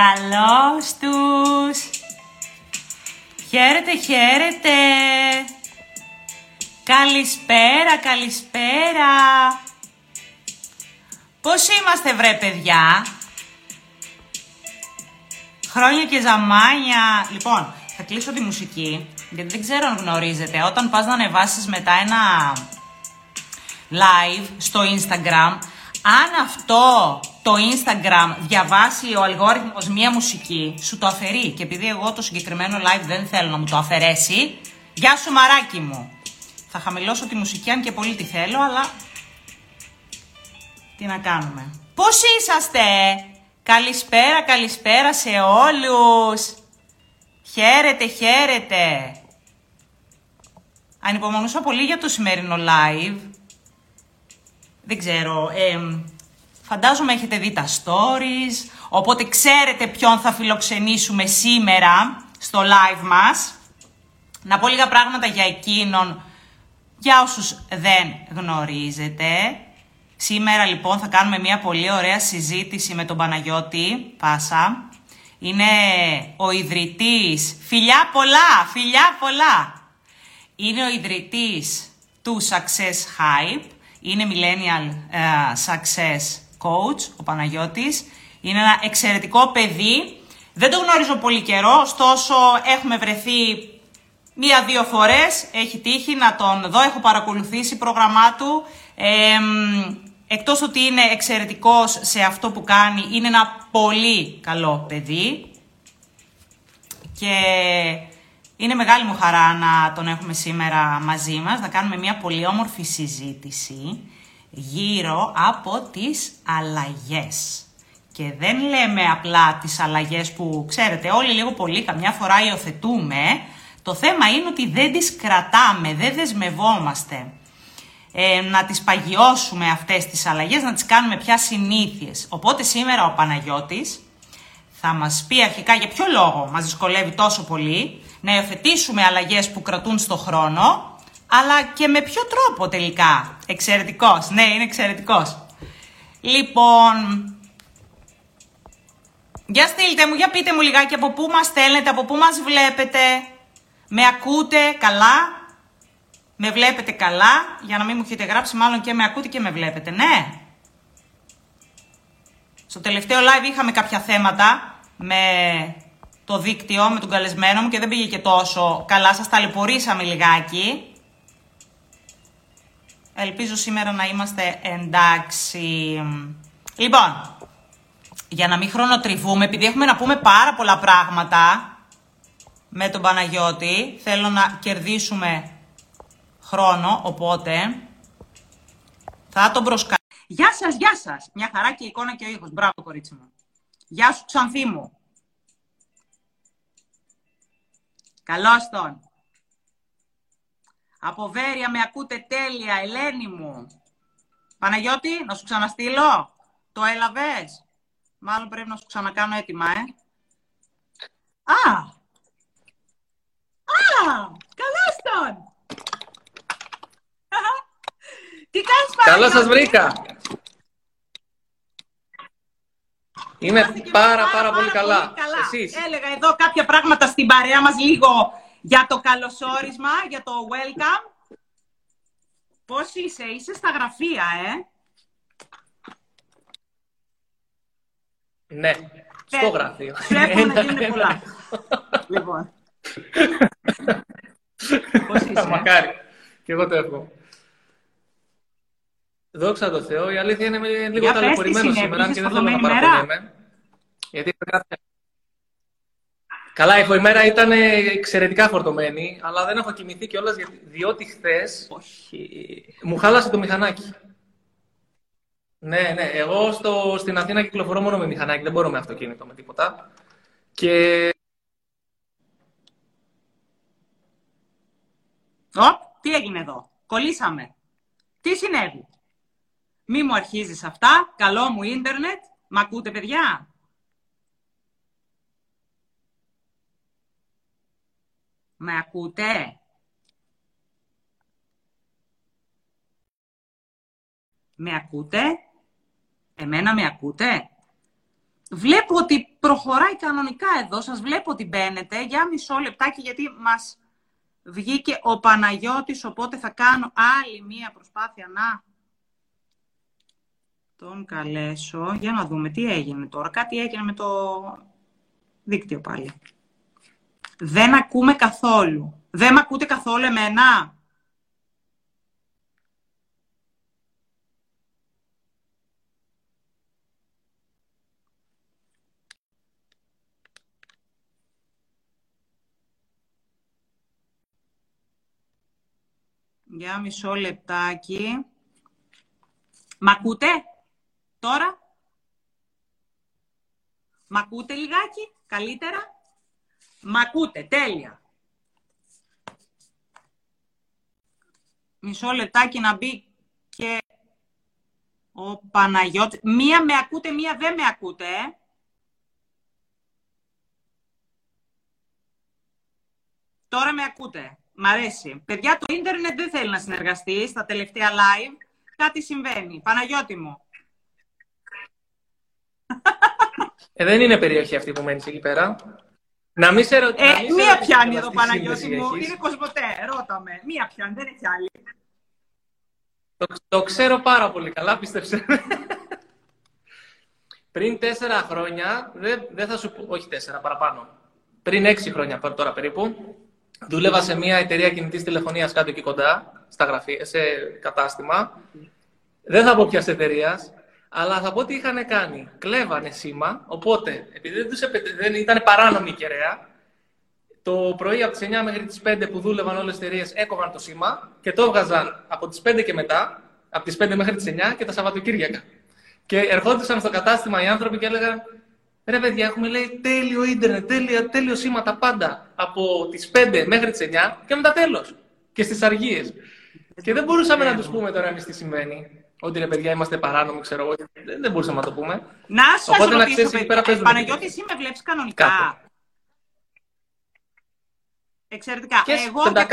Καλώς τους! Χαίρετε, χαίρετε! Καλησπέρα, καλησπέρα! Πώς είμαστε βρε παιδιά; Χρόνια και ζαμάνια. Λοιπόν, θα κλείσω τη μουσική, γιατί δεν ξέρω αν γνωρίζετε. Όταν πας να ανεβάσεις μετά ένα live στο Instagram, αν αυτό το Instagram διαβάσει ο αλγόριθμος μία μουσική, σου το αφαιρεί. Και επειδή εγώ το συγκεκριμένο live δεν θέλω να μου το αφαιρέσει, γεια σου μαράκι μου. Θα χαμηλώσω τη μουσική αν και πολύ τη θέλω, αλλά τι να κάνουμε. Πώς είσαστε! Καλησπέρα, καλησπέρα σε όλους! Χαίρετε, χαίρετε! Ανυπομονούσα πολύ για το σημερινό live. Δεν ξέρω, φαντάζομαι έχετε δει τα stories, οπότε ξέρετε ποιον θα φιλοξενήσουμε σήμερα στο live μας. Να πω λίγα πράγματα για εκείνον, για όσους δεν γνωρίζετε. Σήμερα λοιπόν θα κάνουμε μια πολύ ωραία συζήτηση με τον Παναγιώτη Πάσα. Είναι ο ιδρυτής, φιλιά πολλά, φιλιά πολλά. Είναι ο ιδρυτής του Success Hype, είναι Millennial ε, Success Coach, ο Παναγιώτης. Είναι ένα εξαιρετικό παιδί. Δεν το γνωρίζω πολύ καιρό, ωστόσο έχουμε βρεθεί μία-δύο φορές. Έχει τύχει να τον δω, έχω παρακολουθήσει πρόγραμμά του. Ε, εκτός ότι είναι εξαιρετικός σε αυτό που κάνει, είναι ένα πολύ καλό παιδί. Και είναι μεγάλη μου χαρά να τον έχουμε σήμερα μαζί μας, να κάνουμε μια πολύ όμορφη συζήτηση γύρω από τις αλλαγές. Και δεν λέμε απλά τις αλλαγές που, ξέρετε, όλοι λίγο πολύ καμιά φορά υιοθετούμε. Το θέμα είναι ότι δεν τις κρατάμε, δεν δεσμευόμαστε. Ε, να τις παγιώσουμε αυτές τις αλλαγές, να τις κάνουμε πια συνήθειες. Οπότε σήμερα ο Παναγιώτης θα μας πει αρχικά για ποιο λόγο μας δυσκολεύει τόσο πολύ να υιοθετήσουμε αλλαγές που κρατούν στο χρόνο, αλλά και με ποιο τρόπο τελικά. Εξαιρετικός, ναι, είναι εξαιρετικός. Λοιπόν, για στείλτε μου, για πείτε μου λιγάκι από πού μας στέλνετε, από πού μας βλέπετε. Με ακούτε καλά, με βλέπετε καλά, για να μην μου έχετε γράψει μάλλον και με ακούτε και με βλέπετε, ναι. Στο τελευταίο live είχαμε κάποια θέματα με το δίκτυο, με τον καλεσμένο μου και δεν πήγε και τόσο καλά. Σας ταλαιπωρήσαμε λιγάκι. Ελπίζω σήμερα να είμαστε εντάξει. Λοιπόν, για να μην χρονοτριβούμε, επειδή έχουμε να πούμε πάρα πολλά πράγματα με τον Παναγιώτη, θέλω να κερδίσουμε χρόνο, οπότε θα τον προσκαλέσω. Γεια σας, γεια σας. Μια χαρά και η εικόνα και ο ήχος. Μπράβο, κορίτσι μου. Γεια σου, Ξανθή μου. Καλώς τον. Από Βέρεια με ακούτε τέλεια, Ελένη μου. Παναγιώτη, να σου ξαναστείλω. Το έλαβες; Μάλλον πρέπει να σου ξανακάνω έτοιμα, ε. Α! Α! Καλώς τον! Τι κάνεις Παναγιώτη; Καλώς σας βρήκα. Είμαι πάρα, πάρα, πολύ καλά. Εσείς; Έλεγα εδώ κάποια πράγματα στην παρέα μας λίγο για το καλωσόρισμα, για το welcome. Πώς είσαι, είσαι στα γραφεία, ε; Ναι, στο γραφείο. Βλέπω να γίνουν πολλά. λοιπόν. Πώς είσαι, Μακάρι. Και εγώ το έχω. Δόξα τω Θεώ, η αλήθεια είναι λίγο ταλαιπωρημένο σήμερα και δεν θέλω να παραπονιέμαι. Γιατί Καλά, η ημέρα ήταν εξαιρετικά φορτωμένη, αλλά δεν έχω κοιμηθεί κιόλας διότι χθες μου χάλασε το μηχανάκι. Ναι, ναι. Εγώ στο, στην Αθήνα κυκλοφορώ μόνο με μηχανάκι, δεν μπορώ με αυτοκίνητο, με τίποτα. Και... Ω, τι έγινε εδώ; Κολλήσαμε. Τι συνέβη; Μη μου αρχίζεις αυτά. Καλό μου ίντερνετ. Μ' ακούτε, παιδιά; Με ακούτε; Με ακούτε; Εμένα με ακούτε; Βλέπω ότι προχωράει κανονικά εδώ. Σας βλέπω ότι μπαίνετε. Για μισό λεπτάκι, γιατί μας βγήκε ο Παναγιώτης, οπότε θα κάνω άλλη μία προσπάθεια να τον καλέσω. Για να δούμε τι έγινε τώρα. Κάτι έγινε με το δίκτυο πάλι. Δεν ακούμε καθόλου. Δεν με ακούτε καθόλου εμένα. Για μισό λεπτάκι. Μ' ακούτε τώρα; Μ' ακούτε λιγάκι, καλύτερα; Μ' ακούτε, τέλεια. Μισό λεπτάκι να μπει και ο Παναγιώτης. Μία με ακούτε, μία δεν με ακούτε, ε. Τώρα με ακούτε. Μ' αρέσει. Παιδιά, το ίντερνετ δεν θέλει να συνεργαστεί στα τελευταία live. Κάτι συμβαίνει. Παναγιώτη μου. Ε, δεν είναι περιοχή αυτή που μένεις εκεί πέρα. Να μην σε ρωτήσω. Ε, μία πιάνει εδώ, Παναγιώτη μου. Είναι κοσμοτέ. Ρώταμε. Μία πιάνει, δεν έχει άλλη. Το, το ξέρω πάρα πολύ καλά, πίστεψε. Πριν τέσσερα χρόνια, δεν, δεν θα σου πω, όχι τέσσερα, παραπάνω. Πριν έξι χρόνια τώρα περίπου, Δούλευα σε μια εταιρεία κινητής τηλεφωνίας κάτω εκεί κοντά, στα γραφεία, σε κατάστημα. Δεν θα πω ποια εταιρείας, αλλά θα πω τι είχαν κάνει. Κλέβανε σήμα, οπότε επειδή δεν, δεν ήταν παράνομη η κεραία, το πρωί από τις 9 μέχρι τις 5 που δούλευαν όλες οι εταιρείες έκοβαν το σήμα και το έβγαζαν από τις 5 και μετά, από τις 5 μέχρι τις 9 και τα Σαββατοκύριακα. Και ερχόντουσαν στο κατάστημα οι άνθρωποι και έλεγαν Ρε παιδιά, έχουμε λέει τέλειο ίντερνετ, τέλειο, τέλειο σήμα τα πάντα. Από τις 5 μέχρι τις 9 και μετά τέλος. Και στις αργίες. Και δεν μπορούσαμε να τους πούμε τώρα εμείς τι σημαίνει. Ότι ρε παιδιά είμαστε παράνομοι, ξέρω εγώ. Δεν, δεν μπορούσαμε να το πούμε. Να σου Οπότε, να ξέρεις εκεί πέρα παίζουμε. Παναγιώτη, εσύ με βλέπεις κανονικά; Κάτω. Εξαιρετικά. Και εγώ δεν,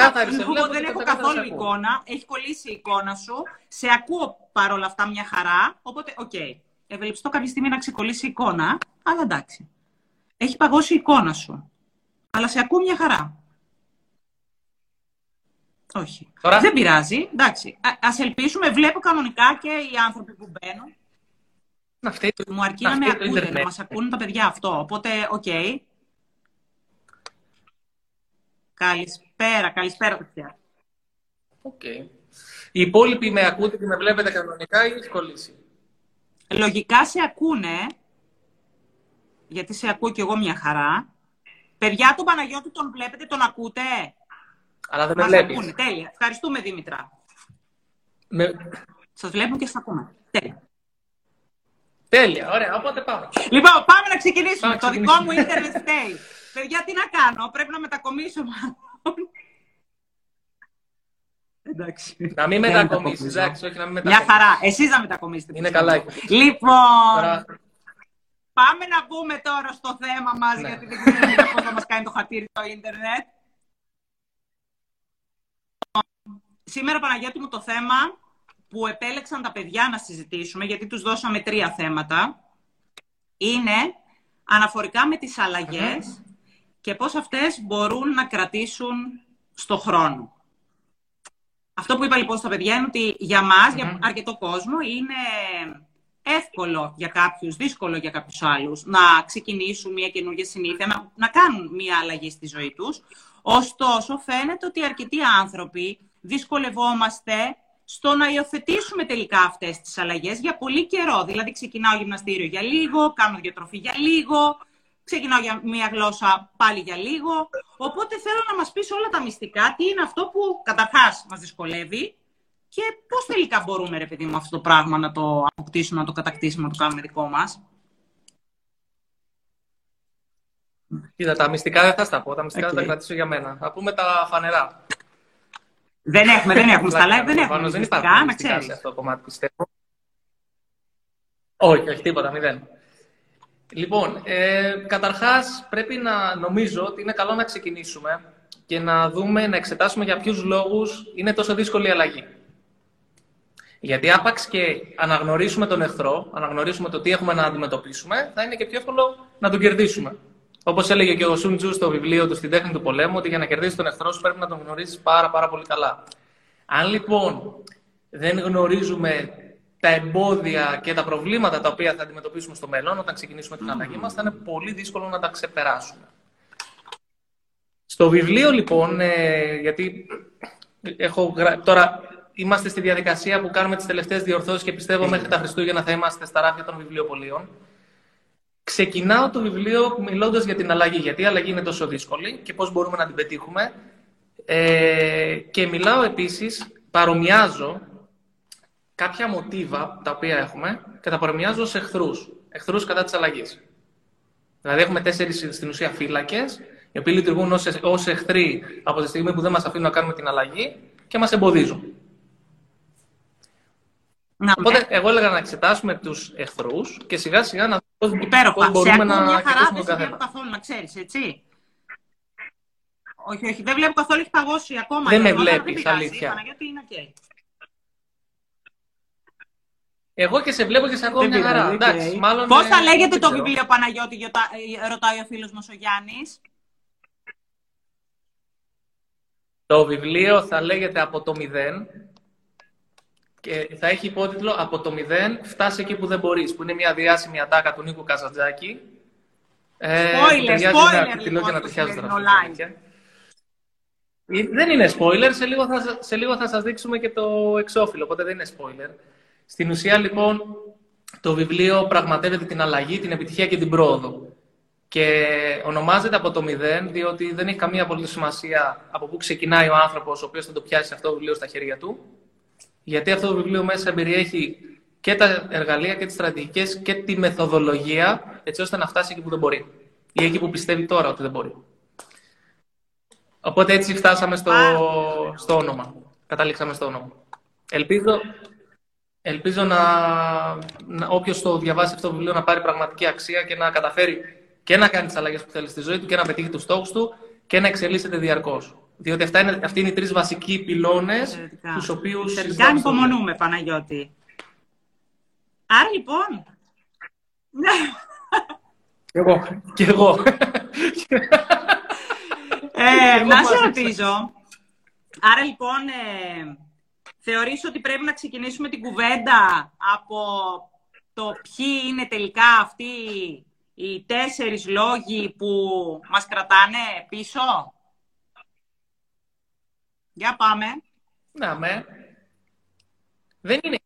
βλέπω, δεν έχω καθόλου εικόνα. Έχει κολλήσει η εικόνα σου. Σε ακούω παρόλα αυτά μια χαρά. Οπότε, OK. Okay ευελπιστώ κάποια στιγμή να ξεκολλήσει η εικόνα, αλλά εντάξει. Έχει παγώσει η εικόνα σου. Αλλά σε ακούω μια χαρά. Όχι. Δεν πειράζει. Εντάξει. Α ελπίσουμε. Βλέπω κανονικά και οι άνθρωποι που μπαίνουν. Να Μου αρκεί να, με ακούτε, να μας ακούνε τα παιδιά αυτό. Οπότε, OK. Okay. Καλησπέρα, καλησπέρα, παιδιά. OK. Okay. Οι υπόλοιποι με ακούτε και με βλέπετε κανονικά ή έχεις κολλήσει; Λογικά σε ακούνε, γιατί σε ακούω κι εγώ μια χαρά. Παιδιά, τον Παναγιώτη τον βλέπετε, τον ακούτε; Αλλά δεν με βλέπεις. Ακούνε. Τέλεια. Ευχαριστούμε, Δήμητρα. Με... Σας βλέπουμε και σας ακούμε. Τέλεια. Τέλεια, ωραία, οπότε πάμε. Λοιπόν, πάμε να ξεκινήσουμε. το δικό μου ίντερνετ φταίει. Παιδιά, τι να κάνω, πρέπει να μετακομίσω Εντάξει. Να μην μετακομίσεις, εντάξει, όχι να μην μετακομίσει. Μια χαρά. Εσείς να μετακομίσετε. Είναι καλά. Λοιπόν. Πάμε να μπούμε τώρα στο θέμα μας, ναι. γιατί δεν ξέρω πώς θα μας κάνει το χατήρι το ίντερνετ. Σήμερα, Παναγιώτη μου, το θέμα που επέλεξαν τα παιδιά να συζητήσουμε, γιατί τους δώσαμε τρία θέματα, είναι αναφορικά με τις αλλαγες και πώς αυτές μπορούν να κρατήσουν στο χρόνο. Αυτό που είπα λοιπόν στα παιδιά είναι ότι για μας, για αρκετό κόσμο, είναι εύκολο για κάποιους, δύσκολο για κάποιους άλλους να ξεκινήσουν μια καινούργια συνήθεια, να, να κάνουν μια αλλαγή στη ζωή τους. Ωστόσο, φαίνεται ότι αρκετοί άνθρωποι δυσκολευόμαστε στο να υιοθετήσουμε τελικά αυτές τις αλλαγές για πολύ καιρό. Δηλαδή, ξεκινάω γυμναστήριο για λίγο, κάνω διατροφή για λίγο, ξεκινάω για μία γλώσσα πάλι για λίγο. Οπότε θέλω να μας πεις όλα τα μυστικά, τι είναι αυτό που καταρχάς μας δυσκολεύει και πώς τελικά μπορούμε, ρε παιδί μου, αυτό το πράγμα να το αποκτήσουμε, να το κατακτήσουμε, να το κάνουμε δικό μας. Κοίτα, τα μυστικά δεν θα στα πω, τα μυστικά okay. θα τα κρατήσω για μένα. Θα πούμε τα φανερά. Δεν έχουμε, δεν έχουμε. Στα live δεν έχουμε. Δεν υπάρχει μυστικά σε αυτό το κομμάτι, πιστεύω. Όχι, όχι, τίποτα, μηδέν. Λοιπόν, ε, καταρχάς πρέπει να νομίζω ότι είναι καλό να ξεκινήσουμε και να δούμε, να εξετάσουμε για ποιους λόγους είναι τόσο δύσκολη η αλλαγή. Γιατί άπαξ και αναγνωρίσουμε τον εχθρό, αναγνωρίσουμε το τι έχουμε να αντιμετωπίσουμε, θα είναι και πιο εύκολο να τον κερδίσουμε. Όπως έλεγε και ο Σούντζου στο βιβλίο του Στην τέχνη του πολέμου, ότι για να κερδίσει τον εχθρό σου πρέπει να τον γνωρίσει πάρα, πάρα πολύ καλά. Αν λοιπόν δεν γνωρίζουμε τα εμπόδια και τα προβλήματα τα οποία θα αντιμετωπίσουμε στο μέλλον όταν ξεκινήσουμε την αλλαγή μας, θα είναι πολύ δύσκολο να τα ξεπεράσουμε. Στο βιβλίο λοιπόν, ε, γιατί έχω τώρα είμαστε στη διαδικασία που κάνουμε τις τελευταίες διορθώσεις και πιστεύω μέχρι τα Χριστούγεννα θα είμαστε στα ράφια των βιβλιοπολίων. Ξεκινάω το βιβλίο μιλώντας για την αλλαγή, γιατί η αλλαγή είναι τόσο δύσκολη και πώς μπορούμε να την πετύχουμε. Ε, και μιλάω επίσης, παρομοιάζω κάποια μοτίβα τα οποία έχουμε και τα παρομοιάζω σε εχθρούς. Εχθρούς κατά της αλλαγής. Δηλαδή, έχουμε τέσσερις στην ουσία φύλακες, οι οποίοι λειτουργούν ως εχθροί από τη στιγμή που δεν μας αφήνουν να κάνουμε την αλλαγή και μας εμποδίζουν. Να, Οπότε, εγώ έλεγα να εξετάσουμε τους εχθρούς και σιγά σιγά να δούμε πώς μπορούμε να μια χαρά, δεν σε βλέπω καθόλου, να ξέρεις, έτσι. Όχι, όχι, δεν βλέπω καθόλου, έχεις παγώσει ακόμα. Δεν με βλέπεις, αλήθεια. είναι okay. Εγώ και σε βλέπω και σε ακούω μια χαρά. Εντάξει, μάλλον, Πώς θα λέγεται το βιβλίο Παναγιώτη, ρωτάει ο φίλος μας ο Γιάννης. Το βιβλίο θα λέγεται «Από το μηδέν» και θα έχει υπότιτλο «Από το μηδέν φτάσει εκεί που δεν μπορείς», που είναι μια διάσημη ατάκα του Νίκου Καζαντζάκη. Ε, spoiler, spoiler, λοιπόν, να live. Δεν είναι spoiler, σε λίγο, θα, σε λίγο θα σας δείξουμε και το εξώφυλλο, οπότε δεν είναι spoiler. Στην ουσία, λοιπόν, το βιβλίο πραγματεύεται την αλλαγή, την επιτυχία και την πρόοδο. Και ονομάζεται από το μηδέν, διότι δεν έχει καμία απολύτως σημασία από πού ξεκινάει ο άνθρωπος, ο οποίος θα το πιάσει αυτό το βιβλίο στα χέρια του. Γιατί αυτό το βιβλίο μέσα περιέχει και τα εργαλεία και τις στρατηγικές και τη μεθοδολογία, έτσι ώστε να φτάσει εκεί που δεν μπορεί. Ή εκεί που πιστεύει τώρα ότι δεν μπορεί. Οπότε έτσι φτάσαμε στο, στο όνομα. Καταλήξαμε στο όνομα. Ελπίζω Ελπίζω να, να όποιος το διαβάσει αυτό το βιβλίο να πάρει πραγματική αξία και να καταφέρει και να κάνει τις αλλαγές που θέλει στη ζωή του και να πετύχει τους στόχους του και να εξελίσσεται διαρκώς. Διότι αυτά είναι, αυτοί είναι οι τρεις βασικοί πυλώνες τους οποίους. Εξαιρετικά ανυπομονούμε, Παναγιώτη. Άρα λοιπόν. Κι εγώ. Κι εγώ. ε, να σε ρωτήσω. Άρα λοιπόν, ε, Θεωρείς ότι πρέπει να ξεκινήσουμε την κουβέντα από το ποιοι είναι τελικά αυτοί οι τέσσερις λόγοι που μας κρατάνε πίσω; Για πάμε. Να με. Δεν είναι...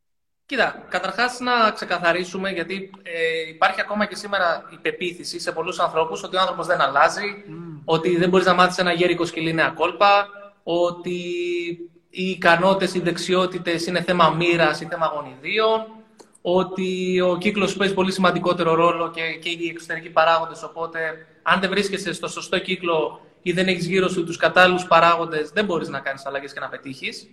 Κοίτα, καταρχάς να ξεκαθαρίσουμε, γιατί ε, υπάρχει ακόμα και σήμερα η πεποίθηση σε πολλούς ανθρώπους ότι ο άνθρωπος δεν αλλάζει, ότι δεν μπορείς να μάθεις ένα γέρικο σκυλί νέα κόλπα, ότι οι ικανότητες, οι δεξιότητες είναι θέμα μοίρας ή θέμα γονιδίων, ότι ο κύκλος παίζει πολύ σημαντικότερο ρόλο και, και οι εξωτερικοί παράγοντες. Οπότε, αν δεν βρίσκεσαι στο σωστό κύκλο ή δεν έχεις γύρω σου τους κατάλληλους παράγοντες, δεν μπορείς να κάνεις αλλαγές και να πετύχεις.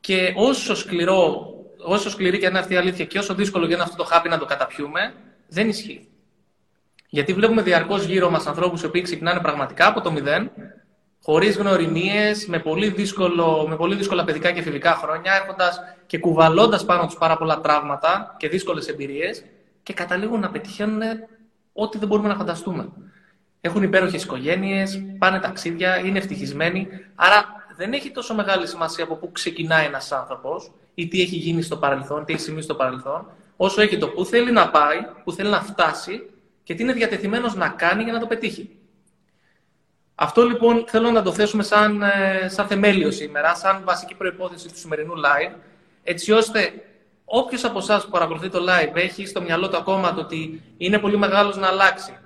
Και όσο σκληρό, όσο σκληρή και είναι αυτή η αλήθεια και όσο δύσκολο και είναι αυτό το χάπι να το καταπιούμε, δεν ισχύει. Γιατί βλέπουμε διαρκώς γύρω μας ανθρώπους οι οποίοι ξεκινάνε πραγματικά από το μηδέν, χωρίς γνωριμίες, με πολύ, δύσκολο, με πολύ δύσκολα παιδικά και εφηβικά χρόνια, έρχοντας και κουβαλώντας πάνω τους πάρα πολλά τραύματα και δύσκολες εμπειρίες και καταλήγουν να πετυχαίνουν ό,τι δεν μπορούμε να φανταστούμε. Έχουν υπέροχες οικογένειες, πάνε ταξίδια, είναι ευτυχισμένοι. Άρα δεν έχει τόσο μεγάλη σημασία από πού ξεκινάει ένας άνθρωπος ή τι έχει γίνει στο παρελθόν, τι έχει συμβεί στο παρελθόν, όσο έχει το πού θέλει να πάει, πού θέλει να φτάσει και τι είναι διατεθειμένος να κάνει για να το πετύχει. Αυτό λοιπόν θέλω να το θέσουμε σαν, ε, σαν θεμέλιο σήμερα, σαν βασική προϋπόθεση του σημερινού live, έτσι ώστε όποιος από εσάς που παρακολουθεί το live έχει στο μυαλό του ακόμα το ότι είναι πολύ μεγάλος να αλλάξει,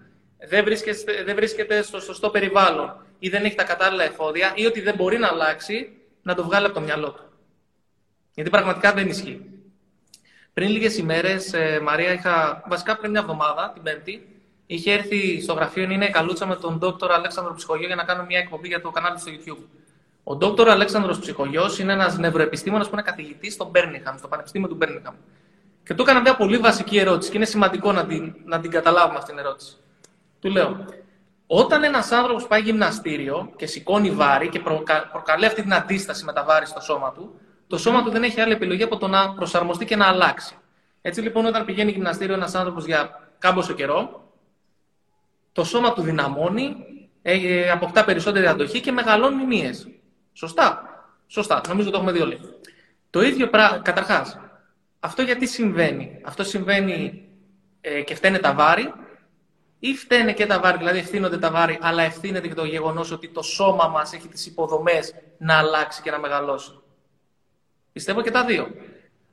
δεν βρίσκεται, δεν βρίσκεται στο σωστό περιβάλλον ή δεν έχει τα κατάλληλα εφόδια ή ότι δεν μπορεί να αλλάξει, να το βγάλει από το μυαλό του. Γιατί πραγματικά δεν ισχύει. Πριν λίγες ημέρες, ε, Μαρία, είχα βασικά πριν μια εβδομάδα, την Πέμπτη, είχε έρθει στο γραφείο είναι καλούτσα με τον Δόκτωρ Αλέξανδρο Ψυχογιό για να κάνω μια εκπομπή για το κανάλι στο YouTube. Ο Δόκτωρ Αλέξανδρος Ψυχογιός είναι ένας νευροεπιστήμονας που είναι καθηγητής στο Μπέρνιχαμ, στο Πανεπιστήμιο του Μπέρνιχαμ. Και του έκανα μια πολύ βασική ερώτηση και είναι σημαντικό να την, να την καταλάβουμε αυτήν την ερώτηση. Του λέω, όταν ένας άνθρωπος πάει γυμναστήριο και σηκώνει βάρη και προκα... προκαλεί αυτή την αντίσταση με τα βάρη στο σώμα του, το σώμα του δεν έχει άλλη επιλογή από το να προσαρμοστεί και να αλλάξει. Έτσι λοιπόν, όταν πηγαίνει γυμναστήριο ένας άνθρωπος για κάμποσο καιρό, το σώμα του δυναμώνει, ε, αποκτά περισσότερη αντοχή και μεγαλώνουν οι μύες. Σωστά. Σωστά. Νομίζω το έχουμε δει όλοι. Το ίδιο πράγμα, καταρχάς, αυτό γιατί συμβαίνει. Αυτό συμβαίνει ε, και φταίνε τα βάρη ή φταίνε και τα βάρη, δηλαδή ευθύνονται τα βάρη, αλλά ευθύνεται και το γεγονός ότι το σώμα μας έχει τις υποδομές να αλλάξει και να μεγαλώσει. Πιστεύω και τα δύο.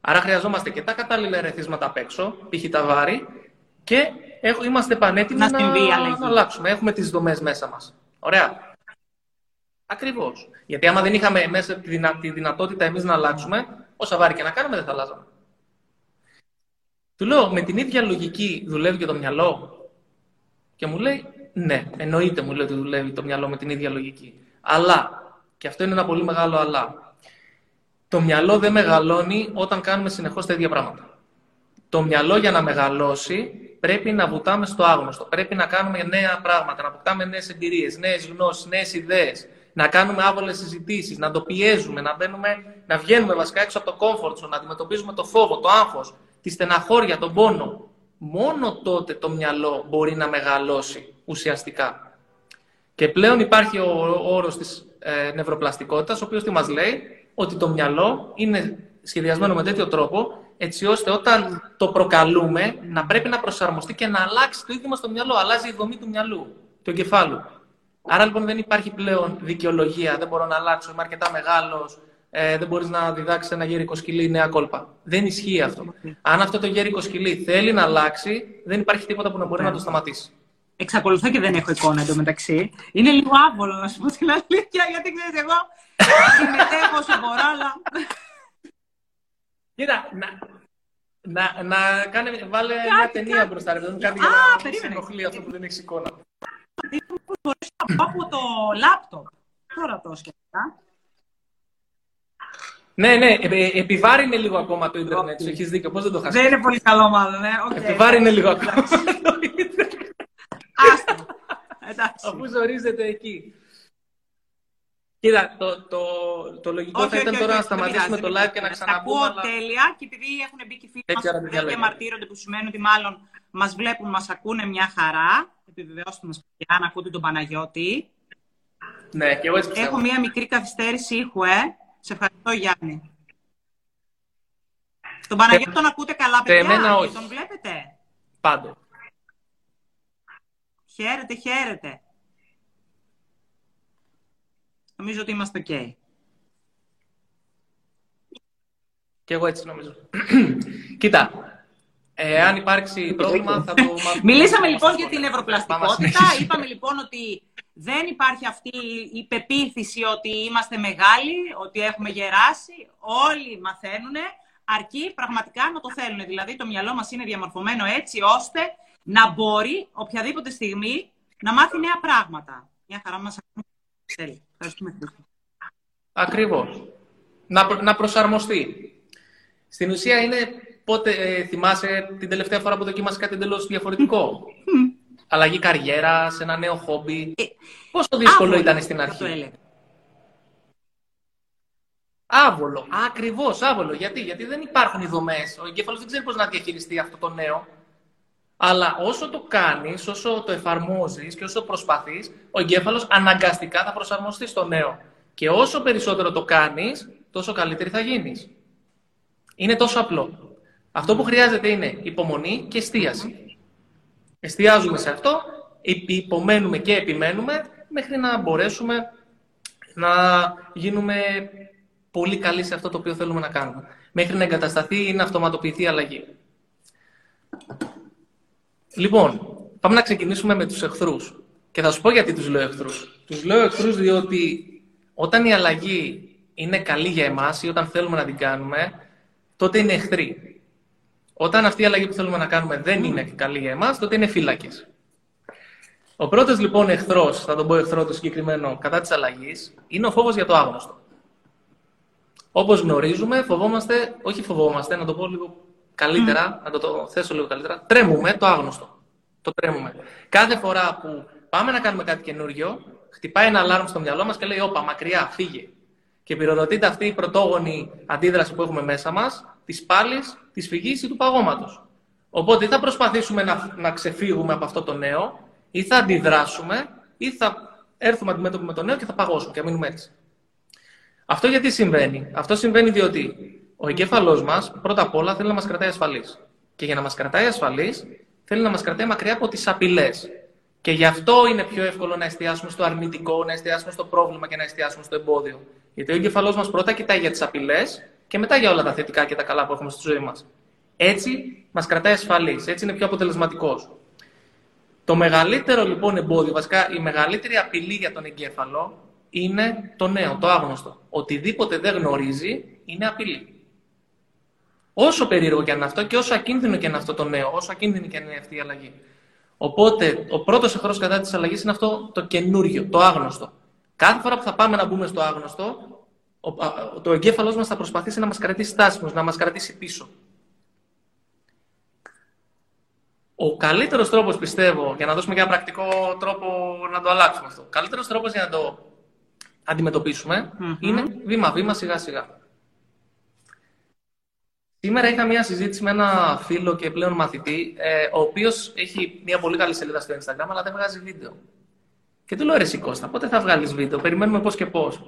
Άρα χρειαζόμαστε και τα κατάλληλα ερεθίσματα απ' έξω, π.χ. τα βάρη, και είμαστε πανέτοιμοι να, να, να αλλάξουμε. Έχουμε τις δομές μέσα μας. Ωραία. Ακριβώς. Γιατί άμα δεν είχαμε μέσα τη, δυνα... τη δυνατότητα εμείς να αλλάξουμε, όσα βάρη και να κάνουμε δεν θα αλλάζαμε. Του λέω, με την ίδια λογική δουλεύει και το μυαλό. Και μου λέει, ναι, εννοείται μου λέει ότι δουλεύει το μυαλό με την ίδια λογική. Αλλά, και αυτό είναι ένα πολύ μεγάλο αλλά, το μυαλό δεν μεγαλώνει όταν κάνουμε συνεχώς τα ίδια πράγματα. Το μυαλό για να μεγαλώσει πρέπει να βουτάμε στο άγνωστο. Πρέπει να κάνουμε νέα πράγματα, να αποκτάμε νέες εμπειρίες, νέες γνώσεις, νέες ιδέες. Να κάνουμε άβολες συζητήσεις, να το πιέζουμε, να, μπαίνουμε, να βγαίνουμε βασικά έξω από το comfort να αντιμετωπίζουμε το φόβο, το άγχος, τη στεναχώρια, τον πόνο μόνο τότε το μυαλό μπορεί να μεγαλώσει ουσιαστικά. Και πλέον υπάρχει ο όρος της ε, νευροπλαστικότητας, ο οποίος τι μας λέει, ότι το μυαλό είναι σχεδιασμένο με τέτοιο τρόπο, έτσι ώστε όταν το προκαλούμε να πρέπει να προσαρμοστεί και να αλλάξει το ίδιο μας το μυαλό. Αλλάζει η δομή του μυαλού, του εγκεφάλου. Άρα λοιπόν δεν υπάρχει πλέον δικαιολογία, δεν μπορώ να αλλάξω, είμαι αρκετά μεγάλος, ε, δεν μπορείς να διδάξεις ένα γέρικο σκυλί νέα κόλπα. Δεν ισχύει αυτό. Αν αυτό το γέρικο σκυλί θέλει να αλλάξει, δεν υπάρχει τίποτα που να μπορεί να το σταματήσει. Εξακολουθώ και δεν έχω εικόνα εντωμεταξύ. Είναι λίγο άβολο να σου πω την αλήθεια, γιατί ξέρεις, εγώ συμμετέχω όσο μπορώ, αλλά. Κοίτα, να, να, να κάνε, βάλε κάτι, μια ταινία κάτι. μπροστά, ρε παιδί κάτι για να σε ενοχλεί αυτό που δεν έχεις εικόνα. Μπορείς να πω από το λάπτοπ. Τώρα το σκέφτηκα. Ναι, ναι, ε, επιβάρυνε λίγο ακόμα το Ιντερνετ. Έχεις δίκιο. Πώς δεν το χάσει. Δεν είναι πολύ καλό, μάλλον. Ναι. Okay. Επιβάρυνε λίγο ακόμα. Άστο. Εντάξει. Αφού ζορίζεται εκεί. Κοίτα, το, το, το λογικό θα ήταν τώρα να σταματήσουμε το live και να ξαναπούμε. Ακούω τέλεια και επειδή έχουν μπει και φίλοι μας που διαμαρτύρονται που σημαίνει ότι μάλλον μας βλέπουν, μας ακούνε μια χαρά. Επιβεβαιώστε μας πια να ακούτε τον Παναγιώτη. Ναι, και εγώ έτσι πιστεύω. Έχω μια μικρή καθυστέρηση ήχου, ε. Σε ευχαριστώ, Γιάννη. Τον Παναγιώτη τον ακούτε καλά, παιδιά, εμένα όχι. τον βλέπετε; Πάντο. Χαίρετε, χαίρετε. Νομίζω ότι είμαστε ok. Και εγώ έτσι νομίζω. Κοίτα, ε, αν υπάρξει πρόβλημα θα το μάθουμε. Μιλήσαμε λοιπόν για την ευρωπλαστικότητα. Είπαμε λοιπόν ότι δεν υπάρχει αυτή η πεποίθηση ότι είμαστε μεγάλοι, ότι έχουμε γεράσει. Όλοι μαθαίνουν, αρκεί πραγματικά να το θέλουν. Δηλαδή το μυαλό μας είναι διαμορφωμένο έτσι ώστε να μπορεί οποιαδήποτε στιγμή να μάθει νέα πράγματα. Μια χαρά μας θέλει. Ευχαριστούμε. Ακριβώς. Να, να προσαρμοστεί. Στην ουσία είναι πότε ε, θυμάσαι την τελευταία φορά που δοκίμασες κάτι εντελώς διαφορετικό; αλλαγή καριέρας, σε ένα νέο χόμπι. Ε, Πόσο δύσκολο ήταν στην αρχή; Άβολο. Ακριβώς, άβολο. Γιατί; Γιατί δεν υπάρχουν οι δομές. Ο εγκέφαλος δεν ξέρει πώς να διαχειριστεί αυτό το νέο. Αλλά όσο το κάνεις, όσο το εφαρμόζεις και όσο προσπαθείς, ο εγκέφαλος αναγκαστικά θα προσαρμοστεί στο νέο. Και όσο περισσότερο το κάνεις, τόσο καλύτερη θα γίνεις. Είναι τόσο απλό. Αυτό που χρειάζεται είναι υπομονή και εστίαση. Εστιάζουμε σε αυτό, υπομένουμε και επιμένουμε μέχρι να μπορέσουμε να γίνουμε πολύ καλοί σε αυτό το οποίο θέλουμε να κάνουμε. Μέχρι να εγκατασταθεί ή να αυτοματοποιηθεί η αλλαγή. Λοιπόν, πάμε να ξεκινήσουμε με τους εχθρούς. Και θα σου πω γιατί τους λέω εχθρούς. Τους λέω εχθρούς διότι όταν η αλλαγή είναι καλή για εμάς ή όταν θέλουμε να την κάνουμε, τότε είναι εχθροί. Όταν αυτή η αλλαγή που θέλουμε να κάνουμε δεν είναι καλή για εμάς, τότε είναι φύλακες. Ο πρώτος λοιπόν εχθρός, θα τον πω εχθρό το συγκεκριμένο, κατά της αλλαγής, είναι ο φόβος για το άγνωστο. Όπως γνωρίζουμε, φοβόμαστε, όχι φοβόμαστε, να το πω λίγο καλύτερα, να το, το θέσω λίγο καλύτερα, τρέμουμε το άγνωστο. Το τρέμουμε. Κάθε φορά που πάμε να κάνουμε κάτι καινούριο, χτυπάει ένα αλάρμ στο μυαλό μας και λέει: Όπα, μακριά, φύγε. Και Και πυροδοτείται αυτή η πρωτόγονη αντίδραση που έχουμε μέσα μας, της πάλης, της φυγής ή του παγώματος. Οπότε ή θα προσπαθήσουμε να, να ξεφύγουμε από αυτό το νέο, ή θα αντιδράσουμε, ή θα έρθουμε αντιμέτωποι με το νέο και θα παγώσουμε και θα μείνουμε έτσι. Αυτό γιατί συμβαίνει. Αυτό συμβαίνει διότι ο εγκέφαλός μας πρώτα απ' όλα θέλει να μας κρατάει ασφαλείς. Και για να μας κρατάει ασφαλείς, θέλει να μας κρατάει μακριά από τις απειλές. Και γι' αυτό είναι πιο εύκολο να εστιάσουμε στο αρνητικό, να εστιάσουμε στο πρόβλημα και να εστιάσουμε στο εμπόδιο. Γιατί ο εγκεφαλό μας πρώτα κοιτάει για τις απειλές και μετά για όλα τα θετικά και τα καλά που έχουμε στη ζωή μας. Έτσι μας κρατάει ασφαλεί, έτσι είναι πιο αποτελεσματικός. Το μεγαλύτερο λοιπόν εμπόδιο, βασικά η μεγαλύτερη απειλή για τον εγκέφαλο είναι το νέο, το άγνωστο. Οτιδήποτε δεν γνωρίζει είναι απειλή. Όσο περίεργο και αν είναι αυτό και όσο ακίνδυνο και αν είναι αυτό το νέο, όσο ακίνδυνη και αν είναι αυτή η αλλαγή. Οπότε, ο πρώτος εχθρός κατά της αλλαγής είναι αυτό το καινούριο, το άγνωστο. Κάθε φορά που θα πάμε να μπούμε στο άγνωστο, το εγκέφαλός μας θα προσπαθήσει να μας κρατήσει στάσιμος, να μας κρατήσει πίσω. Ο καλύτερος τρόπος, πιστεύω, για να δώσουμε και ένα πρακτικό τρόπο να το αλλάξουμε αυτό. Ο καλύτερος τρόπος για να το αντιμετωπισουμε είναι βήμα-βήμα, σιγά-σιγά. Σήμερα είχα μια συζήτηση με ένα φίλο και πλέον μαθητή, ε, ο οποίος έχει μια πολύ καλή σελίδα στο Instagram, αλλά δεν βγάζει βίντεο. Και του λέω ρε Κώστα, πότε θα βγάλεις βίντεο, περιμένουμε πώς και πώς.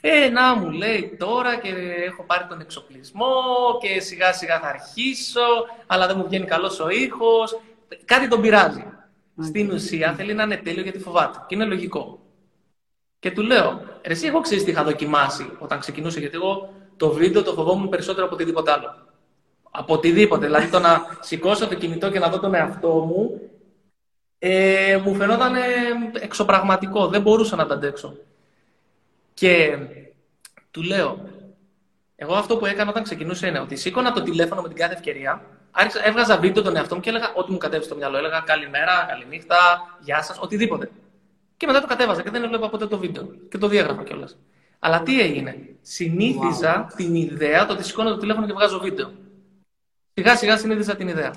Ε, να μου λέει τώρα και έχω πάρει τον εξοπλισμό και σιγά σιγά θα αρχίσω, αλλά δεν μου βγαίνει καλός ο ήχος. Κάτι τον πειράζει. Στην ουσία θέλει να είναι τέλειο γιατί φοβάται. Και είναι λογικό. Και του λέω, εσύ εγώ ξέρεις τι είχα δοκιμάσει όταν ξεκινούσε, γιατί εγώ το βίντεο το φοβόμουν περισσότερο από οτιδήποτε άλλο. Από οτιδήποτε. Δηλαδή το να σηκώσω το κινητό και να δω τον εαυτό μου, ε, μου φαινόταν εξωπραγματικό. Δεν μπορούσα να τα αντέξω. Και του λέω, εγώ αυτό που έκανα όταν ξεκινούσε είναι ότι σήκωνα το τηλέφωνο με την κάθε ευκαιρία, άρχισα, έβγαζα βίντεο τον εαυτό μου και έλεγα ό,τι μου κατέβει στο μυαλό. Έλεγα καλημέρα, καληνύχτα, γεια σας, οτιδήποτε. Και μετά το κατέβαζα και δεν έβλεπα ποτέ το βίντεο. Και το διάγραφα κιόλας. Αλλά τι έγινε. Συνήθιζα την ιδέα το ότι σηκώνω το τηλέφωνο και βγάζω βίντεο. Σιγά σιγά συνήθιζα την ιδέα.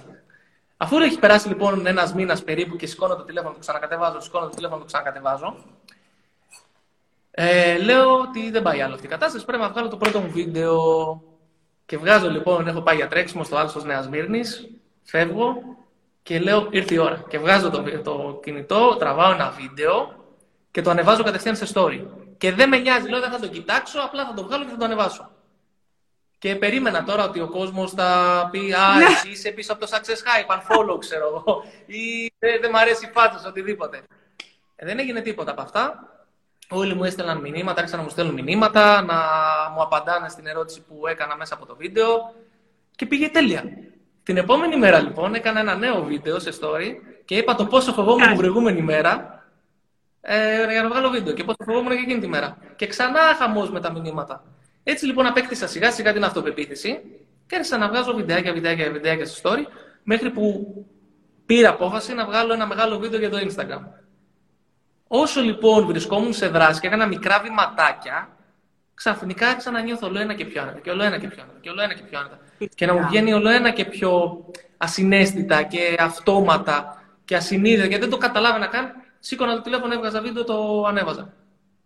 Αφού έχει περάσει λοιπόν ένας μήνας περίπου και σηκώνω το τηλέφωνο, το ξανακατεβάζω, σηκώνω το τηλέφωνο, το ξανακατεβάζω. Ε, λέω ότι δεν πάει άλλο αυτή η κατάσταση. Πρέπει να βγάλω το πρώτο μου βίντεο. Και βγάζω λοιπόν, έχω πάει για τρέξιμο στο Άλσος Νέας Μύρνης. Φεύγω και λέω ήρθε η ώρα. Και βγάζω το, το κινητό, τραβάω ένα βίντεο και το ανεβάζω κατευθείαν σε story. Και δεν με νοιάζει, λέω δεν θα το κοιτάξω, απλά θα το βγάλω και θα το ανεβάσω. Και περίμενα τώρα ότι ο κόσμος θα πει Α, ναι. εσύ είσαι πίσω από το success hype, unfollow, ξέρω εγώ. Ή δεν μ' αρέσει η φάτσα, οτιδήποτε. Ε, δεν έγινε τίποτα από αυτά. Όλοι μου έστελναν μηνύματα, άρχισαν να μου στέλνουν μηνύματα, να μου απαντάνε στην ερώτηση που έκανα μέσα από το βίντεο. Και πήγε τέλεια. Την επόμενη μέρα λοιπόν έκανα ένα νέο βίντεο σε story και είπα το πόσο φοβόμουν την προηγούμενη μέρα ε, για να βγάλω βίντεο και πόσο φοβόμουν και εκείνη τη μέρα. Και ξανά χαμός με τα μηνύματα. Έτσι λοιπόν απέκτησα σιγά σιγά την αυτοπεποίθηση και άρχισα να βγάζω βιντεάκια, βιντεάκια, βιντεάκια στο story μέχρι που πήρα απόφαση να βγάλω ένα μεγάλο βίντεο για το Instagram. Όσο λοιπόν βρισκόμουν σε δράση και έκανα μικρά βηματάκια, ξαφνικά άρχισα να νιώθω όλο ένα και πιο άνετα και όλο ένα και πιο άνετα και όλο ένα και πιο άνετα. Και να μου βγαίνει όλο ένα και πιο ασυναίσθητα και αυτόματα και ασυνείδητα γιατί δεν το καταλάβαινα καν. Σήκωνα το τηλέφωνο, έβγαζα βίντεο, το ανέβαζα.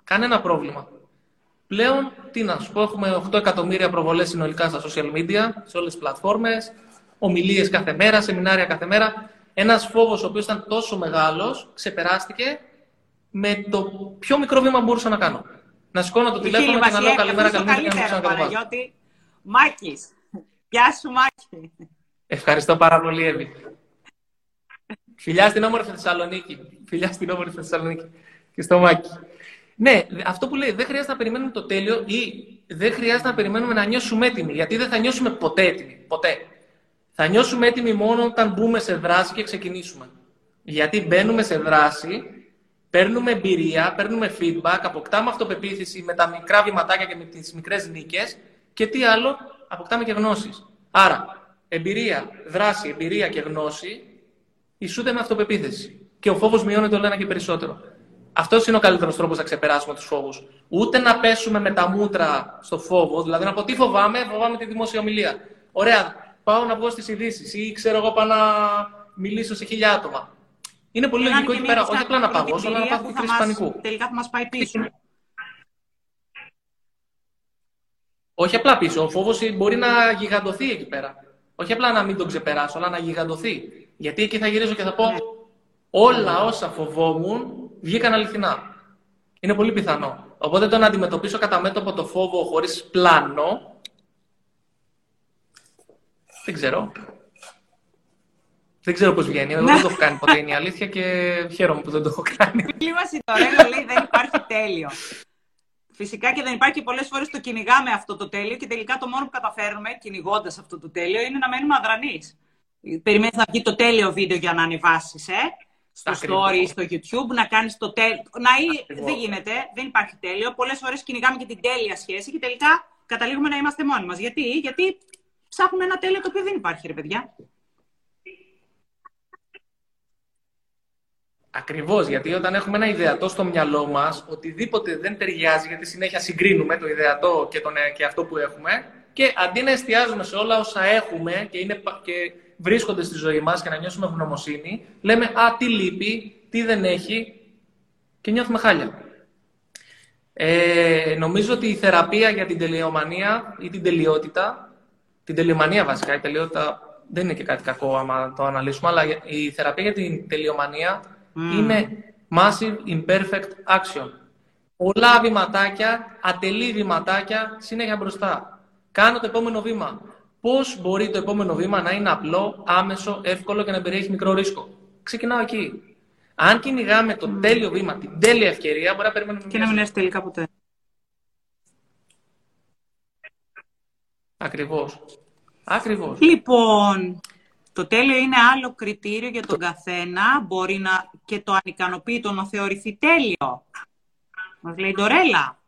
Κανένα πρόβλημα. Πλέον, τι να σου πω, έχουμε 8 εκατομμύρια προβολές συνολικά στα social media, σε όλες τις πλατφόρμες, ομιλίες κάθε μέρα, σεμινάρια κάθε μέρα. Ένας φόβος ο οποίος ήταν τόσο μεγάλος, ξεπεράστηκε με το πιο μικρό βήμα που μπορούσα να κάνω. Να σηκώνω το τηλέφωνο και να λέω καλημέρα, καλημέρα και να ξανακατεβάσω. Μάκης. Γεια σου, Μάκη. Ευχαριστώ πάρα πολύ, Εύη. Φιλιά στην όμορφη Θεσσαλονίκη. Φιλιά στην όμορφη Θεσσαλονίκη. Και στο Μάκη. Ναι, αυτό που λέει, δεν χρειάζεται να περιμένουμε το τέλειο ή δεν χρειάζεται να περιμένουμε να νιώσουμε έτοιμοι. Γιατί δεν θα νιώσουμε ποτέ έτοιμοι. Ποτέ. Θα νιώσουμε έτοιμοι μόνο όταν μπούμε σε δράση και ξεκινήσουμε. Γιατί μπαίνουμε σε δράση, παίρνουμε εμπειρία, παίρνουμε feedback, αποκτάμε αυτοπεποίθηση με τα μικρά βηματάκια και με τις μικρές νίκες και τι άλλο, αποκτάμε και γνώσεις. Άρα, εμπειρία, δράση, εμπειρία και γνώση ισούται με αυτοπεποίθηση. Και ο φόβος μειώνεται όλο ένα και περισσότερο. Αυτός είναι ο καλύτερος τρόπος να ξεπεράσουμε τους φόβους. Ούτε να πέσουμε με τα μούτρα στο φόβο, δηλαδή να πω τι φοβάμαι, φοβάμαι τη δημόσια ομιλία. Ωραία, πάω να βγω στις ειδήσεις ή ξέρω εγώ πάω να μιλήσω σε χίλια άτομα. Είναι πολύ λογικό εκεί πέρα, όχι απλά να παγώσω, αλλά να πάθω κρίση πανικού. Τελικά θα μας πάει πίσω. Όχι απλά πίσω. Ο φόβος μπορεί να γιγαντωθεί εκεί πέρα. Όχι απλά να μην τον ξεπεράσω, αλλά να γιγαντωθεί. Γιατί εκεί θα γυρίζω και θα πω όλα όσα φοβόμουν βγήκαν αληθινά. Είναι πολύ πιθανό. Οπότε το να αντιμετωπίσω κατά μέτωπο το φόβο χωρίς πλάνο, δεν ξέρω. Δεν ξέρω πώς βγαίνει. Εγώ δεν το έχω κάνει ποτέ είναι η αλήθεια και χαίρομαι που δεν το έχω κάνει. Η μα η Τωρέλα λέει δεν υπάρχει τέλειο. Φυσικά και δεν υπάρχει πολλές φορές το κυνηγάμε αυτό το τέλειο και τελικά το μόνο που καταφέρνουμε κυνηγώντας αυτό το τέλειο είναι να μένουμε αδρανείς. Περιμένεις να βγει το τέλειο βίντεο για να ανεβάσεις, ε, στο story ή στο YouTube, να κάνεις το τέλειο. Να ή... Δεν γίνεται, δεν υπάρχει τέλειο. Πολλές φορές κυνηγάμε και την τέλεια σχέση και τελικά καταλήγουμε να είμαστε μόνοι μας. Γιατί; Γιατί ψάχνουμε ένα τέλειο το οποίο δεν υπάρχει, ρε παιδιά. Ακριβώς, γιατί όταν έχουμε ένα ιδεατό στο μυαλό μας, οτιδήποτε δεν ταιριάζει, γιατί συνέχεια συγκρίνουμε το ιδεατό και, τον, και αυτό που έχουμε, και αντί να εστιάζουμε σε όλα όσα έχουμε και, είναι, και βρίσκονται στη ζωή μας και να νιώσουμε ευγνωμοσύνη, λέμε Α, τι λείπει, τι δεν έχει, και νιώθουμε χάλια. Ε, νομίζω ότι η θεραπεία για την τελειομανία ή την τελειότητα, την τελειομανία βασικά, η τελειότητα δεν είναι και κάτι κακό άμα το αναλύσουμε, αλλά η θεραπεία για την τελειομανία είναι massive imperfect action. Πολλά βηματάκια, ατελή βηματάκια, συνέχεια μπροστά. Κάνω το επόμενο βήμα. Πώς μπορεί το επόμενο βήμα να είναι απλό, άμεσο, εύκολο και να περιέχει μικρό ρίσκο; Ξεκινάω εκεί. Αν κυνηγάμε το τέλειο βήμα, την τέλεια ευκαιρία, μπορεί να περιμένουμε. Και να μην έρθει τελικά ποτέ. Ακριβώς. Ακριβώς. Λοιπόν, το τέλειο είναι άλλο κριτήριο για τον καθένα. Μπορεί να και το ανικανοποίητο να θεωρηθεί τέλειο. Μας λέει η Ντορέλα.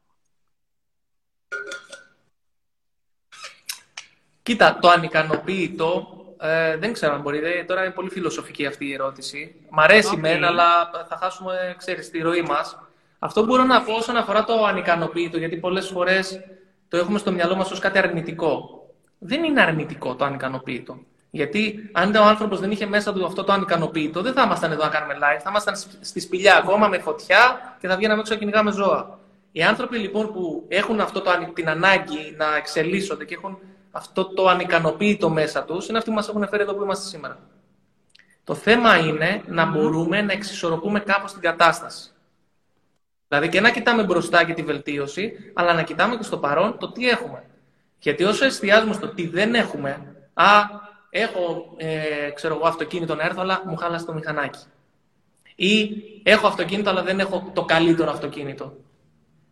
Κοίτα, το ανικανοποίητο ε, δεν ξέρω αν μπορεί. τώρα είναι πολύ φιλοσοφική αυτή η ερώτηση. Μ' αρέσει okay. μεν, αλλά θα χάσουμε, ξέρεις, τη ροή μας. Αυτό που μπορώ να πω όσον αφορά το ανικανοποίητο, γιατί πολλές φορές το έχουμε στο μυαλό μας ως κάτι αρνητικό. Δεν είναι αρνητικό το ανικανοποίητο. Γιατί αν ο άνθρωπος δεν είχε μέσα του αυτό το ανικανοποίητο, δεν θα ήμασταν εδώ να κάνουμε live. Θα ήμασταν στη σπηλιά ακόμα με φωτιά και θα βγαίναμε έξω να κυνηγάμε ζώα. Οι άνθρωποι λοιπόν που έχουν αυτό το, την ανάγκη να εξελίσσονται και έχουν αυτό το ανικανοποίητο μέσα τους, είναι αυτοί που μας έχουν φέρει εδώ που είμαστε σήμερα. Το θέμα είναι να μπορούμε να εξισορροπούμε κάπως την κατάσταση. Δηλαδή και να κοιτάμε μπροστά και τη βελτίωση, αλλά να κοιτάμε και στο παρόν το τι έχουμε. Γιατί όσο εστιάζουμε στο τι δεν έχουμε, α, έχω ε, ξέρω εγώ, αυτοκίνητο να έρθω, αλλά μου χάλασε το μηχανάκι. Ή έχω αυτοκίνητο, αλλά δεν έχω το καλύτερο αυτοκίνητο.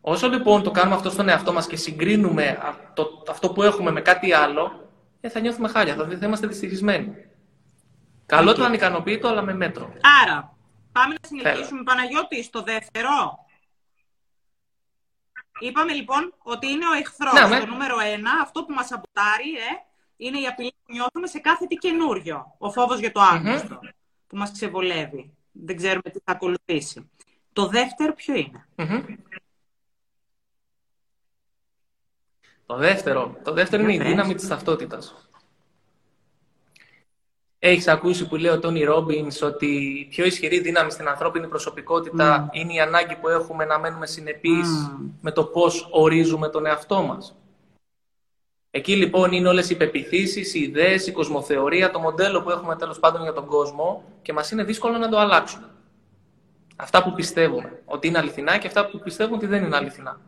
Όσο λοιπόν το κάνουμε αυτό στον εαυτό μας και συγκρίνουμε αυτό, αυτό που έχουμε με κάτι άλλο, ε, θα νιώθουμε χάλια, θα, θα είμαστε δυστυχισμένοι. Καλό το ανικανοποιητό, αλλά με μέτρο. Άρα, πάμε να συνεχίσουμε, Παναγιώτη, στο δεύτερο. Είπαμε λοιπόν ότι είναι ο εχθρός. Ναι, το νούμερο ένα, αυτό που μας αποτάρει, ε, είναι η απειλή που νιώθουμε σε κάθε τι καινούριο. Ο φόβος για το άγνωστο που μας ξεβολεύει. Δεν ξέρουμε τι θα ακολουθήσει. Το δεύτερο ποιο είναι; Το δεύτερο, το δεύτερο είναι η δύναμη της ταυτότητας. Έχεις ακούσει που λέει ο Τόνι Ρόμπινς ότι η πιο ισχυρή δύναμη στην ανθρώπινη προσωπικότητα είναι η ανάγκη που έχουμε να μένουμε συνεπείς με το πώς ορίζουμε τον εαυτό μας. Εκεί λοιπόν είναι όλες οι πεπιθήσεις, οι ιδέες, η κοσμοθεωρία, το μοντέλο που έχουμε τέλος πάντων για τον κόσμο και μας είναι δύσκολο να το αλλάξουμε. Αυτά που πιστεύουμε ότι είναι αληθινά και αυτά που πιστεύουν ότι δεν είναι αληθινά.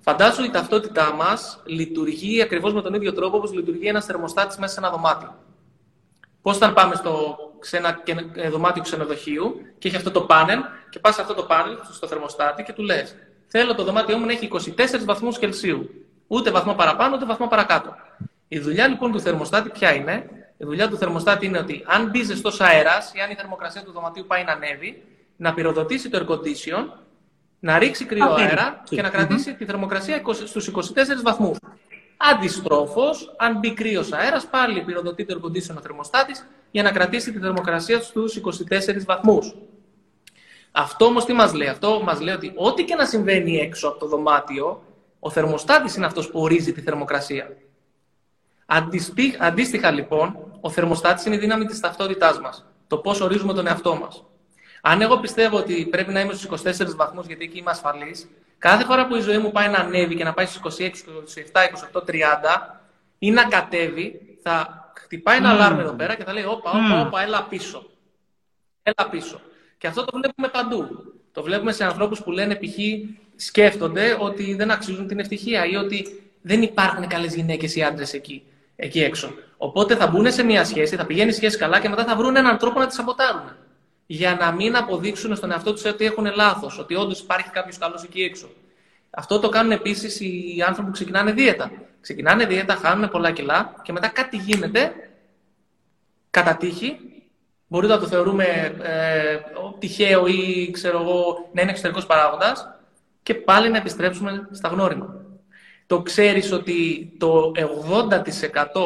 Φαντάζομαι η ταυτότητά μας λειτουργεί ακριβώς με τον ίδιο τρόπο όπως λειτουργεί ένας θερμοστάτης μέσα σε ένα δωμάτιο. Πώς όταν πάμε στο, σε ένα δωμάτιο ξενοδοχείου και έχει αυτό το πάνελ και πας σε αυτό το πάνελ, στο θερμοστάτη και του λες: Θέλω το δωμάτιό μου να έχει 24 βαθμούς Κελσίου. Ούτε βαθμό παραπάνω, ούτε βαθμό παρακάτω. Η δουλειά λοιπόν του θερμοστάτη ποια είναι; Η δουλειά του θερμοστάτη είναι ότι αν μπει ζεστός αέρας ή αν η θερμοκρασία του δωματίου πάει να ανέβει, να πυροδοτήσει το air condition, να ρίξει κρύο αέρα και να κρατήσει τη θερμοκρασία στους 24 βαθμούς. Αντιστρόφως, αν μπει κρύος αέρας, πάλι πυροδοτεί το air condition ο θερμοστάτης για να κρατήσει τη θερμοκρασία στους 24 βαθμούς. Αυτό όμως τι μας λέει, Αυτό μας λέει ότι ό,τι και να συμβαίνει έξω από το δωμάτιο, ο θερμοστάτης είναι αυτός που ορίζει τη θερμοκρασία. Αντίστοιχα λοιπόν, ο θερμοστάτης είναι η δύναμη της ταυτότητάς μας. Το πώς ορίζουμε τον εαυτό μας. Αν εγώ πιστεύω ότι πρέπει να είμαι στους 24 βαθμούς γιατί εκεί είμαι ασφαλής, Κάθε φορά που η ζωή μου πάει να ανέβει και να πάει στις 26, 27, 28, 30 ή να κατέβει, θα χτυπάει ένα mm. αλάρμ εδώ πέρα και θα λέει όπα, όπα, όπα, έλα πίσω. Έλα πίσω. Και αυτό το βλέπουμε παντού. Το βλέπουμε σε ανθρώπους που λένε π.χ. σκέφτονται ότι δεν αξίζουν την ευτυχία ή ότι δεν υπάρχουν καλές γυναίκες ή άντρες εκεί, εκεί έξω. Οπότε θα μπουν σε μια σχέση, θα πηγαίνει η σχέση καλά και μετά θα βρουν έναν τρόπο να τη σαμποτάρουν για να μην αποδείξουν στον εαυτό τους ότι έχουν λάθος, ότι όντως υπάρχει κάποιος καλός εκεί έξω. Αυτό το κάνουν επίσης οι άνθρωποι που ξεκινάνε δίαιτα. Ξεκινάνε δίαιτα, χάνουν πολλά κιλά και μετά κάτι γίνεται κατά τύχη. Μπορεί να το θεωρούμε ε, τυχαίο ή ξέρω εγώ, να είναι εξωτερικός παράγοντας και πάλι να επιστρέψουμε στα γνώριμα το ξέρεις ότι το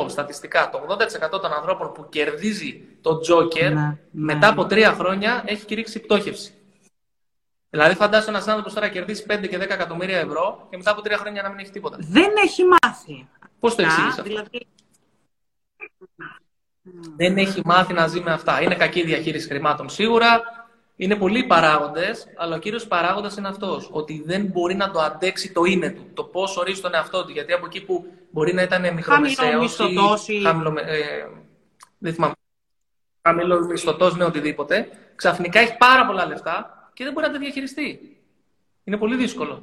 80% στατιστικά, το 80% των ανθρώπων που κερδίζει το Joker ναι, μετά ναι. από τρία χρόνια έχει κηρύξει πτώχευση. Δηλαδή, φαντάζομαι ένας άνθρωπος τώρα κερδίσει 5 και 10 εκατομμύρια ευρώ και μετά από τρία χρόνια να μην έχει τίποτα. Δεν έχει μάθει. Πώς το εξήγησε αυτό; Δηλαδή... Δεν έχει μάθει να ζει με αυτά. Είναι κακή διαχείριση χρημάτων σίγουρα. Είναι πολλοί παράγοντες, αλλά ο κύριος παράγοντας είναι αυτός. Ότι δεν μπορεί να το αντέξει το είναι του. Το πώς ορίζει τον εαυτό του. Γιατί από εκεί που μπορεί να ήταν μικρομεσαίο ή. Χαμηλό, ε, δεν θυμάμαι. Χαμηλό μισθωτός με οτιδήποτε. Ξαφνικά έχει πάρα πολλά λεφτά και δεν μπορεί να τα διαχειριστεί. Είναι πολύ δύσκολο.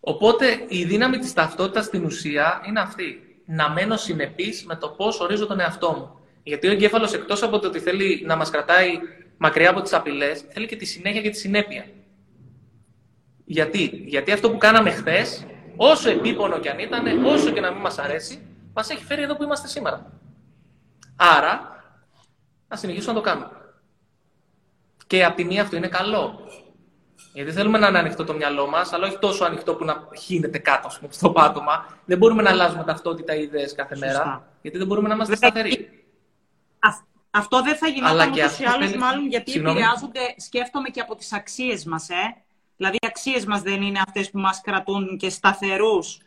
Οπότε η δύναμη της ταυτότητας στην ουσία είναι αυτή. Να μένω συνεπής με το πώς ορίζω τον εαυτό μου. Γιατί ο εγκέφαλος εκτός από το ότι θέλει να μας κρατάει μακριά από τις απειλές, θέλει και τη συνέχεια και τη συνέπεια. Γιατί, Γιατί αυτό που κάναμε χθες, όσο επίπονο κι αν ήταν, όσο και να μην μας αρέσει, μας έχει φέρει εδώ που είμαστε σήμερα. Άρα, να συνεχίσουμε να το κάνουμε. Και από τη μία αυτό είναι καλό. Γιατί θέλουμε να είναι ανοιχτό το μυαλό μας, αλλά όχι τόσο ανοιχτό που να χύνεται κάτω στο πάτωμα. Δεν μπορούμε να αλλάζουμε ταυτότητα ή ιδέες κάθε μέρα, γιατί δεν μπορούμε να είμαστε σταθεροί. Αυτό δεν θα γινόταν ούτως ή άλλως, μάλλον γιατί Συγγνώμη. επηρεάζονται, σκέφτομαι και από τις αξίες μας, ε. Δηλαδή, οι αξίες μας δεν είναι αυτές που μας κρατούν και σταθερούς.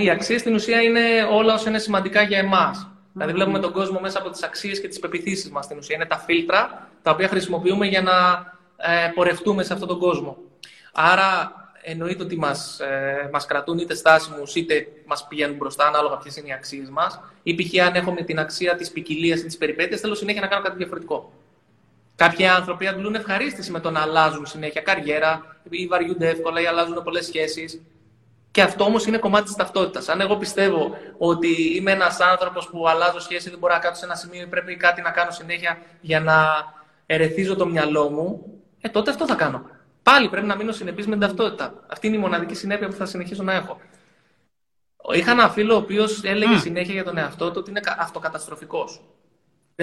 Οι αξίες στην ουσία είναι όλα όσα είναι σημαντικά για εμάς. Δηλαδή, βλέπουμε τον κόσμο μέσα από τις αξίες και τις πεπιθήσεις μας στην ουσία. Είναι τα φίλτρα τα οποία χρησιμοποιούμε για να ε, πορευτούμε σε αυτόν τον κόσμο. Άρα, εννοείται ότι μας, ε, μας κρατούν είτε στάσιμους είτε μας πηγαίνουν μπροστά, ανάλογα ποιες είναι οι αξίες μας. Ή π.χ. αν έχουμε την αξία της ποικιλίας ή της περιπέτειας, θέλω συνέχεια να κάνω κάτι διαφορετικό. Κάποιοι άνθρωποι αντλούν ευχαρίστηση με το να αλλάζουν συνέχεια καριέρα, ή βαριούνται εύκολα ή αλλάζουν πολλές σχέσεις. Και αυτό όμως είναι κομμάτι της ταυτότητας. Αν εγώ πιστεύω ότι είμαι ένας άνθρωπος που αλλάζω σχέση, δεν μπορώ να κάτσω σε ένα σημείο ή πρέπει κάτι να κάνω συνέχεια για να ερεθίζω το μυαλό μου, ε, τότε αυτό θα κάνω. Πάλι πρέπει να μείνω συνεπής με την ταυτότητα. Αυτή είναι η μοναδική συνέπεια που θα συνεχίσω να έχω. Είχα ένα φίλο ο οποίος έλεγε συνέχεια για τον εαυτό του ότι είναι αυτοκαταστροφικός.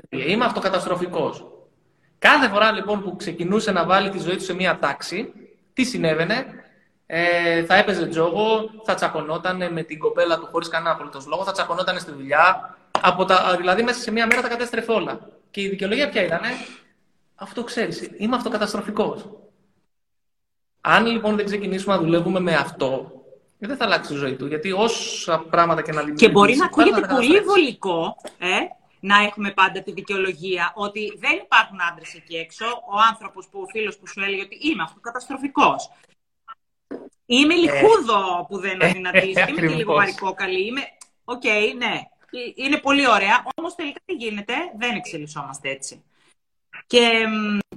Είμαι αυτοκαταστροφικός. Κάθε φορά λοιπόν που ξεκινούσε να βάλει τη ζωή του σε μία τάξη, τι συνέβαινε, ε, θα έπαιζε τζόγο, θα τσακωνόταν με την κοπέλα του χωρίς κανένα απολύτως λόγο, θα τσακωνόταν στη δουλειά. Από τα, δηλαδή μέσα σε μία μέρα τα κατέστρεφε όλα. Και η δικαιολογία ποια ήταν, αυτό ξέρεις, είμαι αυτοκαταστροφικός. Αν λοιπόν δεν ξεκινήσουμε να δουλεύουμε με αυτό, δεν θα αλλάξει η ζωή του. Γιατί όσα πράγματα και να δημιουργήσει. Και μπορεί να ακούγεται πολύ βολικό, ε, να έχουμε πάντα τη δικαιολογία ότι δεν υπάρχουν άντρες εκεί έξω. Ο άνθρωπος που ο φίλος που σου έλεγε ότι είμαι αυτός καταστροφικός. Είμαι λιχούδω που δεν αδυνατίζει. είμαι και λίγο βαρυκόκαλη. Είμαι. OK, okay, ναι. Ε, είναι πολύ ωραία. Όμως τελικά τι γίνεται, δεν εξελισσόμαστε έτσι. Και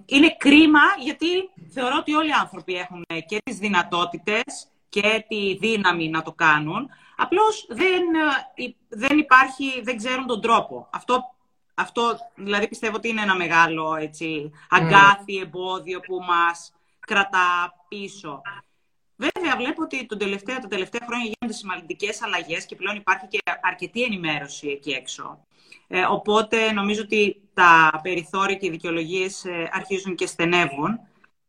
είναι κρίμα γιατί θεωρώ ότι όλοι οι άνθρωποι έχουν και τις δυνατότητες και τη δύναμη να το κάνουν. Απλώς δεν, ε, δεν υπάρχει, δεν ξέρουν τον τρόπο. Αυτό, αυτό δηλαδή πιστεύω ότι είναι ένα μεγάλο έτσι, αγκάθι, εμπόδιο που μας κρατά πίσω. Βέβαια, βλέπω ότι τον τελευταίο, τα τελευταία χρόνια γίνονται σημαντικές αλλαγές και πλέον υπάρχει και αρκετή ενημέρωση εκεί έξω. Ε, οπότε νομίζω ότι τα περιθώρια και οι δικαιολογίες ε, αρχίζουν και στενεύουν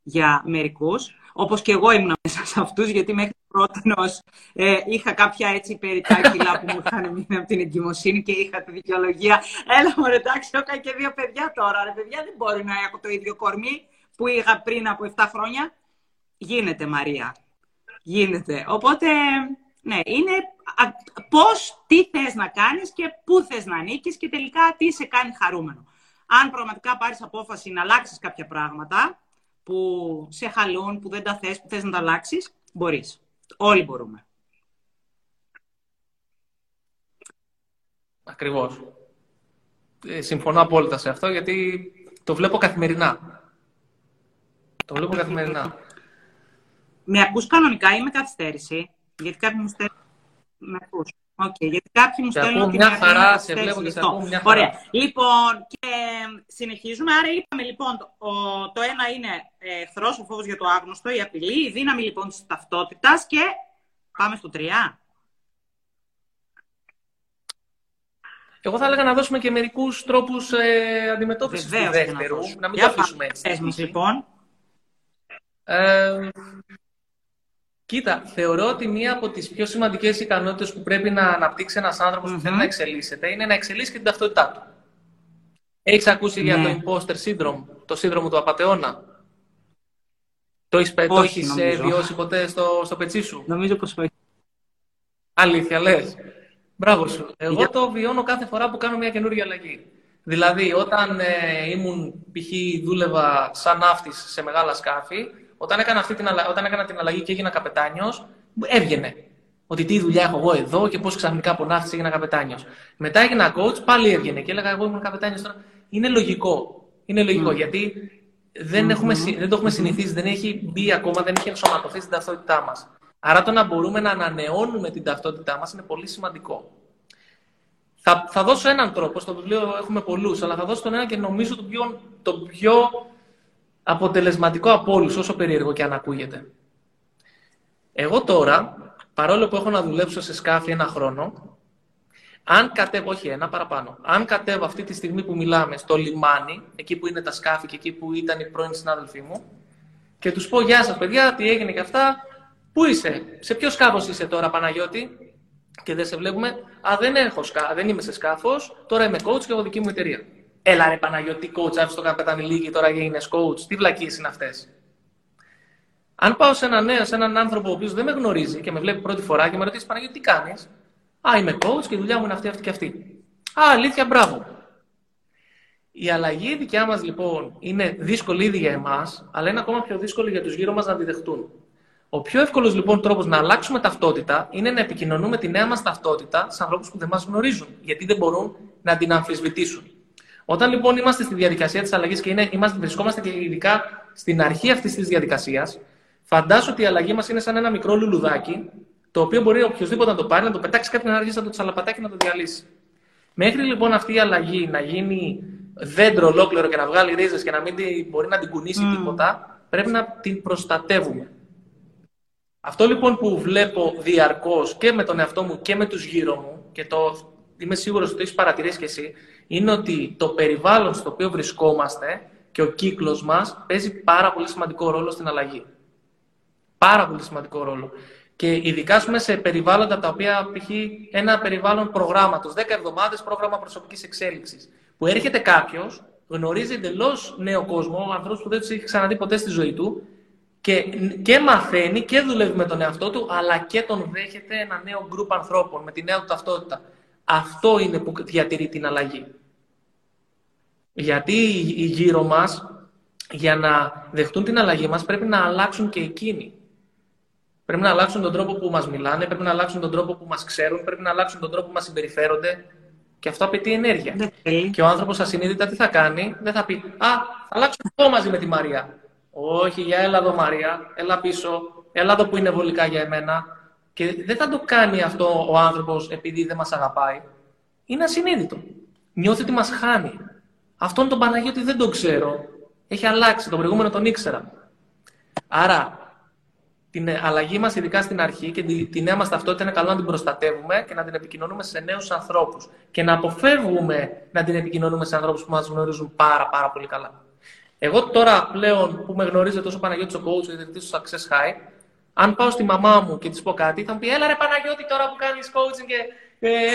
για μερικούς. Όπως και εγώ ήμουν μέσα σε αυτούς, γιατί μέχρι πρότινος ε, είχα κάποια έτσι περιτά κιλά που μου είχαν μείνει από την εγκυμοσύνη και είχα τη δικαιολογία. Έλα μου, εντάξει, έχω και δύο παιδιά τώρα. Ρε παιδιά, δεν μπορεί να έχω το ίδιο κορμί που είχα πριν από 7 χρόνια. Γίνεται, Μαρία. Γίνεται. Οπότε, ναι, είναι πώς, τι θες να κάνεις και πού θες να ανήκεις και τελικά τι σε κάνει χαρούμενο. αν πραγματικά πάρεις απόφαση να αλλάξεις κάποια πράγματα που σε χαλούν, που δεν τα θες, που θες να τα αλλάξεις, μπορείς. Όλοι μπορούμε. Ακριβώς. Ε, συμφωνώ απόλυτα σε αυτό, γιατί το βλέπω καθημερινά. Το βλέπω καθημερινά. Με ακούς κανονικά ή με καθυστέρηση, γιατί κάποιοι μου στέλνουν... Με ακούς. Okay, γιατί κάποιοι μου στέλνουν μια χαρά, σε βλέπω και σε ακούω μια χαρά. Ωραία. Λοιπόν, και συνεχίζουμε. Άρα είπαμε λοιπόν, το, το ένα είναι ε, εχθρός, ο φόβος για το άγνωστο, η απειλή, η δύναμη λοιπόν της ταυτότητας και πάμε στο τρία. Εγώ θα έλεγα να δώσουμε και μερικούς τρόπους ε, αντιμετώπισης του δεύτερου. Να μην το αφήσουμε έτσι. λοιπόν. Ε, κοίτα, θεωρώ ότι μία από τις πιο σημαντικές ικανότητες που πρέπει να αναπτύξει ένας άνθρωπος που θέλει να εξελίσσεται είναι να εξελίσσει και την ταυτότητά του. Έχεις ακούσει για το ναι. imposter syndrome, το σύνδρομο του απαταιώνα; Το έχεις ε, βιώσει ποτέ στο, στο πετσί σου; Νομίζω πως όχι. Αλήθεια, λες; Μπράβο σου. Εγώ το βιώνω κάθε φορά που κάνω μια καινούργια αλλαγή. Δηλαδή, όταν ε, ήμουν, π.χ. δούλευα σαν ναύτης σε μεγάλα σκάφη, όταν έκανα, αυτή την, όταν έκανα την αλλαγή και έγινα καπετάνιος, έβγαινε. Ότι τι δουλειά έχω εγώ εδώ και πώς ξαφνικά από ναύτη έγινα καπετάνιος. Μετά έγινα coach, πάλι έβγαινε και έλεγα εγώ ήμουν καπετάνιος τώρα. Είναι λογικό. Είναι λογικό mm. γιατί δεν, mm-hmm. έχουμε, δεν το έχουμε συνηθίσει, δεν έχει μπει ακόμα, δεν έχει ενσωματωθεί στην ταυτότητά μας. Άρα το να μπορούμε να ανανεώνουμε την ταυτότητά μας είναι πολύ σημαντικό. Θα, θα δώσω έναν τρόπο, στο βιβλίο έχουμε πολλούς, αλλά θα δώσω τον ένα και νομίζω το πιο, το πιο αποτελεσματικό από όλους, όσο περίεργο και αν ακούγεται. Εγώ τώρα, παρόλο που έχω να δουλέψω σε σκάφη ένα χρόνο, αν κατέβω, όχι ένα παραπάνω, αν κατέβω αυτή τη στιγμή που μιλάμε στο λιμάνι, εκεί που είναι τα σκάφη και εκεί που ήταν οι πρώην συνάδελφοί μου, και τους πω «Γεια σας παιδιά, τι έγινε και αυτά», Πού είσαι, σε ποιο σκάφος είσαι τώρα, Παναγιώτη, και δεν σε βλέπουμε. Α, δεν, έχω σκά... δεν είμαι σε σκάφος, τώρα είμαι coach και έχω δική μου εταιρεία. Έλα ρε Παναγιώτη, coach, άφησε το καπετάνι λίγη, τώρα γίνε coach. Τι βλακίες είναι αυτές. Αν πάω σε έναν νέο, σε έναν άνθρωπο ο οποίος δεν με γνωρίζει και με βλέπει πρώτη φορά και με ρωτήσει Παναγιώτη, τι κάνεις; Α, είμαι coach και η δουλειά μου είναι αυτή, αυτή και αυτή. Α, αλήθεια, μπράβο. Η αλλαγή δικιά μας λοιπόν είναι δύσκολη ήδη για εμάς, αλλά είναι ακόμα πιο δύσκολη για τους γύρω μας να τη δεχτούν. Ο πιο εύκολος λοιπόν τρόπος να αλλάξουμε ταυτότητα είναι να επικοινωνούμε τη νέα μας ταυτότητα σε ανθρώπους που δεν μας γνωρίζουν, γιατί δεν μπορούν να την αμφισβητήσουν. Όταν λοιπόν είμαστε στη διαδικασία της αλλαγής και είναι, είμαστε, βρισκόμαστε και ειδικά στην αρχή αυτής της διαδικασίας, φαντάσου ότι η αλλαγή μας είναι σαν ένα μικρό λουλουδάκι, το οποίο μπορεί οποιοδήποτε να το πάρει, να το πετάξει κάποιον να αρχίσει να το τσαλαπατάκι και να το διαλύσει. Μέχρι λοιπόν αυτή η αλλαγή να γίνει δέντρο ολόκληρο και να βγάλει ρίζες και να μην μπορεί να την κουνήσει mm. τίποτα, πρέπει να την προστατεύουμε. Αυτό λοιπόν που βλέπω διαρκώς και με τον εαυτό μου και με τους γύρω μου, και το είμαι σίγουρος ότι το έχεις παρατηρήσει κι εσύ, είναι ότι το περιβάλλον στο οποίο βρισκόμαστε και ο κύκλος μας παίζει πάρα πολύ σημαντικό ρόλο στην αλλαγή. Πάρα πολύ σημαντικό ρόλο. Και ειδικά πούμε, σε περιβάλλοντα τα οποία π.χ. ένα περιβάλλον προγράμματος, 10 εβδομάδες πρόγραμμα προσωπικής εξέλιξης, που έρχεται κάποιος, γνωρίζει εντελώς νέο κόσμο, ανθρώπου που δεν τους έχει ξαναδεί ποτέ στη ζωή του, και, και μαθαίνει και δουλεύει με τον εαυτό του, αλλά και τον δέχεται ένα νέο γκρουπ ανθρώπων με τη νέα του ταυτότητα. Αυτό είναι που διατηρεί την αλλαγή. Γιατί οι γύρω μας, για να δεχτούν την αλλαγή μας, πρέπει να αλλάξουν και εκείνοι. Πρέπει να αλλάξουν τον τρόπο που μας μιλάνε, πρέπει να αλλάξουν τον τρόπο που μας ξέρουν, πρέπει να αλλάξουν τον τρόπο που μας συμπεριφέρονται. Και αυτό απαιτεί ενέργεια. Ναι. Και ο άνθρωπος ασυνείδητα τι θα κάνει, δεν θα πει «Α, θα αλλάξω εγώ μαζί με τη Μαρία». Όχι, για έλα εδώ Μαρία, έλα πίσω, έλα εδώ που είναι βολικά για εμένα. Και δεν θα το κάνει αυτό ο άνθρωπος επειδή δεν μας αγαπάει. Είναι ασυνείδητο. Νιώθει ότι μας χάνει. Αυτόν τον Παναγιώτη δεν τον ξέρω. Έχει αλλάξει, τον προηγούμενο τον ήξερα. Άρα, την αλλαγή μας, ειδικά στην αρχή και τη, τη νέα μας ταυτότητα, είναι καλό να την προστατεύουμε και να την επικοινωνούμε σε νέους ανθρώπους. Και να αποφεύγουμε να την επικοινωνούμε σε ανθρώπους που μας γνωρίζουν πάρα, πάρα πολύ καλά. Εγώ τώρα πλέον που με γνωρίζετε τόσο Παναγιώτης ο coach, ο ιδρυτή του Success High, αν πάω στη μαμά μου και της πω κάτι, θα μου πει: Έλα ρε Παναγιώτη, τώρα που κάνεις coaching και,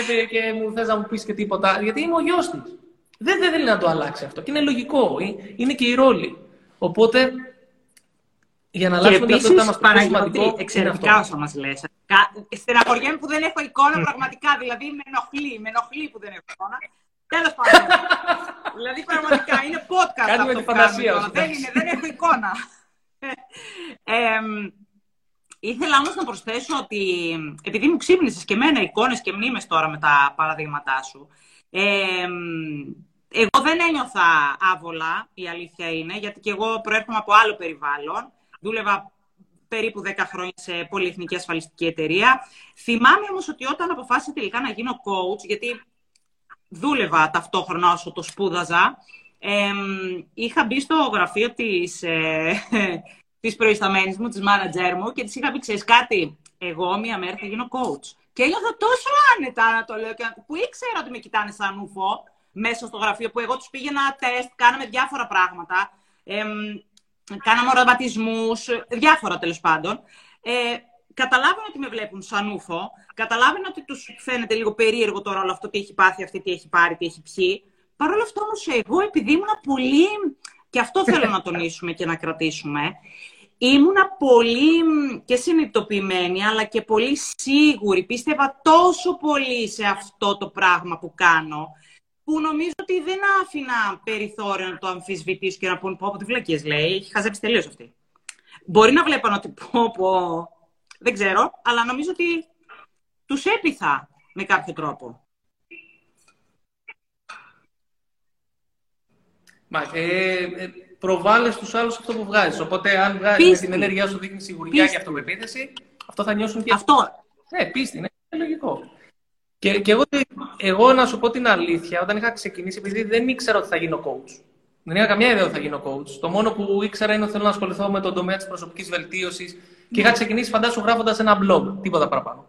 και, και μου θες να μου πεις και τίποτα. Γιατί είμαι ο γιος της. Δεν, δεν θέλει να το αλλάξει αυτό. Και είναι λογικό. Είναι και η ρόλη. Οπότε, για να αλλάξουμε την ταυτότητά μα, το σημαντικό. Εξαιρετικά όσα μας λες. Στεναχωριέμαι που δεν έχω εικόνα πραγματικά. Δηλαδή, με ενοχλεί, με ενοχλεί που δεν έχω εικόνα. Τέλος πάντων. δηλαδή, πραγματικά είναι podcast Κάτι με αυτό τη που φαντασία κάνουμε σου, τώρα. Δεν, είναι, δεν έχω εικόνα. ε, ήθελα όμως να προσθέσω ότι, επειδή μου ξύπνησες και εμένα εικόνες και μνήμες τώρα με τα παραδείγματά σου, ε, εγώ δεν ένιωθα άβολα, η αλήθεια είναι, γιατί και εγώ προέρχομαι από άλλο περιβάλλον. Δούλευα περίπου 10 χρόνια σε πολυεθνική ασφαλιστική εταιρεία. Θυμάμαι όμως ότι όταν αποφάσισα τελικά να γίνω coach, γιατί δούλευα ταυτόχρονα όσο το σπούδαζα, ε, είχα μπει στο γραφείο της, ε, της προϊσταμένης μου, της manager μου και της είχα πει, ξέρεις κάτι, εγώ μία μέρα θα γίνω coach. Και ένιωθα τόσο άνετα να το λέω, που ήξερα ότι με κοιτάνε σαν ούφο μέσα στο γραφείο, που εγώ τους πήγαινα τεστ, κάναμε διάφορα πράγματα. Ε, κάναμε οραματισμούς, διάφορα τέλος πάντων. Ε, καταλάβαινα ότι με βλέπουν σαν ούφο, καταλάβαινα ότι τους φαίνεται λίγο περίεργο τώρα όλο αυτό, τι έχει πάθει αυτή, τι έχει πάρει, τι έχει πιει. Παρ' όλα αυτά όμως εγώ επειδή ήμουν πολύ, και αυτό θέλω να τονίσουμε και να κρατήσουμε, ήμουνα πολύ και συνειδητοποιημένη, αλλά και πολύ σίγουρη. Πίστευα τόσο πολύ σε αυτό το πράγμα που κάνω, που νομίζω ότι δεν άφηνα περιθώριο να το αμφισβητήσω και να πούν πω, τι βλακίες λέει, έχει χαζέψει τελείως αυτή. Μπορεί να βλέπω ότι πω, πω, δεν ξέρω, αλλά νομίζω ότι τους έπειθα με κάποιο τρόπο. Μα, ε, ε, προβάλλεις τους άλλους αυτό που βγάζεις. Οπότε, αν βγάζεις με την ενέργειά σου δείχνεις σιγουριά και αυτοπεποίθηση, αυτό θα νιώσουν και Αυτό. Ναι, πίστη, ναι, είναι λογικό. Και, και εγώ, εγώ, να σου πω την αλήθεια, όταν είχα ξεκινήσει, επειδή δεν ήξερα ότι θα γίνω coach. Δεν είχα καμιά ιδέα ότι θα γίνω coach. Το μόνο που ήξερα είναι ότι θέλω να ασχοληθώ με τον τομέα της προσωπικής βελτίωσης και είχα ξεκινήσει, φαντάσου, γράφοντας ένα blog. Τίποτα παραπάνω.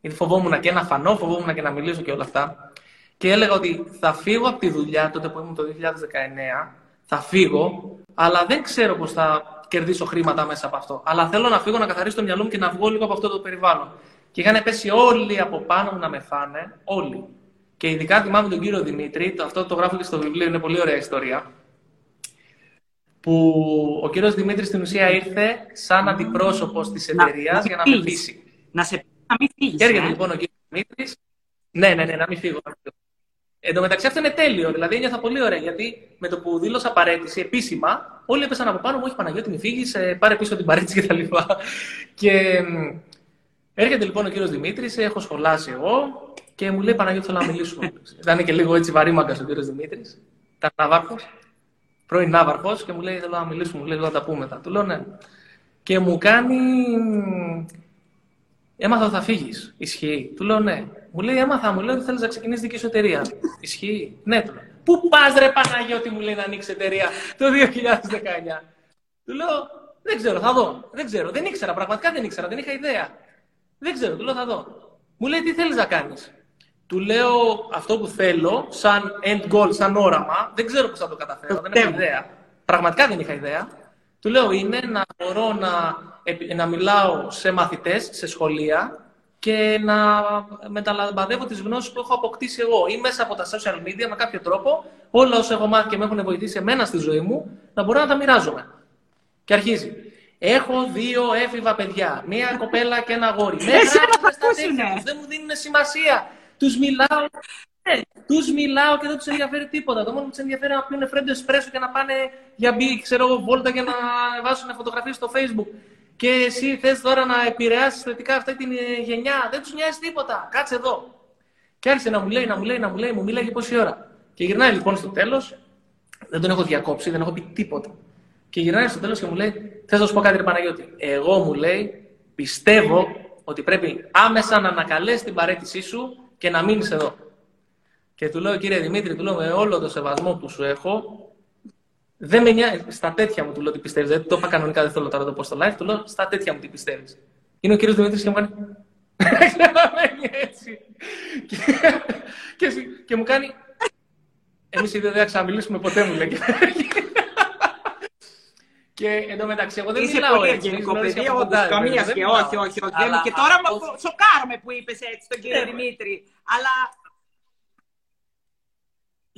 Γιατί φοβόμουν και να φανώ, φοβόμουν και να μιλήσω και όλα αυτά. Και έλεγα ότι θα φύγω από τη δουλειά τότε που ήμουν το 2019, θα φύγω, αλλά δεν ξέρω πώς θα κερδίσω χρήματα μέσα από αυτό. Αλλά θέλω να φύγω, να καθαρίσω το μυαλό μου και να βγω λίγο από αυτό το περιβάλλον. Και είχαν πέσει όλοι από πάνω μου να με φάνε, όλοι. Και ειδικά θυμάμαι τον κύριο Δημήτρη, αυτό το γράφω και στο βιβλίο, είναι πολύ ωραία ιστορία. Που ο κύριος Δημήτρης στην ουσία ήρθε σαν αντιπρόσωπος της εταιρείας για να με πείσει. Να σε να μην φύγεις, Και έρχεται ε; λοιπόν ο κύριος Δημήτρης. Ναι, ναι, ναι, να μην φύγω. να μην φύγω. Εν τω μεταξύ αυτό είναι τέλειο. Δηλαδή ένιωθα πολύ ωραία γιατί με το που δήλωσα παρέτηση επίσημα, όλοι έπεσαν από πάνω μου. Όχι Παναγιώτη, μην φύγεις, πάρε πίσω την παρέτηση κτλ. Και, και μ, έρχεται λοιπόν ο κύριος Δημήτρης, έχω σχολάσει εγώ και μου λέει Παναγιώτη, θέλω να μιλήσουμε. Ήταν και λίγο έτσι βαρύμαγκα ο κύριος Δημήτρης. Ήταν ναύαρχος, πρώην ναύαρχος και μου λέει Θέλω να μιλήσουμε, μου λέει Θα τα πούμε μετά. Του λέω ναι. Και μου κάνει. Έμαθα ότι θα φύγεις. Ισχύει. Του λέω ναι. Μου λέει έμαθα, μου λέει ότι θέλεις να ξεκινήσεις δική σου εταιρεία. Ισχύει. Ναι, του λέω. Πού πας ρε Παναγιώτη, μου λέει να ανοίξεις εταιρεία το 2019. Του λέω δεν ξέρω, θα δω. Δεν ξέρω. Δεν ήξερα, πραγματικά δεν ήξερα, δεν είχα ιδέα. Δεν ξέρω, του λέω θα δω. Μου λέει τι θέλεις να κάνεις; Του λέω αυτό που θέλω, σαν end goal, σαν όραμα. Δεν ξέρω πώς θα το καταφέρω, δεν έχω ιδέα. Πραγματικά δεν είχα ιδέα. Του λέω είναι να μπορώ να, επι- να μιλάω σε μαθητές, σε σχολεία και να μεταλαμπαδεύω τις γνώσεις που έχω αποκτήσει εγώ ή μέσα από τα social media με κάποιο τρόπο όλα όσα έχω μάθει και με έχουν βοηθήσει εμένα στη ζωή μου να μπορώ να τα μοιράζομαι. Και αρχίζει. Έχω δύο έφηβα παιδιά, μία κοπέλα και ένα αγόρι. Με Εσένα γράφουν θα στα ακούσουνε. τέτοια τους, δεν μου δίνουν σημασία. Τους μιλάω, ναι, τους μιλάω και δεν τους ενδιαφέρει τίποτα. Το μόνο που τους ενδιαφέρει είναι να πίνουν φρέντο εσπρέσο και να πάνε για μπει, ξέρω εγώ, βόλτα και να βάζουν φωτογραφίες στο facebook. Και εσύ θες τώρα να επηρεάσεις θετικά αυτή την ε, γενιά. Δεν τους νοιάζει τίποτα. Κάτσε εδώ. Και άρχισε να μου λέει, να μου λέει, να μου λέει, μου μίλαγε πόση ώρα. Και γυρνάει λοιπόν στο τέλος, δεν τον έχω διακόψει, δεν έχω πει τίποτα. Και γυρνάει στο τέλος και μου λέει: Θες να σου πω κάτι, ρε Παναγιώτη. Εγώ μου λέει: Πιστεύω ότι πρέπει άμεσα να ανακαλέσει την παρέτησή σου και να μείνεις εδώ. Και του λέω: Κύριε Δημήτρη, του λέω με όλο το σεβασμό που σου έχω, δεν με νοιάζει. Στα τέτοια μου του λέω τι πιστεύεις. Δεν το είπα κανονικά, δεν θέλω τώρα να το πω στο live. Του λέω: Στα τέτοια μου τι πιστεύεις. Είναι ο κύριος Δημήτρης και μου κάνει. Ξαναμένει έτσι. και, και, και μου κάνει. Εμείς δεν θα ξαναμιλήσουμε ποτέ, μου λέει. Και εντωμεταξύ, εγώ δεν Είσαι μιλάω πολύ έτσι. ευγενικό γνωρίζεις παιδί, από εγώ κοντά, της ρε παιδί, καμίας δεν και μιλάω. όχι, όχι, όχι. Αλλά Και τώρα αυτό- με σοκάρομαι που είπες έτσι τον κύριο Ναι. Δημήτρη. Αλλά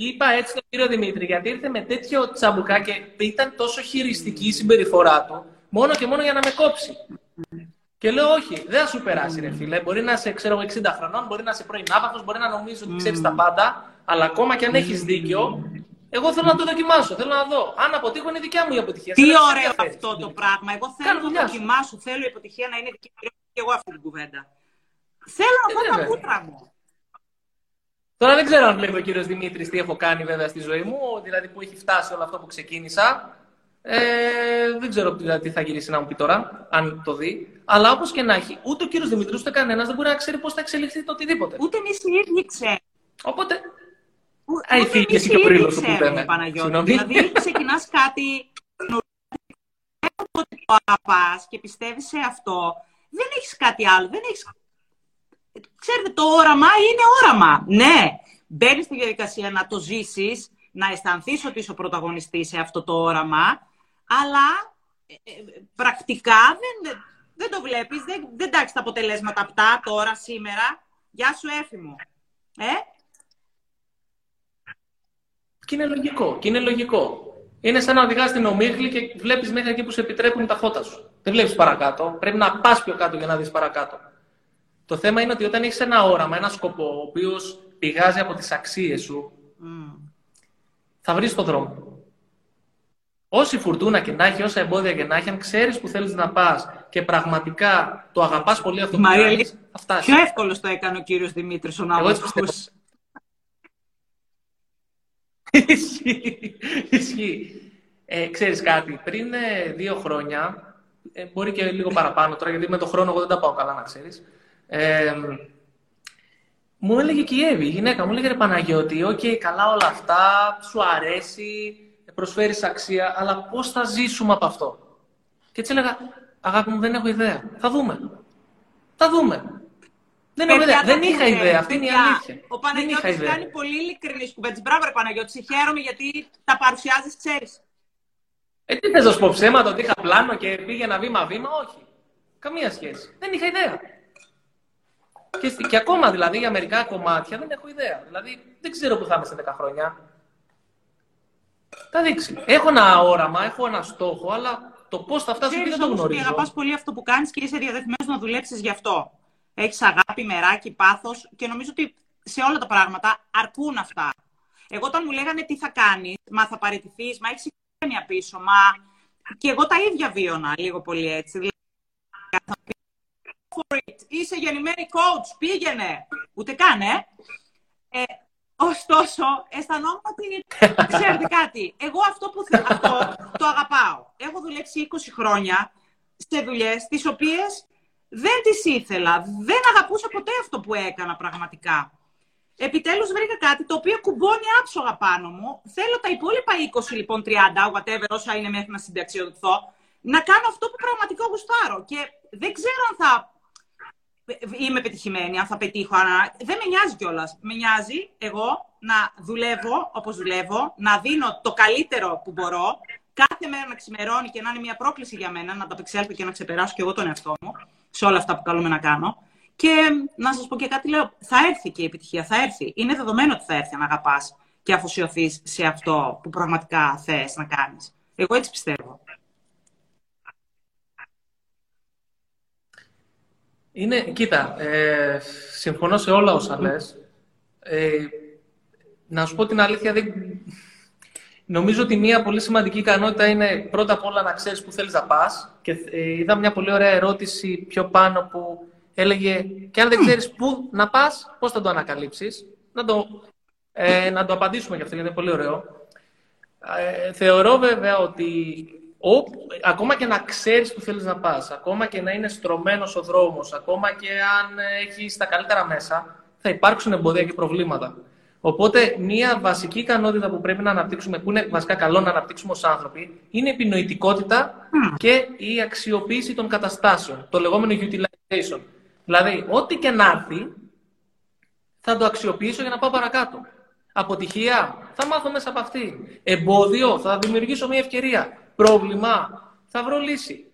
Είπα έτσι τον κύριο Δημήτρη, γιατί ήρθε με τέτοιο τσαμπουκά και ήταν τόσο χειριστική η συμπεριφορά του, μόνο και μόνο για να με κόψει. Και λέω, Όχι, δεν θα σου περάσει, ρε φίλε. Μπορεί να είσαι, ξέρω εγώ, 60 χρονών, μπορεί να είσαι πρώην άπαχο, μπορεί να νομίζεις ότι ξέρεις τα πάντα. Αλλά ακόμα και αν έχεις δίκιο, εγώ θέλω να το δοκιμάσω. Θέλω να δω. Αν αποτύχω, είναι δικιά μου η αποτυχία. Τι ωραίο αυτό το πράγμα. Εγώ θέλω να το δοκιμάσω. Θέλω η αποτυχία να είναι δική μου. Και εγώ αυτή την κουβέντα. Θέλω να πω τα κούτρα μου. Τώρα δεν ξέρω αν βλέπει ο κύριος Δημήτρης τι έχω κάνει βέβαια στη ζωή μου, δηλαδή που έχει φτάσει όλο αυτό που ξεκίνησα. Ε, δεν ξέρω τι θα γυρίσει να μου πει τώρα, αν το δει. Αλλά όπως και να έχει, ούτε ο κύριος Δημήτρη ούτε κανένας δεν μπορεί να ξέρει πώς θα εξελιχθεί το οτιδήποτε. Ούτε εμείς οι ίδιοι ξέρουμε. Οπότε. Αϊ, φύγει και εσύ και πριν που λέμε. Δηλαδή, ξεκινάς κάτι. Ότι το αγαπά και πιστεύεις σε αυτό, δεν έχεις κάτι άλλο. Δεν έχεις... Ξέρετε, το όραμα είναι όραμα. Ναι, μπαίνεις στη διαδικασία να το ζήσεις, να αισθανθείς ότι είσαι ο πρωταγωνιστής σε αυτό το όραμα, αλλά ε, ε, πρακτικά δεν, δεν το βλέπεις, δεν, δεν τάξεις τα αποτελέσματα αυτά τώρα, σήμερα. Γεια σου, έφημο. Ε; Και είναι λογικό. Και είναι λογικό. Είναι σαν να οδηγάς στην ομίχλη και βλέπεις μέχρι εκεί που σε επιτρέπουν τα φώτα σου. Δεν βλέπεις παρακάτω. Πρέπει να πας πιο κάτω για να δεις παρακάτω. Το θέμα είναι ότι όταν έχεις ένα όραμα, ένα σκοπό, ο οποίος πηγάζει από τις αξίες σου, mm. θα βρεις τον δρόμο. Όση φουρτούνα και να έχει, όσα εμπόδια και να έχει, αν ξέρεις που θέλεις να πας και πραγματικά το αγαπάς πολύ αυτό που κάνεις, θα φτάσεις. Πιο εύκολο το έκανε ο κύριος Δημήτρης ο Ναύαρχο. Ισχύει. Ισχύει. Ε, ξέρεις κάτι, πριν ε, δύο χρόνια, ε, μπορεί και λίγο παραπάνω τώρα, γιατί με τον χρόνο εγώ δεν τα πάω καλά, να ξέρεις, ε, μου έλεγε και η Εύη, η γυναίκα μου έλεγε ρε Παναγιώτη, OK, okay, καλά όλα αυτά, σου αρέσει, προσφέρεις αξία, αλλά πώς θα ζήσουμε από αυτό; Και έτσι έλεγα, αγάπη μου, δεν έχω ιδέα. Θα δούμε. Θα δούμε. Δεν, έχω ιδέα. δεν είχα ιδέα. Αυτή είναι η αλήθεια. Ο Παναγιώτης κάνει πολύ ειλικρινής κουβέντα. Μπράβο, ρε Παναγιώτη. Χαίρομαι γιατί τα παρουσιάζεις, ξέρεις. Ε, τι θες να σου πω ψέματα, ότι είχα πλάνο και πήγαινα βήμα-βήμα. Όχι. Καμία σχέση. Δεν είχα ιδέα. Και, και ακόμα δηλαδή για μερικά κομμάτια δεν έχω ιδέα. Δηλαδή δεν ξέρω που θα είμαι σε 10 χρόνια. Θα δείξει. Έχω ένα όραμα, έχω ένα στόχο, αλλά το πώς θα φτάσω εκεί δεν το γνωρίζω. Και αγαπάς πολύ αυτό που κάνεις και είσαι διαδεθειμένο να δουλέψεις γι' αυτό. Έχεις αγάπη, μεράκι, πάθος και νομίζω ότι σε όλα τα πράγματα αρκούν αυτά. Εγώ όταν μου λέγανε τι θα κάνεις, μα θα παραιτηθείς, μα έχεις οικογένεια πίσω, μα. Και εγώ τα ίδια βίωνα λίγο πολύ έτσι. Δηλαδή, Είσαι γεννημένη coach, πήγαινε. Ούτε καν, ε. ε ωστόσο, αισθανόμουν ότι, ξέρετε κάτι, εγώ αυτό που θέλω, αυτό το αγαπάω. Έχω δουλέψει 20 χρόνια σε δουλειές τις οποίες δεν τις ήθελα. Δεν αγαπούσα ποτέ αυτό που έκανα πραγματικά. Επιτέλους βρήκα κάτι το οποίο κουμπώνει άψογα πάνω μου. Θέλω τα υπόλοιπα 20, λοιπόν, 30, whatever, όσα είναι μέχρι να συνταξιοδοτηθώ, να κάνω αυτό που πραγματικά γουστάρω. Και δεν ξέρω αν θα είμαι πετυχημένη, αν θα πετύχω. Αν... Δεν με νοιάζει κιόλας. Με νοιάζει εγώ να δουλεύω όπως δουλεύω, να δίνω το καλύτερο που μπορώ, κάθε μέρα να ξημερώνει και να είναι μια πρόκληση για μένα, να το απεξέλθω και να ξεπεράσω κι εγώ τον εαυτό μου σε όλα αυτά που καλούμε να κάνω. Και να σας πω και κάτι, λέω, θα έρθει και η επιτυχία, θα έρθει. Είναι δεδομένο ότι θα έρθει αν αγαπάς και αφοσιωθείς σε αυτό που πραγματικά θες να κάνεις. Εγώ έτσι πιστεύω. Είναι, κοίτα, ε, συμφωνώ σε όλα όσα λες. Ε, να σου πω την αλήθεια, δεν... νομίζω ότι μία πολύ σημαντική ικανότητα είναι πρώτα απ' όλα να ξέρεις που θέλεις να πας. Και ε, είδα μια πολύ ωραία ερώτηση πιο πάνω που έλεγε και αν δεν ξέρεις πού να πας, πώς θα το ανακαλύψεις; Να το, ε, να το απαντήσουμε γι' αυτό, γιατί είναι πολύ ωραίο. Ε, θεωρώ βέβαια ότι Όπου, ακόμα και να ξέρεις που θέλεις να πας, ακόμα και να είναι στρωμένος ο δρόμος, ακόμα και αν έχεις τα καλύτερα μέσα, θα υπάρξουν εμπόδια και προβλήματα. Οπότε, μία βασική ικανότητα που πρέπει να αναπτύξουμε, που είναι βασικά καλό να αναπτύξουμε ως άνθρωποι, είναι η επινοητικότητα και η αξιοποίηση των καταστάσεων, το λεγόμενο utilization. Δηλαδή, ό,τι και να έρθει, θα το αξιοποιήσω για να πάω παρακάτω. Αποτυχία, θα μάθω μέσα από αυτή. Εμπόδιο, θα δημιουργήσω μια ευκαιρία πρόβλημα, θα βρω λύση.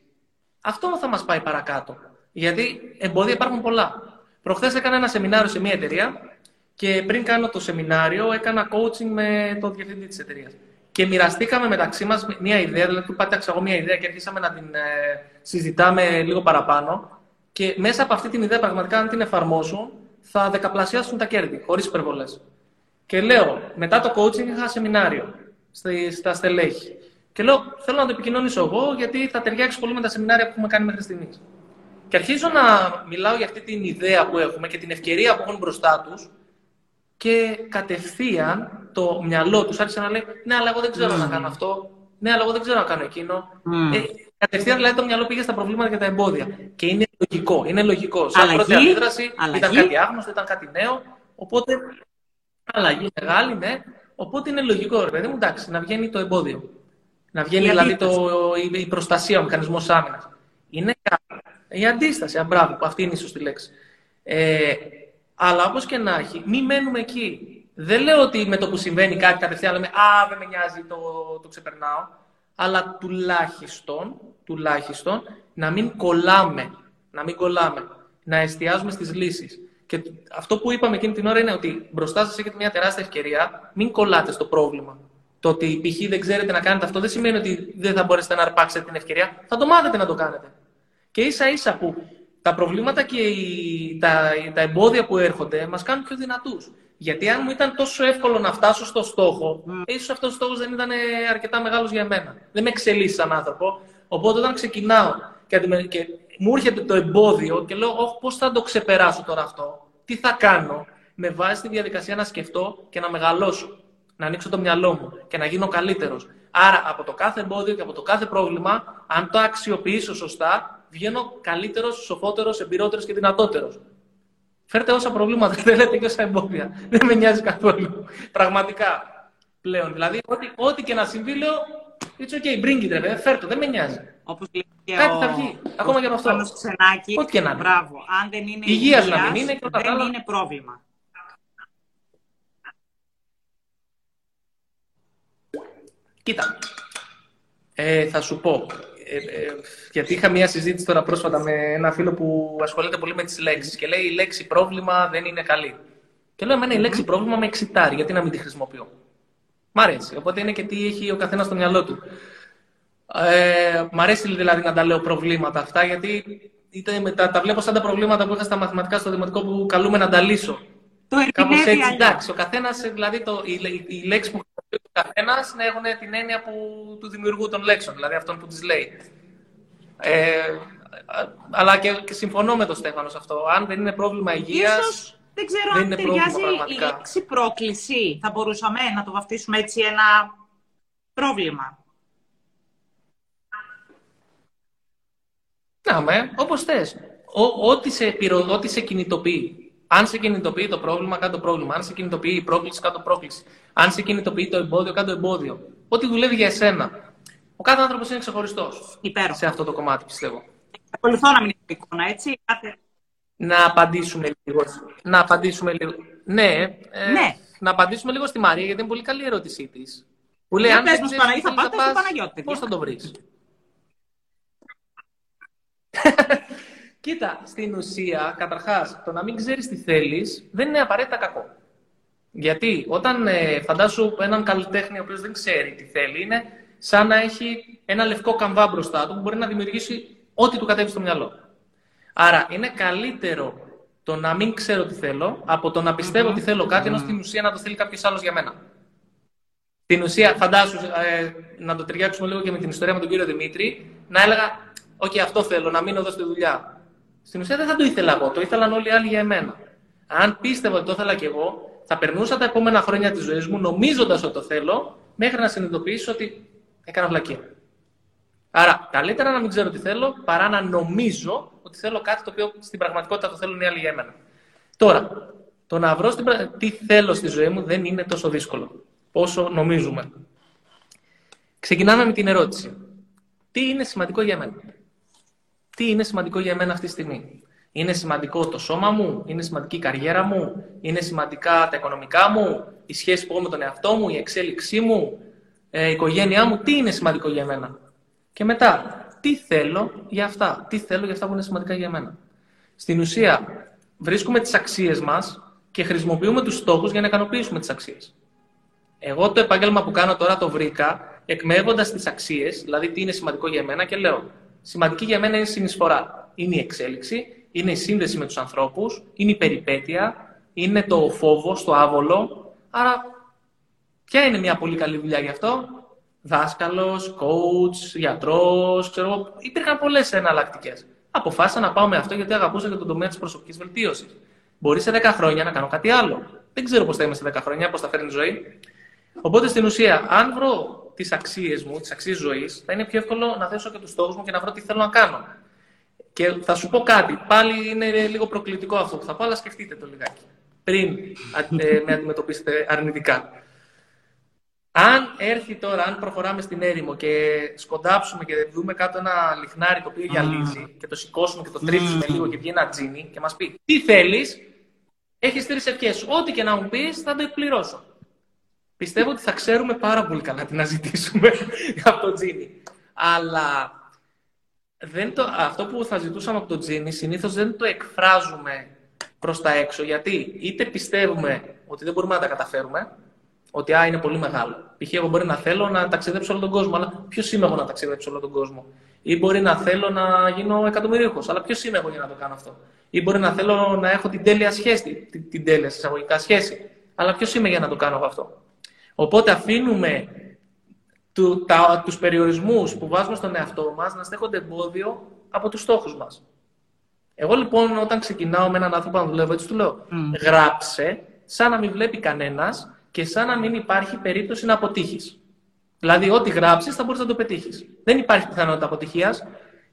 Αυτό θα μας πάει παρακάτω. Γιατί εμπόδια υπάρχουν πολλά. Προχθές έκανα ένα σεμινάριο σε μια εταιρεία και πριν κάνω το σεμινάριο έκανα coaching με τον διευθυντή της εταιρείας. Και μοιραστήκαμε μεταξύ μας μια ιδέα, δηλαδή του πάταξα εγώ μια ιδέα και αρχίσαμε να την ε, συζητάμε λίγο παραπάνω. Και μέσα από αυτή την ιδέα πραγματικά αν την εφαρμόσουν θα δεκαπλασιάσουν τα κέρδη, χωρίς υπερβολές. Και λέω, μετά το coaching είχα σεμινάριο στα στελέχη. Και λέω, θέλω να το επικοινωνήσω εγώ, γιατί θα ταιριάξει πολύ με τα σεμινάρια που έχουμε κάνει μέχρι στιγμής. Και αρχίζω να μιλάω για αυτή την ιδέα που έχουμε και την ευκαιρία που έχουν μπροστά τους. Και κατευθείαν το μυαλό τους άρχισε να λέει: Ναι, αλλά εγώ δεν ξέρω mm. να κάνω αυτό. Ναι, αλλά εγώ δεν ξέρω να κάνω εκείνο. Mm. Ε, κατευθείαν δηλαδή το μυαλό πήγε στα προβλήματα και τα εμπόδια. Και είναι λογικό. Είναι λογικό. Σαν πρώτη αντίδραση ήταν κάτι άγνωστο, ήταν κάτι νέο. Οπότε. Αλλαγή μεγάλη, ναι. Οπότε είναι λογικό, ρε παιδί μου, εντάξει, να βγαίνει το εμπόδιο. Να βγαίνει δηλαδή το, η προστασία, ο μηχανισμός άμυνας. Είναι η αντίσταση, αμπράβο, αυτή είναι η σωστή λέξη. Ε, αλλά όπως και να έχει, μην μένουμε εκεί. Δεν λέω ότι με το που συμβαίνει κάτι κατευθείαν λέμε Α, δεν με νοιάζει, το, το ξεπερνάω. Αλλά τουλάχιστον, τουλάχιστον να μην κολλάμε. Να μην κολλάμε. Να εστιάζουμε στις λύσεις. Και αυτό που είπαμε εκείνη την ώρα είναι ότι μπροστά σας έχετε μια τεράστια ευκαιρία. Μην κολλάτε στο πρόβλημα. Το ότι π.χ. δεν ξέρετε να κάνετε αυτό δεν σημαίνει ότι δεν θα μπορέσετε να αρπάξετε την ευκαιρία. Θα το μάθετε να το κάνετε. Και ίσα ίσα που τα προβλήματα και οι, τα, τα εμπόδια που έρχονται μας κάνουν πιο δυνατούς. Γιατί αν μου ήταν τόσο εύκολο να φτάσω στο στόχο, mm. ίσως αυτός ο στόχος δεν ήταν αρκετά μεγάλος για μένα. Δεν με εξελίσσει σαν άνθρωπο. Οπότε όταν ξεκινάω και, και μου έρχεται το εμπόδιο και λέω, Όχι, πώς θα το ξεπεράσω τώρα αυτό, τι θα κάνω, με βάζει τη διαδικασία να σκεφτώ και να μεγαλώσω. Να ανοίξω το μυαλό μου και να γίνω καλύτερος. Άρα από το κάθε εμπόδιο και από το κάθε πρόβλημα, αν το αξιοποιήσω σωστά, βγαίνω καλύτερος, σοφότερος, εμπειρότερος και δυνατότερος. Φέρτε όσα προβλήματα θέλετε και όσα εμπόδια. Δεν με νοιάζει καθόλου. Πραγματικά πλέον. Δηλαδή, ό,τι, ό,τι και να συμβεί, λέω It's okay, bring it, ρε, φέρτε, δεν με νοιάζει. Όπως λέει και Κάτι ο... θα βγει. Ακόμα και από αυτό. Ξενάκι, Ό,τι και να είναι. Μπράβο. Αν δεν είναι υγείας, να μην είναι, και δεν είναι πρόβλημα. Κοίτα, ε, θα σου πω. Ε, ε, γιατί είχα μια συζήτηση τώρα πρόσφατα με ένα φίλο που ασχολείται πολύ με τις λέξεις και λέει η λέξη πρόβλημα δεν είναι καλή. Και λέω εμένα η λέξη πρόβλημα με εξητάρει, γιατί να μην τη χρησιμοποιώ; Μ' αρέσει. Οπότε είναι και τι έχει ο καθένας στο μυαλό του. Ε, μ' αρέσει δηλαδή να τα λέω προβλήματα αυτά, γιατί είτε τα, τα βλέπω σαν τα προβλήματα που είχα στα μαθηματικά στο δημοτικό που καλούμε να τα λύσω. Το Κάπως έτσι, εντάξει. Ο καθένας, δηλαδή το, η, η, η λέξη που χρησιμοποιεί ο καθένας να έχουν την έννοια που, του δημιουργού των λέξεων, δηλαδή αυτόν που τι λέει. Ε, αλλά και, και, συμφωνώ με τον Στέφανο σε αυτό. Αν δεν είναι πρόβλημα υγείας. Δεν ξέρω δεν αν ταιριάζει η λέξη πρόκληση. Θα μπορούσαμε να το βαφτίσουμε έτσι ένα πρόβλημα. Να με, όπως θες. Ό,τι σε, ό,τι σε κινητοποιεί. Αν σε κινητοποιεί το πρόβλημα, κάτω πρόβλημα. Αν σε κινητοποιεί η πρόκληση, κάτω πρόκληση. Αν σε κινητοποιεί το εμπόδιο, κάτω εμπόδιο. Ό,τι δουλεύει για εσένα. Ο κάθε άνθρωπος είναι ξεχωριστός. Σε αυτό το κομμάτι, πιστεύω. Ακολουθώ να μην είναι εικόνα, έτσι. Να απαντήσουμε λίγο. Να απαντήσουμε λίγο. Ναι, ε, ναι. να απαντήσουμε λίγο στη Μαρία, γιατί είναι πολύ καλή η ερώτησή της. Που λέει, αν δεν ξέρεις θα πάτε στο Παναγιώτη. Πώς θα το βρεις; Κοίτα, στην ουσία, καταρχάς, το να μην ξέρεις τι θέλεις δεν είναι απαραίτητα κακό. Γιατί όταν ε, φαντάσου έναν καλλιτέχνη ο οποίος δεν ξέρει τι θέλει, είναι σαν να έχει ένα λευκό καμβά μπροστά του που μπορεί να δημιουργήσει ό,τι του κατέβει στο μυαλό. Άρα είναι καλύτερο το να μην ξέρω τι θέλω από το να πιστεύω ότι θέλω κάτι, ενώ στην ουσία να το θέλει κάποιος άλλος για μένα. Στην ουσία, φαντάσου, ε, να το ταιριάξουμε λίγο και με την ιστορία με τον κύριο Δημήτρη, να έλεγα: Οκ, αυτό θέλω, να μείνω εδώ στη δουλειά. Στην ουσία δεν θα το ήθελα εγώ, το ήθελαν όλοι οι άλλοι για εμένα. Αν πίστευα ότι το ήθελα κι εγώ, θα περνούσα τα επόμενα χρόνια της ζωής μου νομίζοντας ότι το θέλω, μέχρι να συνειδητοποιήσω ότι έκανα βλακία. Άρα, καλύτερα να μην ξέρω τι θέλω παρά να νομίζω ότι θέλω κάτι το οποίο στην πραγματικότητα το θέλουν οι άλλοι για μένα. Τώρα, το να βρω στην... τι θέλω στη ζωή μου δεν είναι τόσο δύσκολο όσο νομίζουμε. Ξεκινάμε με την ερώτηση. Τι είναι σημαντικό για μένα; Τι είναι σημαντικό για μένα αυτή τη στιγμή; Είναι σημαντικό το σώμα μου, είναι σημαντική η καριέρα μου, είναι σημαντικά τα οικονομικά μου, η σχέση που έχω με τον εαυτό μου, η εξέλιξή μου, ε, η οικογένειά μου; Τι είναι σημαντικό για μένα. Και μετά, τι θέλω για αυτά; Τι θέλω για αυτά που είναι σημαντικά για μένα. Στην ουσία, βρίσκουμε τις αξίες μας και χρησιμοποιούμε τους στόχους για να ικανοποιήσουμε τις αξίες. Εγώ το επάγγελμα που κάνω τώρα το βρήκα εκμεύοντας τις αξίες, δηλαδή τι είναι σημαντικό για μένα και λέω: Σημαντική για μένα είναι η συνεισφορά. Είναι η εξέλιξη, είναι η σύνδεση με τους ανθρώπους, είναι η περιπέτεια, είναι το φόβο, το άβολο. Άρα, ποια είναι μια πολύ καλή δουλειά γι' αυτό; Δάσκαλος, coach, γιατρός, ξέρω εγώ. Υπήρχαν πολλές εναλλακτικές. Αποφάσισα να πάω με αυτό γιατί αγαπούσα και τον τομέα της προσωπικής βελτίωσης. Μπορεί σε 10 χρόνια να κάνω κάτι άλλο. Δεν ξέρω πώς θα είμαι σε 10 χρόνια, πώς θα φέρνει η ζωή. Οπότε στην ουσία, αν βρω τις αξίες μου, τις αξίες ζωής, θα είναι πιο εύκολο να θέσω και τους στόχους μου και να βρω τι θέλω να κάνω. Και θα σου πω κάτι. Πάλι είναι λίγο προκλητικό αυτό που θα πω, αλλά σκεφτείτε το λιγάκι. Πριν ε, με αντιμετωπίσετε αρνητικά. Αν έρθει τώρα, αν προχωράμε στην έρημο και σκοντάψουμε και δούμε κάτω ένα λιχνάρι το οποίο γυαλίζει και το σηκώσουμε και το τρίψουμε λίγο και βγει ένα τζίνι και μας πει τι θέλεις, έχεις τρεις ευχές. Ό,τι και να μου πεις, θα το εκπληρώσω. Πιστεύω ότι θα ξέρουμε πάρα πολύ καλά τι να ζητήσουμε από το τζίνι. Αλλά δεν το, αυτό που θα ζητούσαμε από το τζίνι συνήθως δεν το εκφράζουμε προς τα έξω. Γιατί είτε πιστεύουμε ότι δεν μπορούμε να τα καταφέρουμε, ότι α, είναι πολύ μεγάλο. Π.χ. εγώ μπορεί να θέλω να ταξιδέψω όλο τον κόσμο, αλλά ποιος είμαι εγώ να ταξιδέψω όλο τον κόσμο; Ή μπορεί να θέλω να γίνω εκατομμυρίουχος, αλλά ποιος είμαι εγώ για να το κάνω αυτό; Ή μπορεί να θέλω να έχω την τέλεια σχέση, την, την τέλεια εισαγωγικά σχέση. Αλλά ποιος είμαι για να το κάνω αυτό; Οπότε αφήνουμε του, τα, τους περιορισμούς που βάζουμε στον εαυτό μας να στέκονται εμπόδιο από τους στόχους μας. Εγώ λοιπόν όταν ξεκινάω με έναν άνθρωπο να δουλεύω έτσι του λέω γράψε σαν να μην βλέπει κανένας και σαν να μην υπάρχει περίπτωση να αποτύχεις. Δηλαδή ό,τι γράψεις θα μπορείς να το πετύχεις. Δεν υπάρχει πιθανότητα αποτυχίας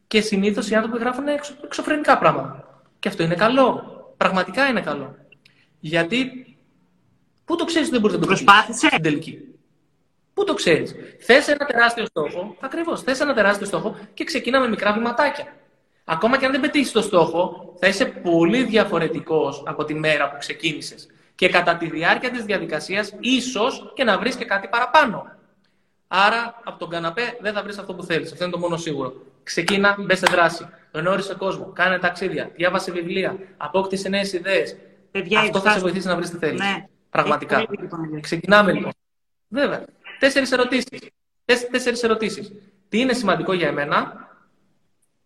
και συνήθως οι άνθρωποι γράφουν εξω, εξωφρενικά πράγματα. Και αυτό είναι καλό. Πραγματικά είναι καλό. Γιατί πού το ξέρεις ότι δεν μπορείς να το Προσπάθησε. στην τελική. Πού το ξέρεις; Θες ένα τεράστιο στόχο, ακριβώς. Θες ένα τεράστιο στόχο και ξεκινά με μικρά βηματάκια. Ακόμα και αν δεν πετύχεις το στόχο, θα είσαι πολύ διαφορετικός από τη μέρα που ξεκίνησες. Και κατά τη διάρκεια της διαδικασίας, ίσως και να βρεις και κάτι παραπάνω. Άρα, από τον καναπέ δεν θα βρεις αυτό που θέλεις. Αυτό είναι το μόνο σίγουρο. Ξεκίνα, μπες σε δράση. Γνώρισε κόσμο. Κάνε ταξίδια. Διάβασε βιβλία. Απόκτησε νέες ιδέες. Αυτό θα σε βοηθήσει να βρεις τι θέλει. Ναι. Πραγματικά. Ξεκινάμε λοιπόν. Βέβαια. Τέσσερις ερωτήσεις. Τέσσερις ερωτήσεις. Τι είναι σημαντικό για εμένα,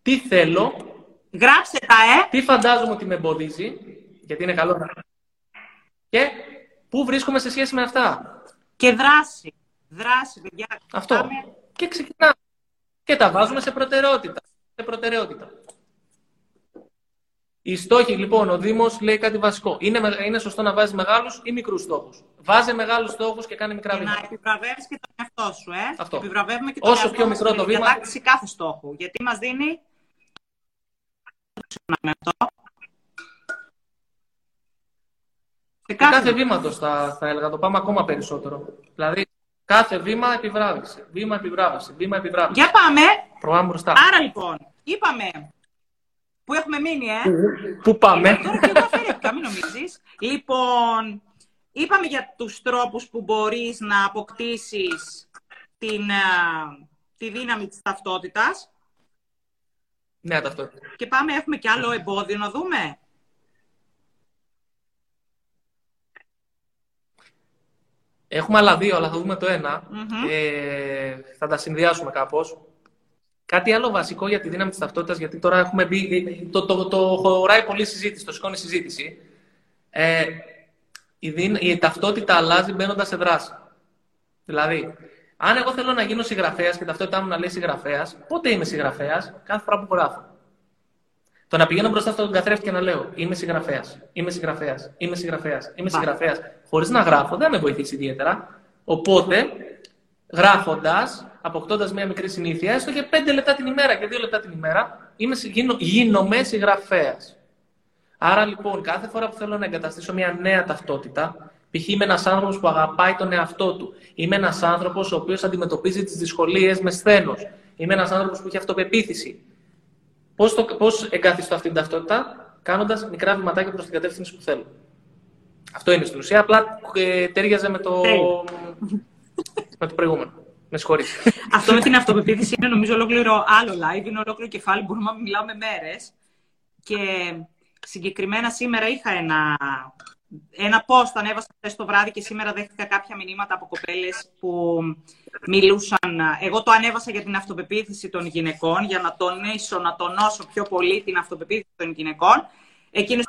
τι θέλω; Γράψτε τα, ε! Τι φαντάζομαι ότι με εμποδίζει, γιατί είναι καλό να. Και πού βρίσκομαι σε σχέση με αυτά; Και δράση. Δράση, παιδιά. Αυτό. Και ξεκινάμε. Και τα βάζουμε σε προτεραιότητα. Σε προτεραιότητα. Οι στόχοι, λοιπόν, ο Δήμος λέει κάτι βασικό. Είναι, είναι σωστό να βάζει μεγάλους ή μικρούς στόχους. Βάζε μεγάλους στόχους και κάνει μικρά βήματα. Να επιβραβεύεις και τον εαυτό σου, ε. Αυτό. Επιβραβεύουμε και τον Όσο πιο μικρό το βήμα. κατάκτηση κάθε στόχου. Γιατί μας δίνει. Σε κάθε, κάθε βήματος θα, θα έλεγα, το πάμε ακόμα περισσότερο. Δηλαδή, κάθε βήμα επιβράβευση. Βήμα επιβράβευση. Βήμα επιβράβευση. Για πάμε. Προγράμμα μπροστά. Άρα λοιπόν, είπαμε Πού έχουμε μείνει, ε; Πού πάμε; Τώρα και εγώ αφαιρέθηκα, μην νομίζεις. Λοιπόν, είπαμε για τους τρόπους που μπορείς να αποκτήσεις την, τη δύναμη της ταυτότητας. Ναι, ταυτότητα. Και πάμε, έχουμε κι άλλο εμπόδιο να δούμε. Έχουμε άλλα δύο, αλλά θα δούμε το ενα Ε, θα τα συνδυάσουμε κάπως. Κάτι άλλο βασικό για τη δύναμη της ταυτότητας, γιατί τώρα έχουμε μπει. Το, το, το, χωράει πολύ συζήτηση, το σηκώνει συζήτηση. Ε, η, η ταυτότητα αλλάζει μπαίνοντας σε δράση. Δηλαδή, αν εγώ θέλω να γίνω συγγραφέας και ταυτότητά μου να λέει συγγραφέας, πότε είμαι συγγραφέας, κάθε φορά που γράφω. Το να πηγαίνω μπροστά στον καθρέφτη και να λέω Είμαι συγγραφέας, είμαι συγγραφέας, είμαι συγγραφέας, είμαι συγγραφέας, χωρίς να γράφω, δεν με βοηθήσει ιδιαίτερα. Οπότε, γράφοντας, αποκτώντας μια μικρή συνήθεια, έστω και 5 λεπτά την ημέρα και 2 λεπτά την ημέρα, είμαι, γίνω, γίνομαι συγγραφέας. Άρα λοιπόν, κάθε φορά που θέλω να εγκαταστήσω μια νέα ταυτότητα, π.χ. είμαι ένας άνθρωπος που αγαπάει τον εαυτό του, είμαι ένας άνθρωπος ο οποίος αντιμετωπίζει τις δυσκολίες με σθένος, είμαι ένας άνθρωπος που έχει αυτοπεποίθηση. Πώς πώς εγκαθιστώ αυτή την ταυτότητα, κάνοντας μικρά βηματάκια προς την κατεύθυνση που θέλω. Αυτό είναι στην ουσία. Απλά ε, τέριαζε με το, με το προηγούμενο. Με συγχωρείτε. Αυτό με την αυτοπεποίθηση είναι νομίζω ολόκληρο άλλο live, είναι ολόκληρο κεφάλι, μπορούμε να μιλάμε μέρες. Και συγκεκριμένα σήμερα είχα ένα, ένα post, ανέβασα χθες το βράδυ και σήμερα δέχτηκα κάποια μηνύματα από κοπέλες που μιλούσαν. Εγώ το ανέβασα για την αυτοπεποίθηση των γυναικών, για να τονίσω, να τονώσω πιο πολύ την αυτοπεποίθηση των γυναικών. Εκείνο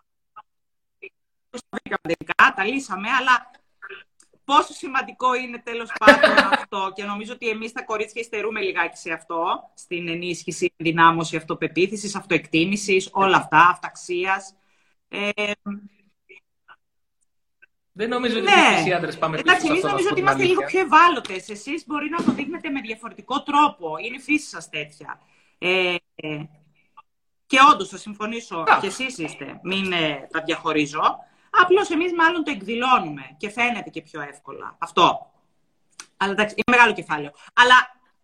τα λύσαμε, αλλά πόσο σημαντικό είναι τέλος πάντων αυτό και νομίζω ότι εμείς τα κορίτσια υστερούμε λιγάκι σε αυτό, στην ενίσχυση, ενδυνάμωση αυτοπεποίθησης, αυτοεκτίμησης, όλα αυτά, αυταξίας. Ε, δεν νομίζω ότι ναι. οι άντρες πάμε πίσω. Εντάξει, εμείς νομίζω ότι είμαστε λίγο πιο ευάλωτες. Εσείς μπορεί να το δείχνετε με διαφορετικό τρόπο. Είναι η φύση σας τέτοια. Ε, και όντως θα συμφωνήσω. Και εσείς είστε. Μην ε, τα διαχωρίζω. Απλώς εμείς μάλλον το εκδηλώνουμε και φαίνεται και πιο εύκολα. Αυτό. Αλλά εντάξει, είναι μεγάλο κεφάλαιο. Αλλά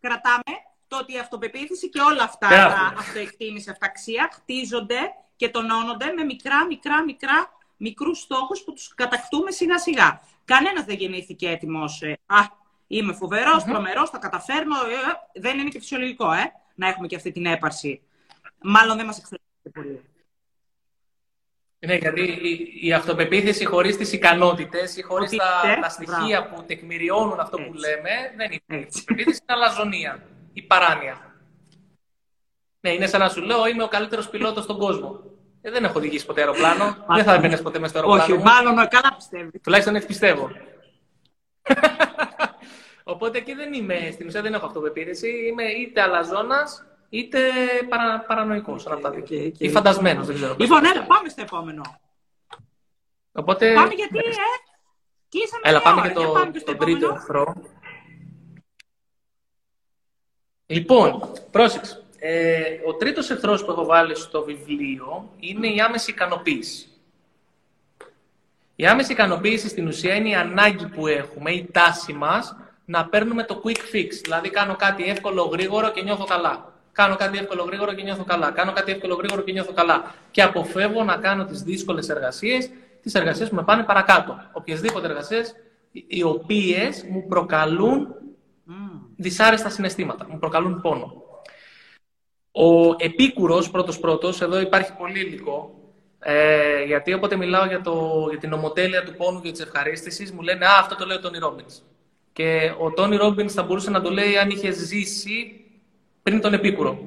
κρατάμε το ότι η αυτοπεποίθηση και όλα αυτά, τα αυτοεκτίμηση, αυταξία, χτίζονται και τονώνονται με μικρά, μικρά, μικρά μικρούς στόχους που τους κατακτούμε σιγά σιγά. Κανένας δεν γεννήθηκε έτοιμος, ε, α, είμαι φοβερός, mm-hmm. τρομερός, θα καταφέρνω, ε, ε, δεν είναι και φυσιολογικό, ε, να έχουμε και αυτή την έπαρση. Μάλλον δεν μας εξελίσσεται πολύ. Ναι, γιατί η, η αυτοπεποίθηση χωρίς τις ικανότητες ή χωρίς τα, τα, στοιχεία που τεκμηριώνουν αυτό που λέμε δεν είναι. Η αυτοπεποίθηση είναι αλαζονία, η παράνοια. Ναι, είναι σαν να σου λέω είμαι ο καλύτερος πιλότος στον κόσμο. Ε, δεν έχω οδηγήσει ποτέ αεροπλάνο. δεν θα έμπαινες ποτέ μες στο αεροπλάνο. Όχι, μάλλον καλά πιστεύει. Τουλάχιστον έτσι πιστεύω. Οπότε εκεί δεν είμαι, στην ουσία δεν έχω αυτοπεποίθηση. Είμαι είτε αλαζόνας είτε παρα, παρανοϊκός. Okay, okay, Ή φαντασμένος, δεν ξέρω. Λοιπόν, έλα, πάμε στο επόμενο. Οπότε... Πάμε γιατί, ε, κλείσαμε Έλα, πάμε και το, πάμε το τρίτο εχθρό. Λοιπόν, πρόσεξε. Ε, ο τρίτος εχθρός που έχω βάλει στο βιβλίο είναι η άμεση ικανοποίηση. Η άμεση ικανοποίηση στην ουσία είναι η ανάγκη που έχουμε, η τάση μας, να παίρνουμε το quick fix. Δηλαδή κάνω κάτι εύκολο, γρήγορο και νιώθω καλά. Κάνω κάτι εύκολο, γρήγορο και νιώθω καλά. Κάνω κάτι εύκολο, γρήγορο και νιώθω καλά. Και αποφεύγω να κάνω τις δύσκολες εργασίες, τις εργασίες που με πάνε παρακάτω. Οποιασδήποτε εργασίες, οι οποίες μου προκαλούν δυσάρεστα συναισθήματα, μου προκαλούν πόνο. Ο Επίκουρος, πρώτος-πρώτος, εδώ υπάρχει πολύ υλικό, ε, γιατί όποτε μιλάω για, το, για την ομοτέλεια του πόνου και της ευχαρίστησης, μου λένε «Α, αυτό το λέει ο Τόνι Ρόμπινς». Και ο Τόνι Ρόμπινς θα μπορούσε να το λέει αν είχε ζήσει πριν τον Επίκουρο.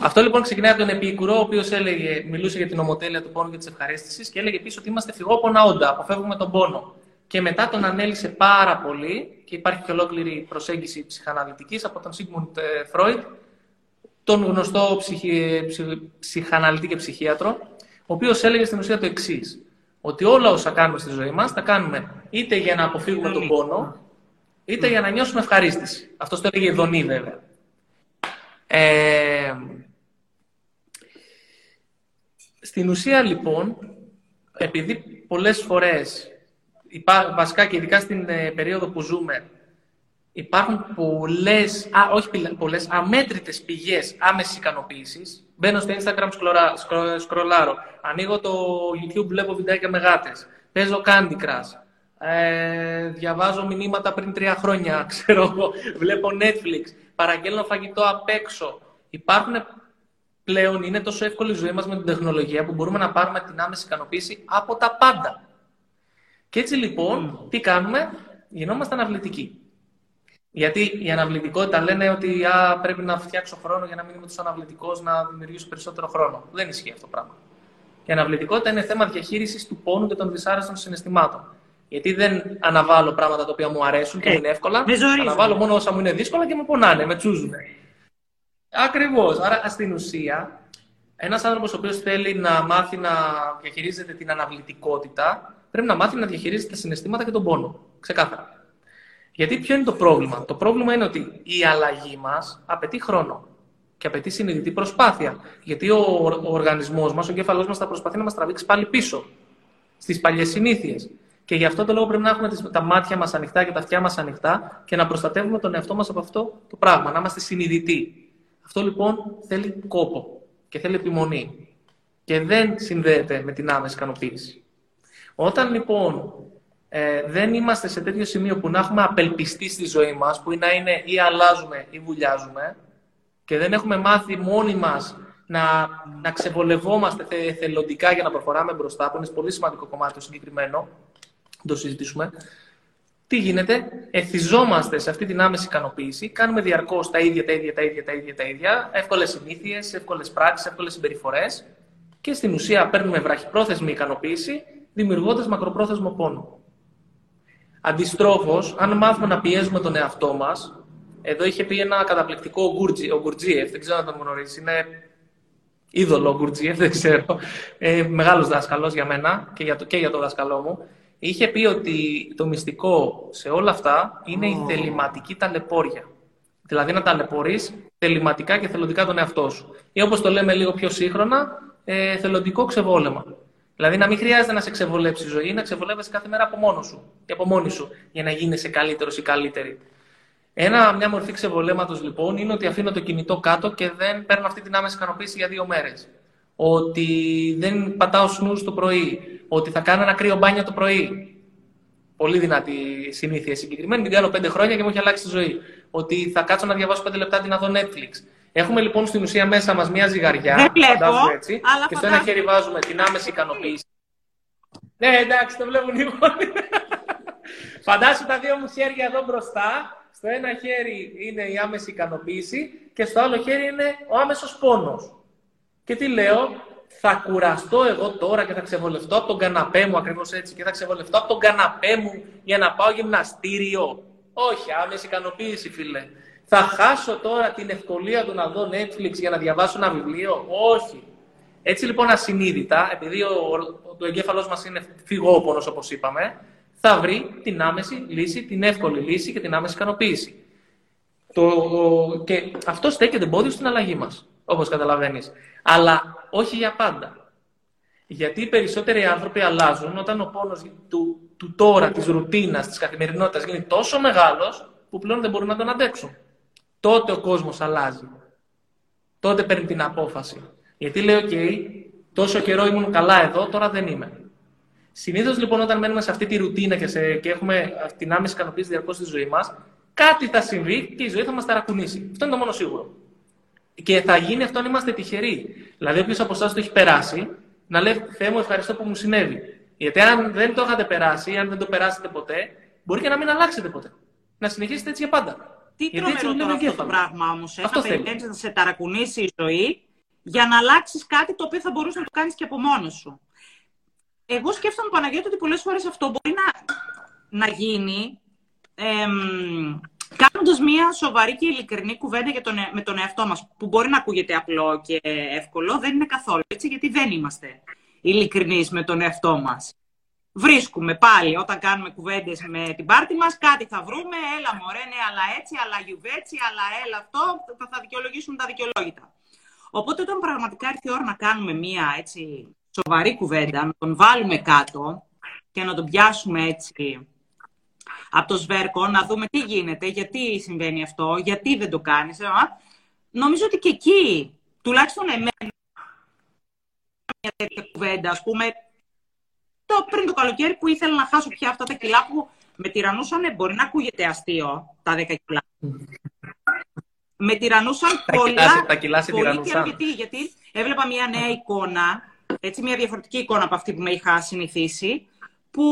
Αυτό λοιπόν ξεκινάει από τον Επίκουρο, ο οποίος μιλούσε για την ομοτέλεια του πόνου και της ευχαρίστησης και έλεγε επίσης ότι είμαστε φυγόπονα όντα, αποφεύγουμε τον πόνο. Και μετά τον ανέλησε πάρα πολύ και υπάρχει και ολόκληρη προσέγγιση ψυχαναλυτικής από τον Σίγμουντ Φρόιτ, τον γνωστό ψυχι... ψυχαναλυτή και ψυχίατρο, ο οποίος έλεγε στην ουσία το εξής. Ότι όλα όσα κάνουμε στη ζωή μας τα κάνουμε είτε για να αποφύγουμε τον πόνο, είτε για να νιώσουμε ευχαρίστηση. Αυτός το έλεγε η Δονή, βέβαια. Ε, στην ουσία, λοιπόν, επειδή πολλές φορές, βασικά και ειδικά στην ε, περίοδο που ζούμε, υπάρχουν πολλές, α, όχι πολλές, αμέτρητες πηγές άμεσης ικανοποίησης. Μπαίνω στο Instagram, σκρολα, σκρολάρω. Ανοίγω το YouTube, βλέπω βιντεάκια με γάτες. Παίζω Candy Crush. Ε, διαβάζω μηνύματα πριν τρία χρόνια, ξέρω εγώ. Βλέπω Netflix. Παραγγέλνω φαγητό απ' έξω. Υπάρχουν πλέον, είναι τόσο εύκολη η ζωή μας με την τεχνολογία που μπορούμε να πάρουμε την άμεση ικανοποίηση από τα πάντα. Και έτσι λοιπόν, τι κάνουμε, γινόμαστε αναβλητικοί. Γιατί η αναβλητικότητα λένε ότι α, πρέπει να φτιάξω χρόνο για να μην είμαι τόσο αναβλητικός, να δημιουργήσω περισσότερο χρόνο. Δεν ισχύει αυτό το πράγμα. Η αναβλητικότητα είναι θέμα διαχείρισης του πόνου και των δυσάρεστων συναισθημάτων. Γιατί δεν αναβάλω πράγματα τα οποία μου αρέσουν και ε, μου είναι εύκολα. Αναβάλω μόνο όσα μου είναι δύσκολα και μου πονάνε, με τσούζουν. Ακριβώς. Άρα στην ουσία, ένας άνθρωπος ο οποίος θέλει να μάθει να διαχειρίζεται την αναβλητικότητα, πρέπει να μάθει να διαχειρίζεται τα συναισθήματα και τον πόνο. Ξεκάθαρα. Γιατί ποιο είναι το πρόβλημα; Το πρόβλημα είναι ότι η αλλαγή μας απαιτεί χρόνο και απαιτεί συνειδητή προσπάθεια. Γιατί ο, ο οργανισμός μας, ο εγκέφαλός μας θα προσπαθεί να μας τραβήξει πάλι πίσω στις παλιές συνήθειες. Και γι' αυτό το λόγο πρέπει να έχουμε τα μάτια μας ανοιχτά και τα αυτιά μας ανοιχτά και να προστατεύουμε τον εαυτό μας από αυτό το πράγμα, να είμαστε συνειδητοί. Αυτό λοιπόν θέλει κόπο και θέλει επιμονή. Και δεν συνδέεται με την άμεση ικανοποίηση. Όταν λοιπόν ε, δεν είμαστε σε τέτοιο σημείο που να έχουμε απελπιστεί στη ζωή μας, που να είναι ή αλλάζουμε ή βουλιάζουμε και δεν έχουμε μάθει μόνοι μας να, να ξεβολευόμαστε εθελοντικά για να προχωράμε μπροστά, που είναι πολύ σημαντικό κομμάτι το συγκεκριμένο, το συζητήσουμε. Τι γίνεται, εθιζόμαστε σε αυτή την άμεση ικανοποίηση, κάνουμε διαρκώς τα ίδια, τα ίδια, τα ίδια, τα ίδια, τα ίδια, εύκολες συνήθειες, εύκολες πράξεις, εύκολες συμπεριφορές και στην ουσία παίρνουμε βραχυπρόθεσμη ικανοποίηση, δημιουργώντας μακροπρόθεσμο πόνο. Αντιστρόφως, αν μάθουμε να πιέζουμε τον εαυτό μας, εδώ είχε πει ένα καταπληκτικό ο Γκουρτζίεφ, δεν ξέρω αν τον γνωρίζεις, είναι είδωλο ο Γκουρτζίεφ, δεν ξέρω. Ε, Μεγάλος δάσκαλος για μένα και για, το, και για το δάσκαλό μου. Είχε πει ότι το μυστικό σε όλα αυτά είναι η θεληματική ταλαιπώρια. Δηλαδή να ταλαιπωρείς θεληματικά και θελοντικά τον εαυτό σου. Ή όπως το λέμε λίγο πιο σύγχρονα, ε, θελοντικό ξεβόλεμα. Δηλαδή να μην χρειάζεται να σε ξεβολέψει η ζωή, να ξεβολεύεσαι κάθε μέρα από μόνος σου και από μόνη σου για να γίνεσαι καλύτερος ή καλύτερη. Ένα, μια μορφή ξεβολέματος λοιπόν είναι ότι αφήνω το κινητό κάτω και δεν παίρνω αυτή την άμεση ικανοποίηση για δύο μέρες. Ότι δεν πατάω σνου το πρωί. Ότι θα κάνω ένα κρύο μπάνιο το πρωί. Πολύ δυνατή συνήθεια συγκεκριμένη. Την κάνω πέντε χρόνια και μου έχει αλλάξει τη ζωή. Ότι θα κάτσω να διαβάσω πέντε λεπτά την να δω Netflix. Έχουμε λοιπόν στην ουσία μέσα μας μια ζυγαριά. Δεν βλέπω, έτσι, αλλά και στο ένα χέρι βάζουμε την άμεση ικανοποίηση. Ναι, εντάξει, το βλέπουν οι Φαντάσου τα δύο μου χέρια εδώ μπροστά. Στο ένα χέρι είναι η άμεση ικανοποίηση και στο άλλο χέρι είναι ο άμεσος πόνος. Και τι λέω, θα κουραστώ εγώ τώρα και θα ξεβολευτώ από τον καναπέ μου, ακριβώς έτσι, και θα ξεβολευτώ από τον καναπέ μου για να πάω γυμναστήριο. Όχι, άμεση ικανοποίηση, φίλε. Θα χάσω τώρα την ευκολία του να δω Netflix για να διαβάσω ένα βιβλίο; Όχι. Έτσι λοιπόν ασυνείδητα, επειδή ο, ο, ο εγκέφαλός μας είναι φυγόπονος όπως είπαμε, θα βρει την άμεση λύση, την εύκολη λύση και την άμεση ικανοποίηση. Το, και αυτό στέκεται εμπόδιο στην αλλαγή μας, όπως καταλαβαίνεις. Αλλά όχι για πάντα. Γιατί οι περισσότεροι άνθρωποι αλλάζουν όταν ο πόνος του, του τώρα, της ρουτίνας, της καθημερινότητας γίνει τόσο μεγάλος που πλέον δεν μπορούν να τον αντέξουν τότε ο κόσμος αλλάζει. Τότε παίρνει την απόφαση. Γιατί λέει, OK, τόσο καιρό ήμουν καλά εδώ, τώρα δεν είμαι. Συνήθως λοιπόν, όταν μένουμε σε αυτή τη ρουτίνα και, σε, και έχουμε την άμεση ικανοποίηση διαρκώς στη ζωή μας, κάτι θα συμβεί και η ζωή θα μας ταρακουνήσει. Αυτό είναι το μόνο σίγουρο. Και θα γίνει αυτό αν είμαστε τυχεροί. Δηλαδή, όποιο από εσά το έχει περάσει, να λέει Θεέ μου, ευχαριστώ που μου συνέβη. Γιατί αν δεν το είχατε περάσει, αν δεν το περάσετε ποτέ, μπορεί και να μην αλλάξετε ποτέ. Να συνεχίσετε έτσι για πάντα. Τι τρομερό τώρα αυτό το πράγμα όμως. Ε, να περιμένει να σε ταρακουνήσει η ζωή για να αλλάξεις κάτι το οποίο θα μπορούσε να το κάνεις και από μόνος σου. Εγώ σκέφτομαι, Παναγιώτη, ότι πολλές φορές αυτό μπορεί να, να γίνει εμ, κάνοντας μια σοβαρή και ειλικρινή κουβέντα για τον, ε, με τον εαυτό μας, που μπορεί να ακούγεται απλό και εύκολο, δεν είναι καθόλου έτσι, γιατί δεν είμαστε ειλικρινείς με τον εαυτό μας βρίσκουμε πάλι όταν κάνουμε κουβέντες με την πάρτη μας, κάτι θα βρούμε. Έλα, μωρέ, ναι, αλλά έτσι, αλλά γιουβέτσι, αλλά έλα αυτό. Θα, θα δικαιολογήσουμε τα δικαιολόγητα. Οπότε, όταν πραγματικά έρθει η ώρα να κάνουμε μία έτσι, σοβαρή κουβέντα, να τον βάλουμε κάτω και να τον πιάσουμε έτσι από το σβέρκο, να δούμε τι γίνεται, γιατί συμβαίνει αυτό, γιατί δεν το κάνεις. Ε, νομίζω ότι και εκεί, τουλάχιστον εμένα, μια τέτοια κουβέντα, ας πούμε, το, πριν το καλοκαίρι που ήθελα να χάσω πια αυτά τα κιλά που με τυρανούσαν, μπορεί να ακούγεται αστείο τα 10 κιλά. με τυρανούσαν τα πολλά. Κιλά, τα κιλά σε πολύ γιατί, γιατί έβλεπα μια νέα εικόνα, έτσι μια διαφορετική εικόνα από αυτή που με είχα συνηθίσει, που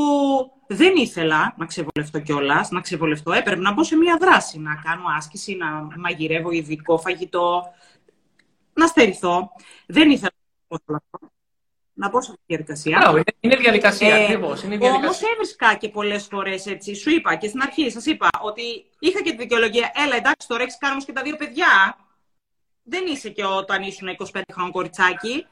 δεν ήθελα να ξεβολευτώ κιόλας, να ξεβολευτώ. Έπρεπε να μπω σε μια δράση, να κάνω άσκηση, να μαγειρεύω ειδικό φαγητό, να στερηθώ. Δεν ήθελα να αυτό να πω σε αυτή τη διαδικασία. είναι διαδικασία, ε, ακριβώς. Όμως έβρισκα και πολλές φορές έτσι. Σου είπα και στην αρχή, σας είπα ότι είχα και τη δικαιολογία. Έλα, εντάξει, τώρα έχει κάνει όμω και τα δύο παιδιά. Δεν είσαι και όταν ήσουν 25 χρόνια κοριτσάκι.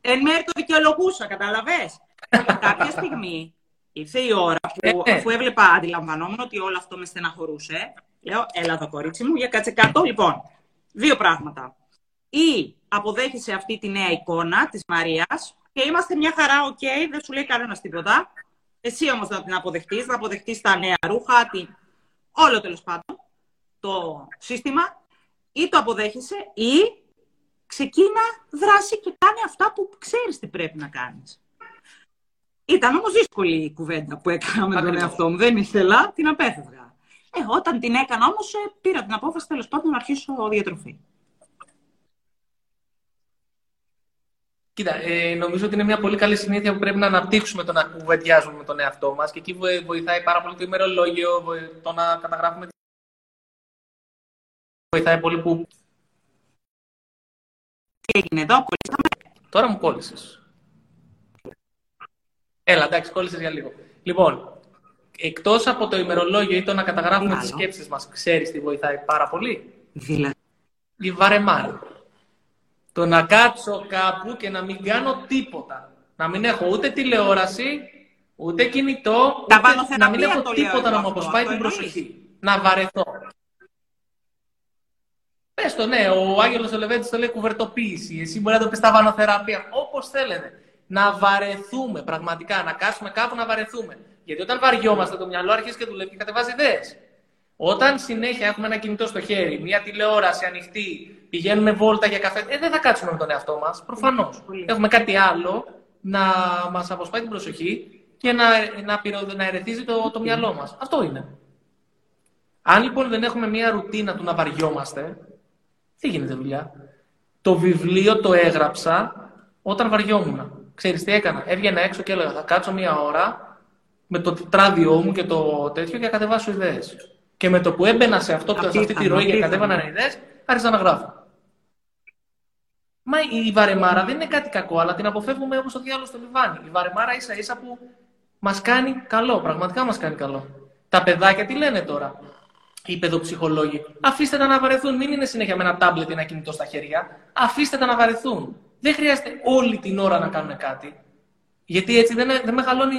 Εν μέρει το δικαιολογούσα, κατάλαβες. κάποια στιγμή ήρθε η ώρα που, ε, ε. αφού έβλεπα, αντιλαμβανόμουν ότι όλο αυτό με στεναχωρούσε. Λέω, έλα εδώ, κορίτσι μου, για κάτσε κάτω. Λοιπόν, δύο πράγματα. Ή αποδέχεσαι αυτή τη νέα εικόνα της Μαρίας, και είμαστε μια χαρά, OK, okay, δεν σου λέει κανένας τίποτα. Εσύ όμως να την αποδεχτείς, να αποδεχτείς τα νέα ρούχα, την... όλο τέλος πάντων το σύστημα, ή το αποδέχεσαι, ή ξεκίνα δράση και κάνει αυτά που ξέρεις τι πρέπει να κάνεις. Ήταν όμως δύσκολη η κουβέντα που έκανα με τον εαυτό μου. Δεν ήθελα, την απέφευγα. Ε, όταν την έκανα όμως, ε, πήρα την απόφαση τέλος πάντων να αρχίσω διατροφή. Κοίτα, ε, νομίζω ότι είναι μια πολύ καλή συνήθεια που πρέπει να αναπτύξουμε το να κουβεντιάζουμε με τον εαυτό μας και εκεί βοηθάει πάρα πολύ το ημερολόγιο, το να καταγράφουμε. Βοηθάει πολύ που. Τι έγινε εδώ, κολλήσαμε. Τώρα μου κόλλησες. Έλα, εντάξει, κόλλησες για λίγο. Λοιπόν, εκτός από το ημερολόγιο ή το να καταγράφουμε τις σκέψεις μας, ξέρεις τι βοηθάει πάρα πολύ; Δηλαδή. Η βαρεμάρη. Το να κάτσω κάπου και να μην κάνω τίποτα. Να μην έχω ούτε τηλεόραση, ούτε κινητό, ούτε να μην έχω τίποτα να μου αποσπάει την προσοχή. Να βαρεθώ. Πες το, ναι, ο Άγγελος Ολεβέντης το λέει κουβερτοποίηση. Εσύ μπορεί να το πεις τα βανοθεραπεία. Όπως θέλετε. Να βαρεθούμε πραγματικά, να κάτσουμε κάπου να βαρεθούμε. Γιατί όταν βαριόμαστε, το μυαλό αρχίζει και δουλεύει και κατεβάζει ιδέες. Όταν συνέχεια έχουμε ένα κινητό στο χέρι, μια τηλεόραση ανοιχτή, πηγαίνουμε βόλτα για καφέ, ε, δεν θα κάτσουμε με τον εαυτό μας. Προφανώς. Έχουμε κάτι άλλο να μας αποσπάει την προσοχή και να, να, να ερεθίζει το, το μυαλό μας. Αυτό είναι. Αν λοιπόν δεν έχουμε μια ρουτίνα του να βαριόμαστε, τι γίνεται δουλειά. Το βιβλίο το έγραψα όταν βαριόμουν. Ξέρεις τι έκανα. Έβγαινα έξω και έλεγα θα κάτσω μία ώρα με το τετράδιό μου και το τέτοιο και κατεβάσω ιδέες. Και με το που έμπαινα σε, αυτό, αυτή, σε αυτή τη ροή και κατέβανα ιδέες, άρχισα να γράφω. Μα η βαρεμάρα δεν είναι κάτι κακό, αλλά την αποφεύγουμε όπως το διάλογο στο λιβάνι. Η βαρεμάρα ίσα ίσα που μας κάνει καλό, πραγματικά μας κάνει καλό. Τα παιδάκια τι λένε τώρα οι παιδοψυχολόγοι. Αφήστε τα να βαρεθούν. Μην είναι συνέχεια με ένα τάμπλετ ή ένα κινητό στα χέρια. Αφήστε τα να βαρεθούν. Δεν χρειάζεται όλη την ώρα να κάνουν κάτι. Γιατί έτσι δεν, δεν, μεγαλώνει,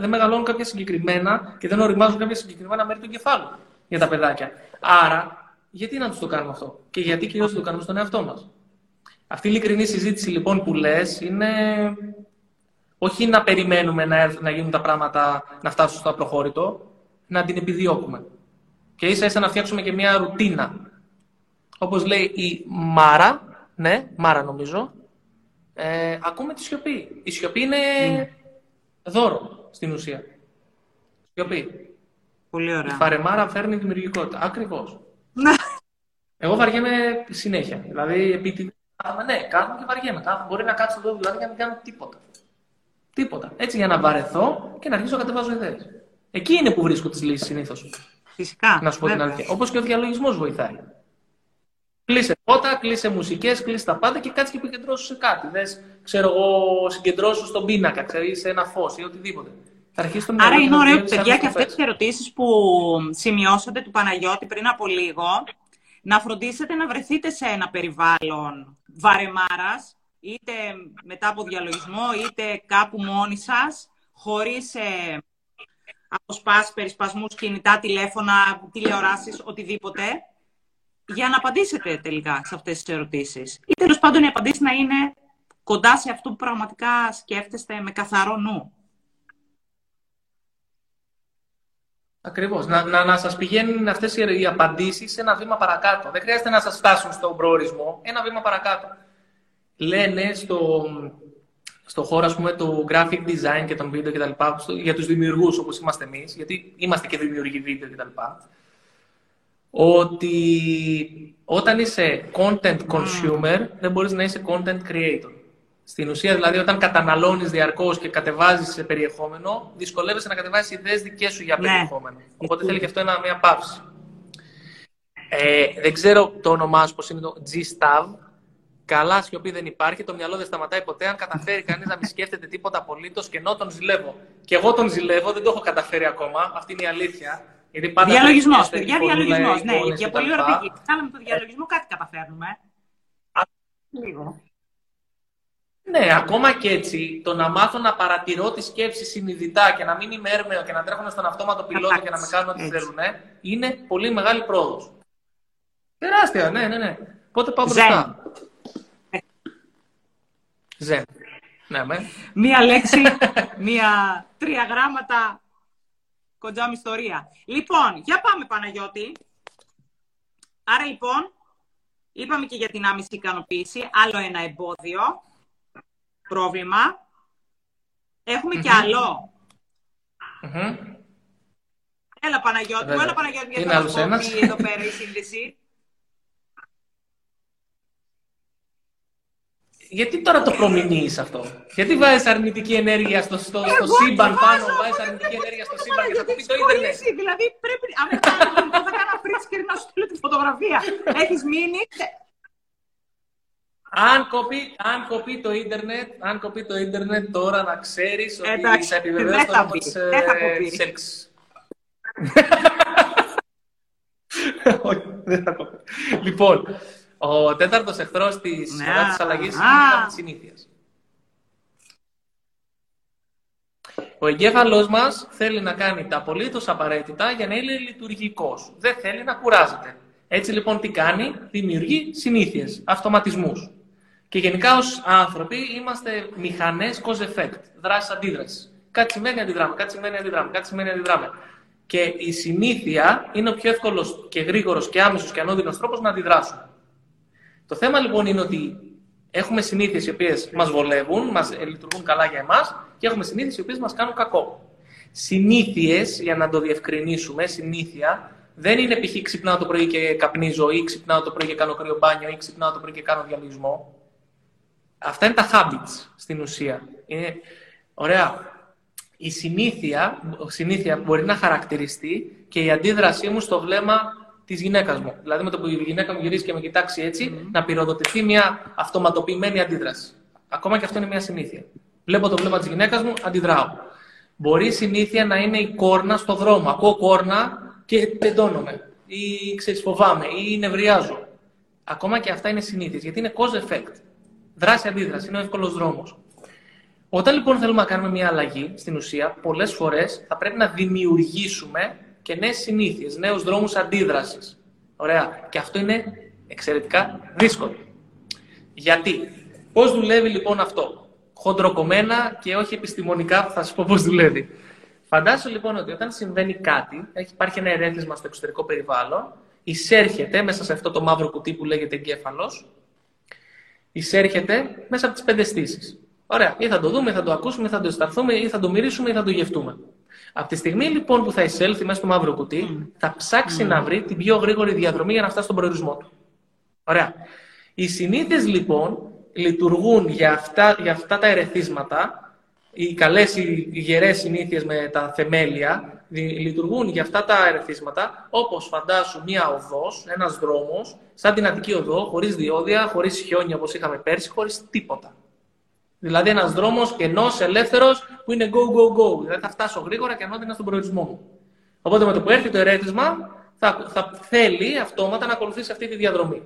δεν μεγαλώνουν κάποια συγκεκριμένα και δεν οριμάζουν κάποια συγκεκριμένα μέρη του κεφάλου για τα παιδάκια. Άρα, γιατί να τους το κάνουμε αυτό. Και γιατί κυρίως το κάνουμε στον εαυτό μας; Αυτή η ειλικρινή συζήτηση λοιπόν που λες είναι όχι να περιμένουμε να, να γίνουν τα πράγματα να φτάσουν στο απροχώρητο, να την επιδιώκουμε. Και ίσα ίσα να φτιάξουμε και μια ρουτίνα. Όπως λέει η Μάρα, ναι, Μάρα νομίζω, ε, ακούμε τη σιωπή. Η σιωπή είναι δώρο στην ουσία. Σιωπή. Πολύ ωραία. Η φαρεμάρα φέρνει δημιουργικότητα. Ακριβώς. Ναι. Εγώ βαριέμαι συνέχεια. Δηλαδή, επί Ναι, κάθομαι και βαριέμαι. Κάθομαι. Μπορεί να κάτσω εδώ δηλαδή για να μην κάνω τίποτα. Τίποτα. Έτσι για να βαρεθώ και να αρχίσω να κατεβάζω ιδέες. Εκεί είναι που βρίσκω τις λύσεις συνήθως. Φυσικά. Να σου πω την αλήθεια. Όπως και ο διαλογισμός βοηθάει. Κλείσε φώτα, κλείσε μουσικές, κλείσε τα πάντα και κάτσε και επικεντρώσου σε κάτι. Δες, ξέρω εγώ, συγκεντρώσου στον πίνακα, ξέρεις, σε ένα φως ή οτιδήποτε. Θα αρχίσεις το Άρα είναι ωραίο, παιδιά, και αυτές τις ερωτήσεις που σημειώσατε του Παναγιώτη πριν από λίγο, να φροντίσετε να βρεθείτε σε ένα περιβάλλον βαρεμάρας, είτε μετά από διαλογισμό, είτε κάπου μόνοι σας, χωρίς ε, αποσπάσεις, περισπασμούς, κινητά, τηλέφωνα, τηλεοράσεις, οτιδήποτε, για να απαντήσετε τελικά σε αυτές τις ερωτήσεις. Ή τέλος πάντων οι απαντήσεις να είναι κοντά σε αυτό που πραγματικά σκέφτεστε με καθαρό νου. Ακριβώς. Να, να, να σας πηγαίνουν αυτές οι απαντήσεις σε ένα βήμα παρακάτω. Δεν χρειάζεται να σας φτάσουν στον προορισμό. Ένα βήμα παρακάτω. Λένε στο, στο χώρο ας πούμε, του graphic design και των βίντεο κτλ. Για τους δημιουργούς όπως είμαστε εμείς, γιατί είμαστε και δημιουργοί βίντεο κτλ. Ότι όταν είσαι content consumer, δεν μπορείς να είσαι content creator. Στην ουσία, δηλαδή, όταν καταναλώνεις διαρκώς και κατεβάζεις σε περιεχόμενο, δυσκολεύεσαι να κατεβάσεις ιδέες δικές σου για ναι. περιεχόμενο. Οπότε θέλει και αυτό ένα, μια παύση. Ε, δεν ξέρω το όνομά σου, πώς είναι το G-Stav, Καλά σιωπή δεν υπάρχει, το μυαλό δεν σταματάει ποτέ. Αν καταφέρει κανείς να μην σκέφτεται τίποτα απολύτως και ενώ τον ζηλεύω. Και εγώ τον ζηλεύω, δεν το έχω καταφέρει ακόμα. Αυτή είναι η αλήθεια. Διαλογισμός, παιδιά, διαλογισμός. Ναι, και πολύ ωραία πήγε. Κάναμε το διαλογισμό, κάτι καταφέρνουμε. Λίγο. Ναι, ακόμα και έτσι, το να μάθω να παρατηρώ τη σκέψη συνειδητά και να μην είμαι έρμεο και να τρέχω στον αυτόματο πιλότο και να με κάνουν ό,τι θέλουν, είναι πολύ μεγάλη πρόοδος. Τεράστια, ναι, ναι, ναι. Πότε πάω μπροστά. Ζεν. Ναι, με. Μία λέξη, μία τρία γράμματα, κοντζάμι ιστορία. Λοιπόν, για πάμε Παναγιώτη. Άρα λοιπόν, είπαμε και για την άμεση ικανοποίηση, άλλο ένα εμπόδιο, πρόβλημα. και άλλο. Έλα Παναγιώτη, έλα Παναγιώτη, γιατί θα μας εδώ πέρα η σύνδεση. Γιατί τώρα το προμηνύεις αυτό; Γιατί βάζεις αρνητική ενέργεια στο, στο, στο σύμπαν πάνω, βάζεις αρνητική ενέργεια στο σύμπαν και θα το πει το ίντερνετ. Δηλαδή πρέπει, αν δεν κάνω, θα κάνω print screen να σου στείλω τη φωτογραφία. Έχεις μείνει... Αν κοπεί, αν κοπεί το ίντερνετ, αν κοπεί το ίντερνετ τώρα να ξέρεις ότι Εντάξει, θα επιβεβαιώσει το νόμο της, ε, της Όχι, δεν θα πω. Λοιπόν, ο τέταρτος εχθρός της Ναι. σειρά της αλλαγής είναι Α. η θέμα της συνήθειας. Ο εγκέφαλός μας θέλει να κάνει τα απολύτως απαραίτητα για να είναι λειτουργικός. Δεν θέλει να κουράζεται. Έτσι λοιπόν τι κάνει, δημιουργεί συνήθειες, αυτοματισμούς. Και γενικά ως άνθρωποι είμαστε μηχανές cause effect, δράση αντίδρασης. Κάτι σημαίνει αντιδράμε, κάτι σημαίνει αντιδράμε, κάτι σημαίνει αντιδράμε. Και η συνήθεια είναι ο πιο εύκολος και γρήγορος και άμεσος και ανώδυνος τρόπος να αντιδράσουμε. Το θέμα λοιπόν είναι ότι έχουμε συνήθειες οι οποίες μας βολεύουν, μας ε, λειτουργούν καλά για εμάς και έχουμε συνήθειες οι οποίες μας κάνουν κακό. Συνήθειες, για να το διευκρινίσουμε, συνήθεια, δεν είναι π.χ. ξυπνάω το πρωί και καπνίζω ή ξυπνάω το πρωί και κάνω κρύο μπάνιο ή ξυπνάω το πρωί και κάνω διαλυσμό. Αυτά είναι τα habits στην ουσία. Είναι... Ωραία. Η συνήθεια, συνήθεια μπορεί να χαρακτηριστεί και η αντίδρασή μου στο βλέμμα της γυναίκας μου. Δηλαδή, με το που η γυναίκα μου γυρίσει και με κοιτάξει έτσι, να πυροδοτηθεί μια αυτοματοποιημένη αντίδραση. Ακόμα και αυτό είναι μια συνήθεια. Βλέπω το βλέμμα της γυναίκας μου, αντιδράω. Μπορεί η συνήθεια να είναι η κόρνα στο δρόμο. Ακούω κόρνα και τεντώνομαι. Ή ξέρεις, φοβάμαι, ή νευριάζω. Ακόμα και αυτά είναι συνήθειες, γιατί είναι cause effect. Δράση-αντίδραση, είναι ο εύκολος δρόμος. Όταν λοιπόν θέλουμε να κάνουμε μια αλλαγή, στην ουσία, πολλές φορές θα πρέπει να δημιουργήσουμε και νέες συνήθειες, νέους δρόμους αντίδρασης. Ωραία. Και αυτό είναι εξαιρετικά δύσκολο. Γιατί, πώς δουλεύει λοιπόν αυτό, χοντροκομμένα και όχι επιστημονικά, θα σα πω πώς δουλεύει. Φαντάσου λοιπόν ότι όταν συμβαίνει κάτι, έχει, υπάρχει ένα ερέθισμα στο εξωτερικό περιβάλλον, εισέρχεται μέσα σε αυτό το μαύρο κουτί που λέγεται εγκέφαλος, εισέρχεται μέσα από τις πέντε αισθήσει. Ωραία. Ή θα το δούμε, ή θα το ακούσουμε, ή θα το αισθανθούμε, ή θα το μυρίσουμε, ή θα το γευτούμε. Από τη στιγμή λοιπόν που θα εισέλθει μέσα στο μαύρο κουτί, θα ψάξει να βρει την πιο γρήγορη διαδρομή για να φτάσει στον προορισμό του. Ωραία. Οι συνήθειε λοιπόν λειτουργούν για αυτά, για αυτά τα ερεθίσματα, οι καλές, οι γερές συνήθειες με τα θεμέλια, δι- λειτουργούν για αυτά τα ερεθίσματα, όπως φαντάσου μία οδός, ένας δρόμος, σαν την Αττική Οδό, χωρίς διόδια, χωρίς χιόνια όπως είχαμε πέρσι, χωρίς τίποτα. Δηλαδή ένας δρόμος κενό, ελεύθερος, που είναι go, go, go. Δηλαδή θα φτάσω γρήγορα και ανώδυνα στον προορισμό μου. Οπότε με το που έρθει το ερέθισμα, θα, θα θέλει αυτόματα να ακολουθήσει αυτή τη διαδρομή.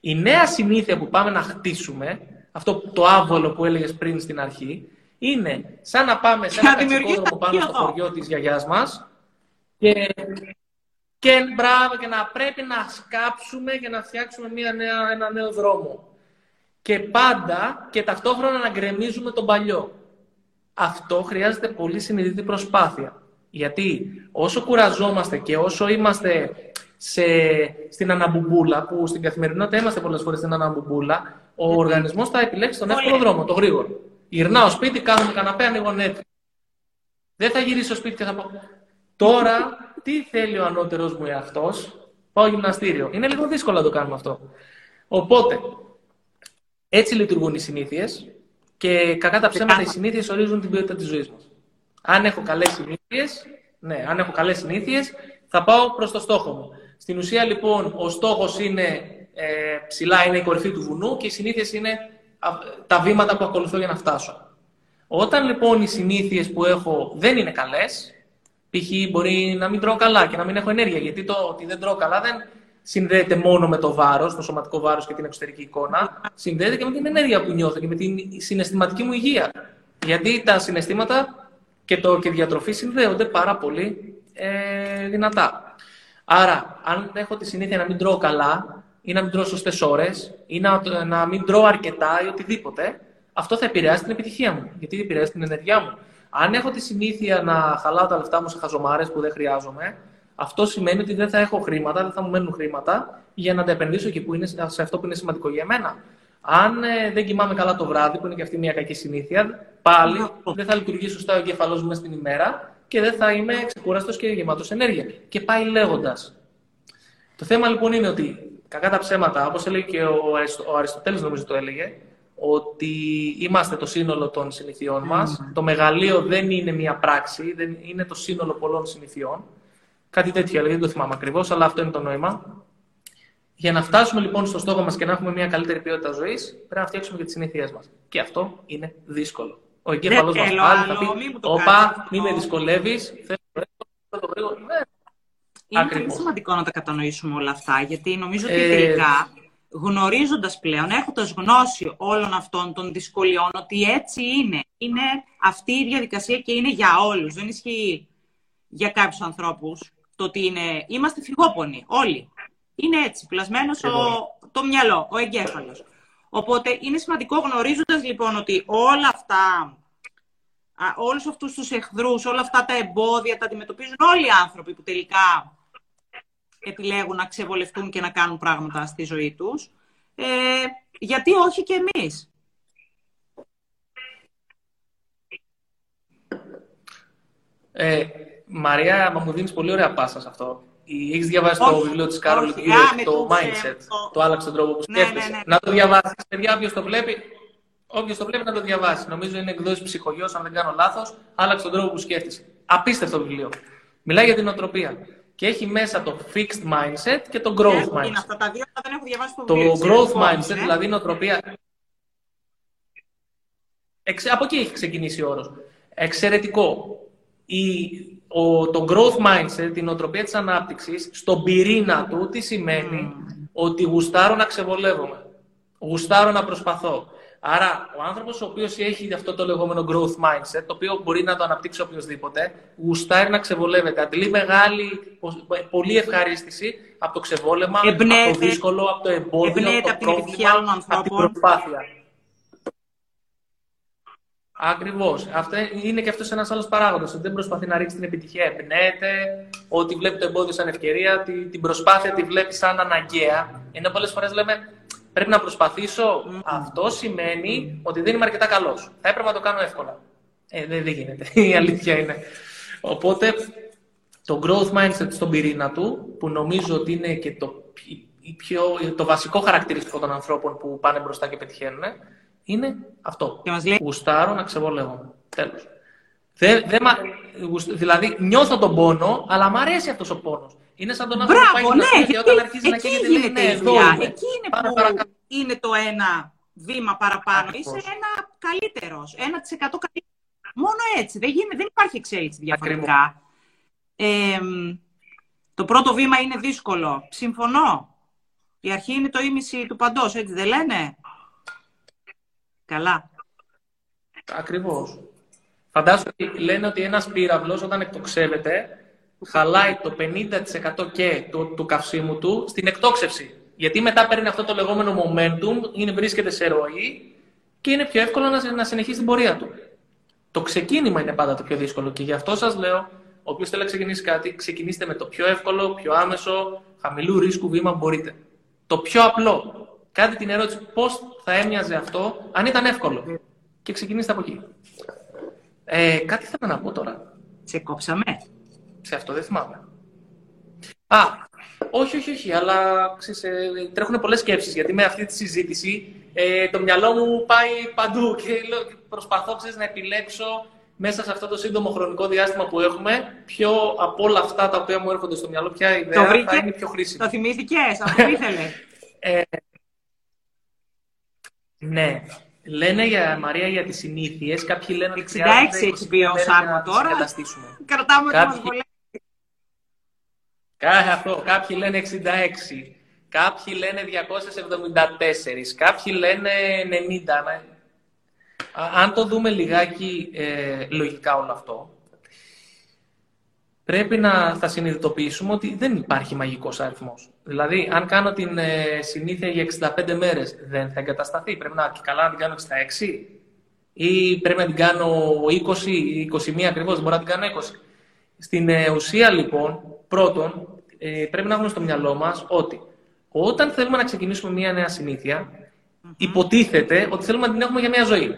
Η νέα συνήθεια που πάμε να χτίσουμε, αυτό το άβολο που έλεγες πριν στην αρχή, είναι σαν να πάμε σε ένα Να δημιουργήσουμε κατσικόδρομο πάνω στο οδό. χωριό της γιαγιάς μας και, και, μπράβο, και να πρέπει να σκάψουμε και να φτιάξουμε μια νέα, ένα νέο δρόμο και πάντα και ταυτόχρονα να γκρεμίζουμε τον παλιό. Αυτό χρειάζεται πολύ συνειδητή προσπάθεια. Γιατί όσο κουραζόμαστε και όσο είμαστε σε, στην αναμπουμπούλα, που στην καθημερινότητα είμαστε πολλές φορές στην αναμπουμπούλα, ο οργανισμός θα επιλέξει τον εύκολο δρόμο, το γρήγορο. Γυρνάω σπίτι, κάνω καναπέ, ανοίγω Netflix. Δεν θα γυρίσω στο σπίτι και θα πω τώρα τι θέλει ο ανώτερος μου εαυτός, πάω γυμναστήριο. Είναι λίγο δύσκολο να το κάνουμε αυτό. Οπότε, έτσι λειτουργούν οι συνήθειες και κακά τα ψέματα οι συνήθειες ορίζουν την ποιότητα της ζωής μας. Αν έχω καλές συνήθειες, ναι, αν έχω καλές συνήθειες, θα πάω προς το στόχο μου. Στην ουσία, λοιπόν, ο στόχος είναι ε, ψηλά, είναι η κορυφή του βουνού και οι συνήθειες είναι α, τα βήματα που ακολουθώ για να φτάσω. Όταν λοιπόν οι συνήθειες που έχω δεν είναι καλές, π.χ. μπορεί να μην τρώω καλά και να μην έχω ενέργεια, γιατί το ότι δεν τρώω καλά δεν συνδέεται μόνο με το βάρος, το σωματικό βάρος και την εξωτερική εικόνα, συνδέεται και με την ενέργεια που νιώθω και με την συναισθηματική μου υγεία. Γιατί τα συναισθήματα και, το, και η διατροφή συνδέονται πάρα πολύ ε, δυνατά. Άρα, αν έχω τη συνήθεια να μην τρώω καλά ή να μην τρώω σωστές ώρες ή να, να μην τρώω αρκετά ή οτιδήποτε, αυτό θα επηρεάσει την επιτυχία μου. Γιατί επηρεάσει την ενέργειά μου. Αν έχω τη συνήθεια να χαλάω τα λεφτά μου σε χαζομάρες που δεν χρειάζομαι, αυτό σημαίνει ότι δεν θα έχω χρήματα, δεν θα μου μένουν χρήματα για να τα επενδύσω εκεί που είναι, σε αυτό που είναι σημαντικό για μένα. Αν ε, δεν κοιμάμαι καλά το βράδυ, που είναι και αυτή μια κακή συνήθεια, πάλι δεν θα λειτουργεί σωστά ο εγκέφαλός μου μέσα στην ημέρα και δεν θα είμαι ξεκούραστος και γεμάτος ενέργεια. Και πάει λέγοντας. Το θέμα λοιπόν είναι ότι, κακά τα ψέματα, όπως έλεγε και ο, Αριστο, ο Αριστοτέλης νομίζω το έλεγε, ότι είμαστε το σύνολο των συνηθιών μας. Το μεγαλείο δεν είναι μια πράξη, δεν είναι το σύνολο πολλών συνηθιών. Κάτι τέτοιο έλεγε, δεν το θυμάμαι ακριβώς, αλλά αυτό είναι το νόημα. Για να φτάσουμε λοιπόν στο στόχο μας και να έχουμε μια καλύτερη ποιότητα ζωής, πρέπει να φτιάξουμε και τις συνήθειές μας. Και αυτό είναι δύσκολο. Ο εγκέφαλο μας θέλω πάλι άλλο, θα πει: μη μου το Όπα, κάνεις μη αυτό». με δυσκολεύεις, θέλω το γρήγορα. Ναι. Είναι πολύ σημαντικό να τα κατανοήσουμε όλα αυτά, γιατί νομίζω ότι ε... τελικά γνωρίζοντας πλέον, έχοντας γνώση όλων αυτών των δυσκολιών, ότι έτσι είναι. Είναι αυτή η διαδικασία και είναι για όλους. Δεν ισχύει για κάποιους ανθρώπους το ότι είναι... Είμαστε φυγόπονοι, όλοι. Είναι έτσι, πλασμένος ο... το μυαλό, ο εγκέφαλος. Οπότε είναι σημαντικό γνωρίζοντας λοιπόν ότι όλα αυτά, όλους αυτούς τους εχθρούς, όλα αυτά τα εμπόδια τα αντιμετωπίζουν όλοι οι άνθρωποι που τελικά επιλέγουν να ξεβολευτούν και να κάνουν πράγματα στη ζωή τους. Ε, γιατί όχι και εμείς; Ε, Μαρία, μα μου δίνεις πολύ ωραία πάσα σε αυτό. Έχεις διαβάσει το βιβλίο της Κάρολ το Mindset. Το, το άλλαξε τον τρόπο που ναι, σκέφτεσαι. Ναι, ναι. Να το διαβάσεις. Παιδιά, όποιος το βλέπει, όποιος το βλέπει να το διαβάσει. Νομίζω είναι εκδόσει ψυχογειό, αν δεν κάνω λάθος. Άλλαξε τον τρόπο που σκέφτεσαι. Απίστευτο βιβλίο. Μιλάει για την οτροπία και έχει μέσα το fixed mindset και το growth mindset. Είναι αυτά τα δύο, δεν έχω διαβάσει το βιβλίο. Το growth mindset, δηλαδή η νοοτροπία... Εξ... Από εκεί έχει ξεκινήσει ο όρος. Εξαιρετικό. Η... Ο... Το growth mindset, η νοοτροπία της ανάπτυξης, στον πυρήνα του, τι σημαίνει; Ότι γουστάρω να ξεβολεύομαι. Γουστάρω να προσπαθώ. Άρα, ο άνθρωπος ο οποίος έχει αυτό το λεγόμενο growth mindset, το οποίο μπορεί να το αναπτύξει οποιοδήποτε, γουστάρει να ξεβολεύεται. Αντλεί μεγάλη, πολύ ευχαρίστηση από το ξεβόλεμα, εμπνέεται, από το δύσκολο, από το εμπόδιο, από το πρόβλημα, από την προσπάθεια. Ακριβώς. Αυτό είναι και αυτός ένας άλλος παράγοντας. Ότι δεν προσπαθεί να ρίξει την επιτυχία. Εμπνέεται, ότι βλέπει το εμπόδιο σαν ευκαιρία, την προσπάθεια τη βλέπει σαν αναγκαία. Ενώ πολλές φορές λέμε πρέπει να προσπαθήσω. Αυτό σημαίνει ότι δεν είμαι αρκετά καλός. Θα έπρεπε να το κάνω εύκολα. Ε, δεν, δεν γίνεται. Η αλήθεια είναι. Οπότε το growth mindset στον πυρήνα του, που νομίζω ότι είναι και το, πιο, το βασικό χαρακτηριστικό των ανθρώπων που πάνε μπροστά και πετυχαίνουν, είναι αυτό. Γουστάρω να ξεβολεύω. Τέλος. Δεν, δεν, δηλαδή, νιώθω τον πόνο, αλλά μου αρέσει αυτός ο πόνος. Είναι σαν τον άνθρωπο που πάει ναι, και όταν αρχίζει να καίγεται, λέει ναι, εδώ είναι. Εκεί είναι που είναι το ένα βήμα παραπάνω. Είσαι ένα καλύτερος, ένα της εκατό καλύτερος. Μόνο έτσι. Δεν, γίνεται, δεν υπάρχει εξέλιξη διαφορετικά. Ε, το πρώτο βήμα είναι δύσκολο. Συμφωνώ. Η αρχή είναι το ίμιση του παντός, έτσι δεν λένε; Καλά. Ακριβώς. Φαντάζομαι ότι λένε ότι ένας πύραυλος όταν εκτοξεύεται χαλάει το 50% και του, του καυσίμου του στην εκτόξευση. Γιατί μετά παίρνει αυτό το λεγόμενο momentum, είναι, βρίσκεται σε ροή και είναι πιο εύκολο να, να συνεχίσει την πορεία του. Το ξεκίνημα είναι πάντα το πιο δύσκολο και γι' αυτό σας λέω, όποιος θέλει να ξεκινήσει κάτι, ξεκινήστε με το πιο εύκολο, πιο άμεσο, χαμηλού ρίσκου βήμα που μπορείτε. Το πιο απλό. Κάντε την ερώτηση πώς θα έμοιαζε αυτό αν ήταν εύκολο. Και ξεκινήστε από εκεί. Ε, κάτι θέλω να πω τώρα. Σε κόψαμε. Σε αυτό δεν θυμάμαι. Α, όχι, όχι, όχι, αλλά ξέρεις, ε, τρέχουν πολλές σκέψεις, γιατί με αυτή τη συζήτηση ε, το μυαλό μου πάει παντού και προσπαθώ ξέρεις, να επιλέξω μέσα σε αυτό το σύντομο χρονικό διάστημα που έχουμε, ποιο από όλα αυτά τα οποία μου έρχονται στο μυαλό, ποια ιδέα το θα είναι πιο χρήσιμη. Το θυμήθηκες, αυτό ήθελες. ε, ναι. Λένε για Μαρία για τις συνήθειες, κάποιοι λένε ότι 66 έχει πει ο Σάρμα τώρα. Κρατάμε Κάποιοι... το Κάθε αυτό. Κάποιοι λένε 66. Κάποιοι λένε 274. Κάποιοι λένε 90. Αν το δούμε λιγάκι ε, λογικά όλο αυτό, πρέπει να θα συνειδητοποιήσουμε ότι δεν υπάρχει μαγικός αριθμός. Δηλαδή, αν κάνω την ε, συνήθεια για 65 μέρες, δεν θα εγκατασταθεί. Πρέπει να καλά να την κάνω 66 ή πρέπει να την κάνω 20 21 ακριβώς, δεν μπορώ να την κάνω 20. Στην ε, ουσία, λοιπόν, πρώτον, ε, πρέπει να έχουμε στο μυαλό μας ότι όταν θέλουμε να ξεκινήσουμε μια νέα συνήθεια, υποτίθεται ότι θέλουμε να την έχουμε για μια ζωή.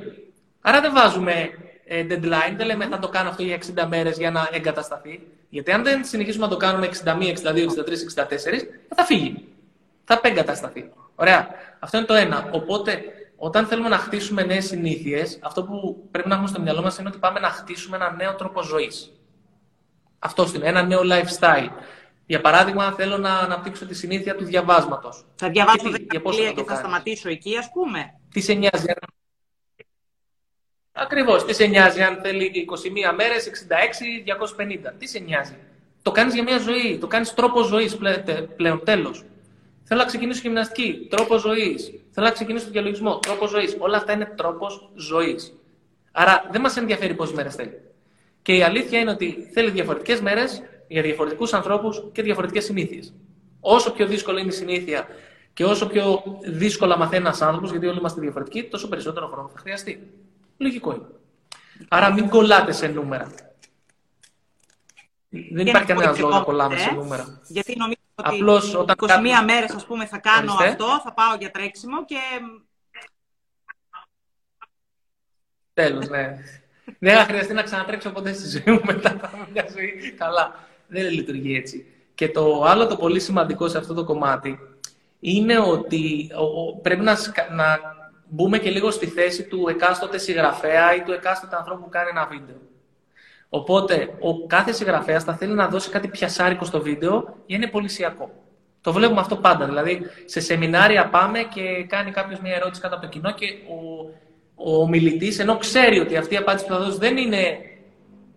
Άρα δεν βάζουμε ε, deadline, δεν λέμε θα το κάνω αυτό για 60 μέρες για να εγκατασταθεί. Γιατί αν δεν συνεχίσουμε να το κάνουμε 61, 62, 63, 64, θα φύγει. Θα εγκατασταθεί. Ωραία. Αυτό είναι το ένα. Οπότε, όταν θέλουμε να χτίσουμε νέες συνήθειες, αυτό που πρέπει να έχουμε στο μυαλό μας είναι ότι πάμε να χτίσουμε ένα νέο τρόπο ζωής. Αυτό είναι. Ένα νέο lifestyle. Για παράδειγμα, θέλω να αναπτύξω τη συνήθεια του διαβάσματος. Θα διαβάσω βιβλία και, και θα σταματήσω εκεί, ας πούμε. Τι σε νοιάζει. Ακριβώς. Τι σε νοιάζει αν θέλει 21 μέρες, 66, 250. Τι σε νοιάζει. το κάνεις για μια ζωή. Το κάνεις τρόπο ζωής πλέον. Τέλος. Θέλω να ξεκινήσω γυμναστική. Τρόπο ζωής. Θέλω να ξεκινήσω το διαλογισμό. Τρόπο ζωής. Όλα αυτά είναι τρόπος ζωής. Άρα δεν μας ενδιαφέρει πόσες μέρες θέλει. Και η αλήθεια είναι ότι θέλει διαφορετικές μέρες για διαφορετικούς ανθρώπους και διαφορετικές συνήθειες. Όσο πιο δύσκολη είναι η συνήθεια και όσο πιο δύσκολα μαθαίνει ένας άνθρωπος, γιατί όλοι είμαστε διαφορετικοί, τόσο περισσότερο χρόνο θα χρειαστεί. Λογικό είναι. Άρα μην κολλάτε σε νούμερα. Δεν υπάρχει κανένας λόγος να κολλάμε σε νούμερα. Γιατί νομίζω ότι Απλώς, όταν 21 κάτι... μέρες ας πούμε θα κάνω αυτό, θα πάω για τρέξιμο και... Τέλος, ναι. Δεν θα χρειαστεί να ξανατρέξω ποτέ στη ζωή μου μετά από μια ζωή. Καλά. Δεν λειτουργεί έτσι. Και το άλλο το πολύ σημαντικό σε αυτό το κομμάτι είναι ότι πρέπει να, να μπούμε και λίγο στη θέση του εκάστοτε συγγραφέα ή του εκάστοτε ανθρώπου που κάνει ένα βίντεο. Οπότε, ο κάθε συγγραφέας θα θέλει να δώσει κάτι πιασάρικο στο βίντεο για είναι πολυσιακό. Το βλέπουμε αυτό πάντα. Δηλαδή, σε σεμινάρια πάμε και κάνει κάποιος μια ερώτηση κάτω από το κοινό και ο, ο μιλητή, ενώ ξέρει ότι αυτή η απάντηση που θα δώσει δεν είναι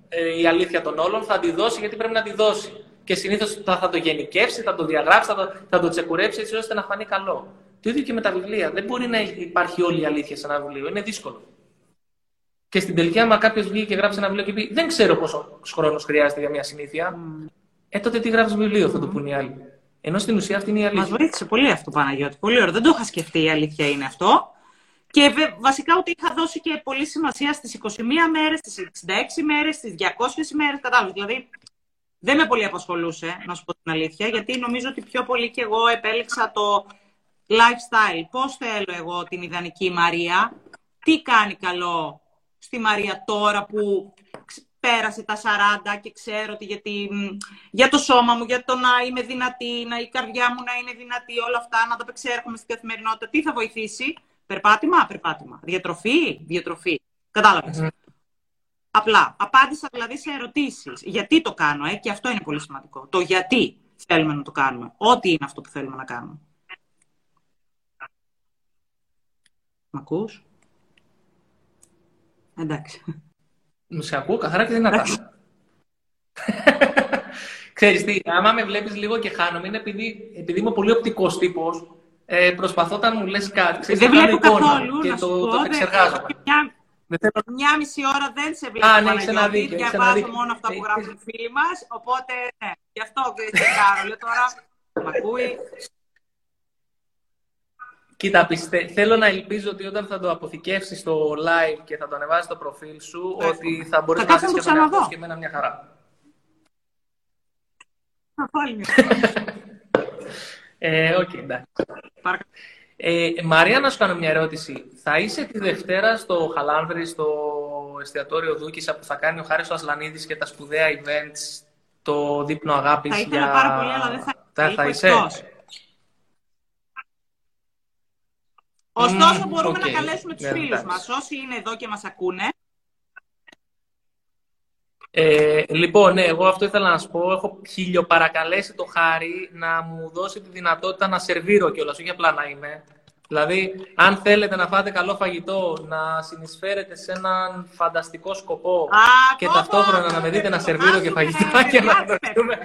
ε, η αλήθεια των όλων, θα τη δώσει γιατί πρέπει να τη δώσει. Και συνήθως θα, θα το γενικεύσει, θα το διαγράψει, θα το, θα το τσεκουρέψει έτσι ώστε να φανεί καλό. Το ίδιο και με τα βιβλία. Δεν μπορεί να υπάρχει όλη η αλήθεια σε ένα βιβλίο. Είναι δύσκολο. Και στην τελική, άμα κάποιος βγει και γράψει ένα βιβλίο και πει Δεν ξέρω πόσο χρόνος χρειάζεται για μια συνήθεια, mm. ε, τότε τι γράφεις βιβλίο, θα το πούνε οι άλλοι. Ενώ στην ουσία αυτή είναι η αλήθεια. Μας βοήθησε πολύ αυτό, Παναγιώτη. Πολύ ωραίο. Δεν το είχα σκεφτεί, η αλήθεια είναι αυτό. Και βασικά ότι είχα δώσει και πολύ σημασία στις 21 μέρες, στις 66 μέρες, στις 200 ημέρε. Κατάλαβες. Δηλαδή, δεν με πολύ απασχολούσε, να σου πω την αλήθεια, γιατί νομίζω ότι πιο πολύ και εγώ επέλεξα το lifestyle. Πώς θέλω εγώ την ιδανική Μαρία, τι κάνει καλό στη Μαρία τώρα που πέρασε τα 40 και ξέρω ότι γιατί, για το σώμα μου, για το να είμαι δυνατή, να η καρδιά μου να είναι δυνατή, όλα αυτά, να τα απεξέρχομαι στην καθημερινότητα. Τι θα βοηθήσει, περπάτημα, περπάτημα. Διατροφή, διατροφή. Κατάλαβες. Απλά, απάντησα δηλαδή σε ερωτήσεις. Γιατί το κάνω, ε, και αυτό είναι πολύ σημαντικό. Το γιατί θέλουμε να το κάνουμε. Ό,τι είναι αυτό που θέλουμε να κάνουμε. Μ' ακούς; Εντάξει. Μου σε ακούω καθαρά και δυνατά. Ξέρεις τι, άμα με βλέπεις λίγο και χάνομαι, είναι επειδή, επειδή είμαι πολύ οπτικός τύπος, ε, προσπαθώ όταν μου λες κάτι, ξέρεις, δεν βλέπω καθόλου, και το, το εξεργάζομαι. Μια, μια μισή ώρα δεν σε βλέπω, Α, ναι, έχεις ένα δίκιο, διαβάζω μόνο αυτά που γράφουν οι φίλοι μας, οπότε ναι, γι' αυτό δεν κάνω. Λέω τώρα, μ' ακούει, Κοίτα, πιστε... θέλω να ελπίζω ότι όταν θα το αποθηκεύσεις στο live και θα το ανεβάσεις στο προφίλ σου, ότι θα μπορείς να δει και να και εμένα μια χαρά. ε, οκ, εντάξει. Ε, Μαρία, να σου κάνω μια ερώτηση. Θα είσαι τη Δευτέρα στο Χαλάνδρι, στο εστιατόριο Δούκισσα που θα κάνει ο Χάρης ο Ασλανίδης και τα σπουδαία events, το δείπνο αγάπης θα για... πάρα πολύ, αλλά δεν θα, θα είσαι; Ωστόσο, μπορούμε να καλέσουμε τους ναι, φίλους μας, όσοι είναι εδώ και μας ακούνε. Ε, λοιπόν, ναι, εγώ αυτό ήθελα να σου πω. Έχω χιλιοπαρακαλέσει το Χάρη να μου δώσει τη δυνατότητα να σερβίρω κιόλας, όχι απλά να είμαι. Δηλαδή, αν θέλετε να φάτε καλό φαγητό, να συνεισφέρετε σε έναν φανταστικό σκοπό και ταυτόχρονα να με δείτε να σερβίρω και φαγητά και να, γνωριστούμε,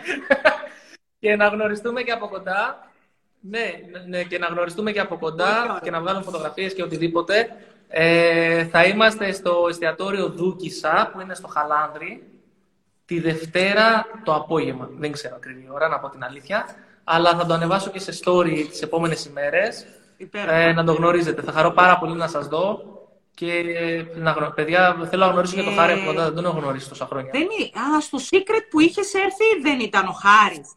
και να γνωριστούμε και από κοντά, ναι, ναι, και να γνωριστούμε και από κοντά και να βγάλουμε φωτογραφίες και οτιδήποτε. Ε, θα είμαστε στο εστιατόριο Δούκισα, που είναι στο Χαλάνδρη, τη Δευτέρα το απόγευμα. Δεν ξέρω ακριβή ώρα, να πω την αλήθεια. Αλλά θα το ανεβάσω και σε story τις επόμενες ημέρες. Ε, να το γνωρίζετε. Θα χαρώ πάρα πολύ να σας δω. Και να, παιδιά, θέλω να γνωρίσω και το Χάρη από κοντά. Δεν τον έχω γνωρίσει τόσα χρόνια. Δεν Α, στο Secret που είχες έρθει δεν ήταν ο Χάρης.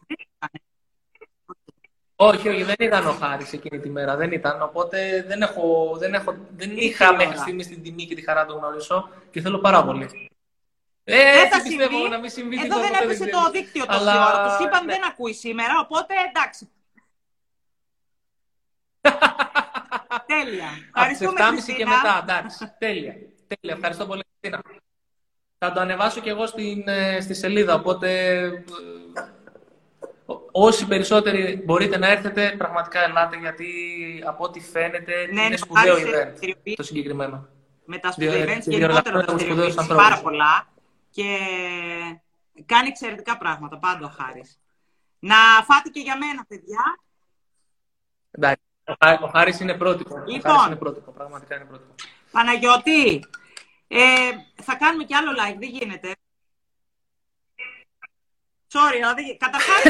Όχι, όχι, δεν ήταν ο Χάρης εκείνη τη μέρα. Δεν ήταν. Οπότε δεν, έχω, δεν, έχω, δεν είχα μέχρι στιγμή την τιμή και τη χαρά να το γνωρίσω και θέλω πάρα πολύ. Ε, έτσι πιστεύω συμβεί. να μην συμβεί Εδώ δεν έπεσε το δίκτυο τόση Αλλά... ώρα. Τους είπαν ναι. δεν ακούει σήμερα, οπότε εντάξει. Τέλεια. Ευχαριστούμε, Από 7.30 και μετά, εντάξει. Τέλεια. Τέλεια. Ευχαριστώ πολύ, Χριστίνα. Θα το ανεβάσω και εγώ στην, ε, στη σελίδα, οπότε ε, Όσοι περισσότεροι μπορείτε να έρθετε, πραγματικά ελάτε, γιατί από ό,τι φαίνεται ναι, είναι σπουδαίο event το συγκεκριμένο. Με τα σπουδαία events γενικότερα τα πάρα πολλά. Και Κάνει εξαιρετικά πράγματα, πάντα ο Χάρης. Να φάτε και για μένα, παιδιά. Εντάξει. Ο, Χά, ο Χάρης είναι πρότυπο. Λοιπόν. Ο Χάρης είναι πρότυπο. Πραγματικά είναι πρότυπο. Παναγιώτη, ε, θα κάνουμε κι άλλο live, δεν γίνεται. Sorry, αλλά δεν... Καταρχάς,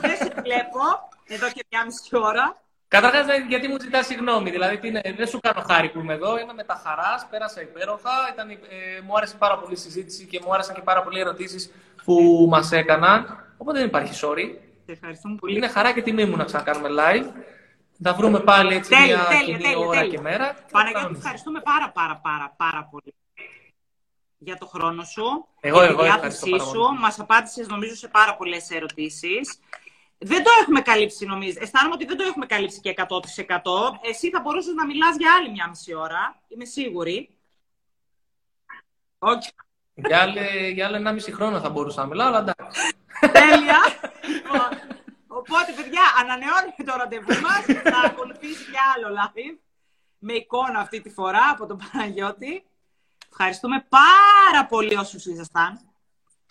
δεν σε βλέπω εδώ και μια μισή ώρα. Καταρχάς, γιατί μου ζητάς συγγνώμη. Δηλαδή, τι είναι, δεν σου κάνω χάρη που είμαι εδώ. Είμαι με τα χαράς, πέρασα υπέροχα. Ήταν, ε, μου άρεσε πάρα πολύ η συζήτηση και μου άρεσαν και πάρα πολλοί ερωτήσεις που μας έκαναν. Οπότε δεν υπάρχει sorry. Σε ευχαριστούμε πολύ. Είναι χαρά και τιμή μου να ξανακάνουμε live. Θα βρούμε πάλι έτσι Τέλεια, μια τέλεια, κοινή τέλεια, ώρα τέλεια. και μέρα. και θα Παναγιώτη, κανονίσουμε. ευχαριστούμε πάρα πάρα πάρα πάρα πολύ για το χρόνο σου, Εγώ- για εγώ τη ευχαριστώ διάθεσή πάρα σου. Μας απάντησες νομίζω σε πάρα πολλές ερωτήσεις. Δεν το έχουμε καλύψει νομίζω. Αισθάνομαι ότι δεν το έχουμε καλύψει και 100%. Εσύ θα μπορούσες να μιλάς για άλλη μια μισή ώρα. Είμαι σίγουρη. Όχι. Για, άλλη, για άλλο 1,5 χρόνο θα μπορούσα να μιλάω, αλλά εντάξει. Τέλεια. Λοιπόν, Οπότε, παιδιά, ανανεώνουμε το ραντεβού μας. Θα ακολουθήσει και άλλο live. Με εικόνα αυτή τη φορά από τον Παναγιώτη. Ευχαριστούμε πάρα πολύ όσους ήσασταν.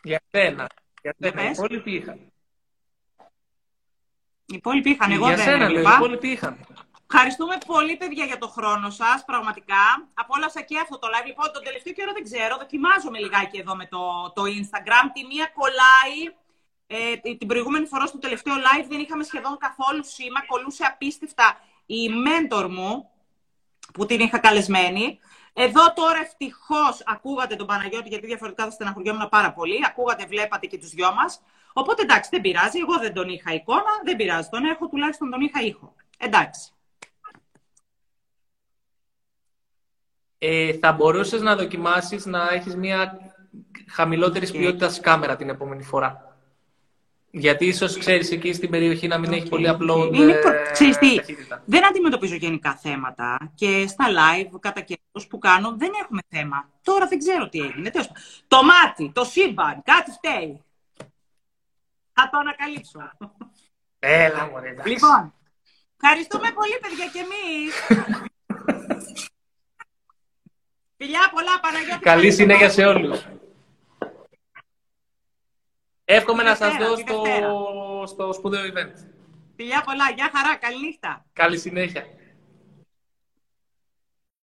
Για σένα. Για Για σένα. Οι πες. υπόλοιποι είχαν. Οι υπόλοιποι είχαν, εγώ για δεν σένα λέω, οι έβλεπα. υπόλοιποι είχαν. Ευχαριστούμε πολύ, παιδιά, για το χρόνο σας. Πραγματικά. Απόλαυσα και αυτό το live. Λοιπόν, τον τελευταίο καιρό δεν ξέρω. Δοκιμάζομαι λιγάκι εδώ με το, το Instagram. Τη μία κολλάει. Ε, την προηγούμενη φορά στο τελευταίο live δεν είχαμε σχεδόν καθόλου σήμα. Κολούσε απίστευτα η μέντορ μου που την είχα καλεσμένη. Εδώ τώρα ευτυχώς ακούγατε τον Παναγιώτη, γιατί διαφορετικά θα στεναχωριόμουν πάρα πολύ. Ακούγατε, βλέπατε και τους δυο μας. Οπότε εντάξει, δεν πειράζει. Εγώ δεν τον είχα εικόνα, δεν πειράζει. Τον έχω, τουλάχιστον τον είχα ήχο. Εντάξει. Ε, θα μπορούσες να δοκιμάσεις να έχεις μια χαμηλότερης Οκ. ποιότητας κάμερα την επόμενη φορά. Γιατί ίσως ξέρεις εκεί στην περιοχή να μην έχει πολύ upload Είναι, ε, προ- ξέρεις τι, ταχύτητα. δεν αντιμετωπίζω γενικά θέματα και στα live κατά καιρούς που κάνω δεν έχουμε θέμα. Τώρα δεν ξέρω τι έγινε. Τέλος πάντων. Το μάτι, το σύμπαν, κάτι φταίει. Θα το ανακαλύψω. Έλα μωρέ, εντάξει. Λοιπόν, ευχαριστούμε πολύ παιδιά και εμείς. Φιλιά πολλά, Παναγιώτη. Καλή ευχαριστώ συνέχεια πάρα σε πολύ. όλους. Εύχομαι Τη να σας Δευτέρα, δω τη στο, Δευτέρα. στο σπουδαίο event. Φιλιά πολλά, γεια χαρά, καληνύχτα. Καλή συνέχεια.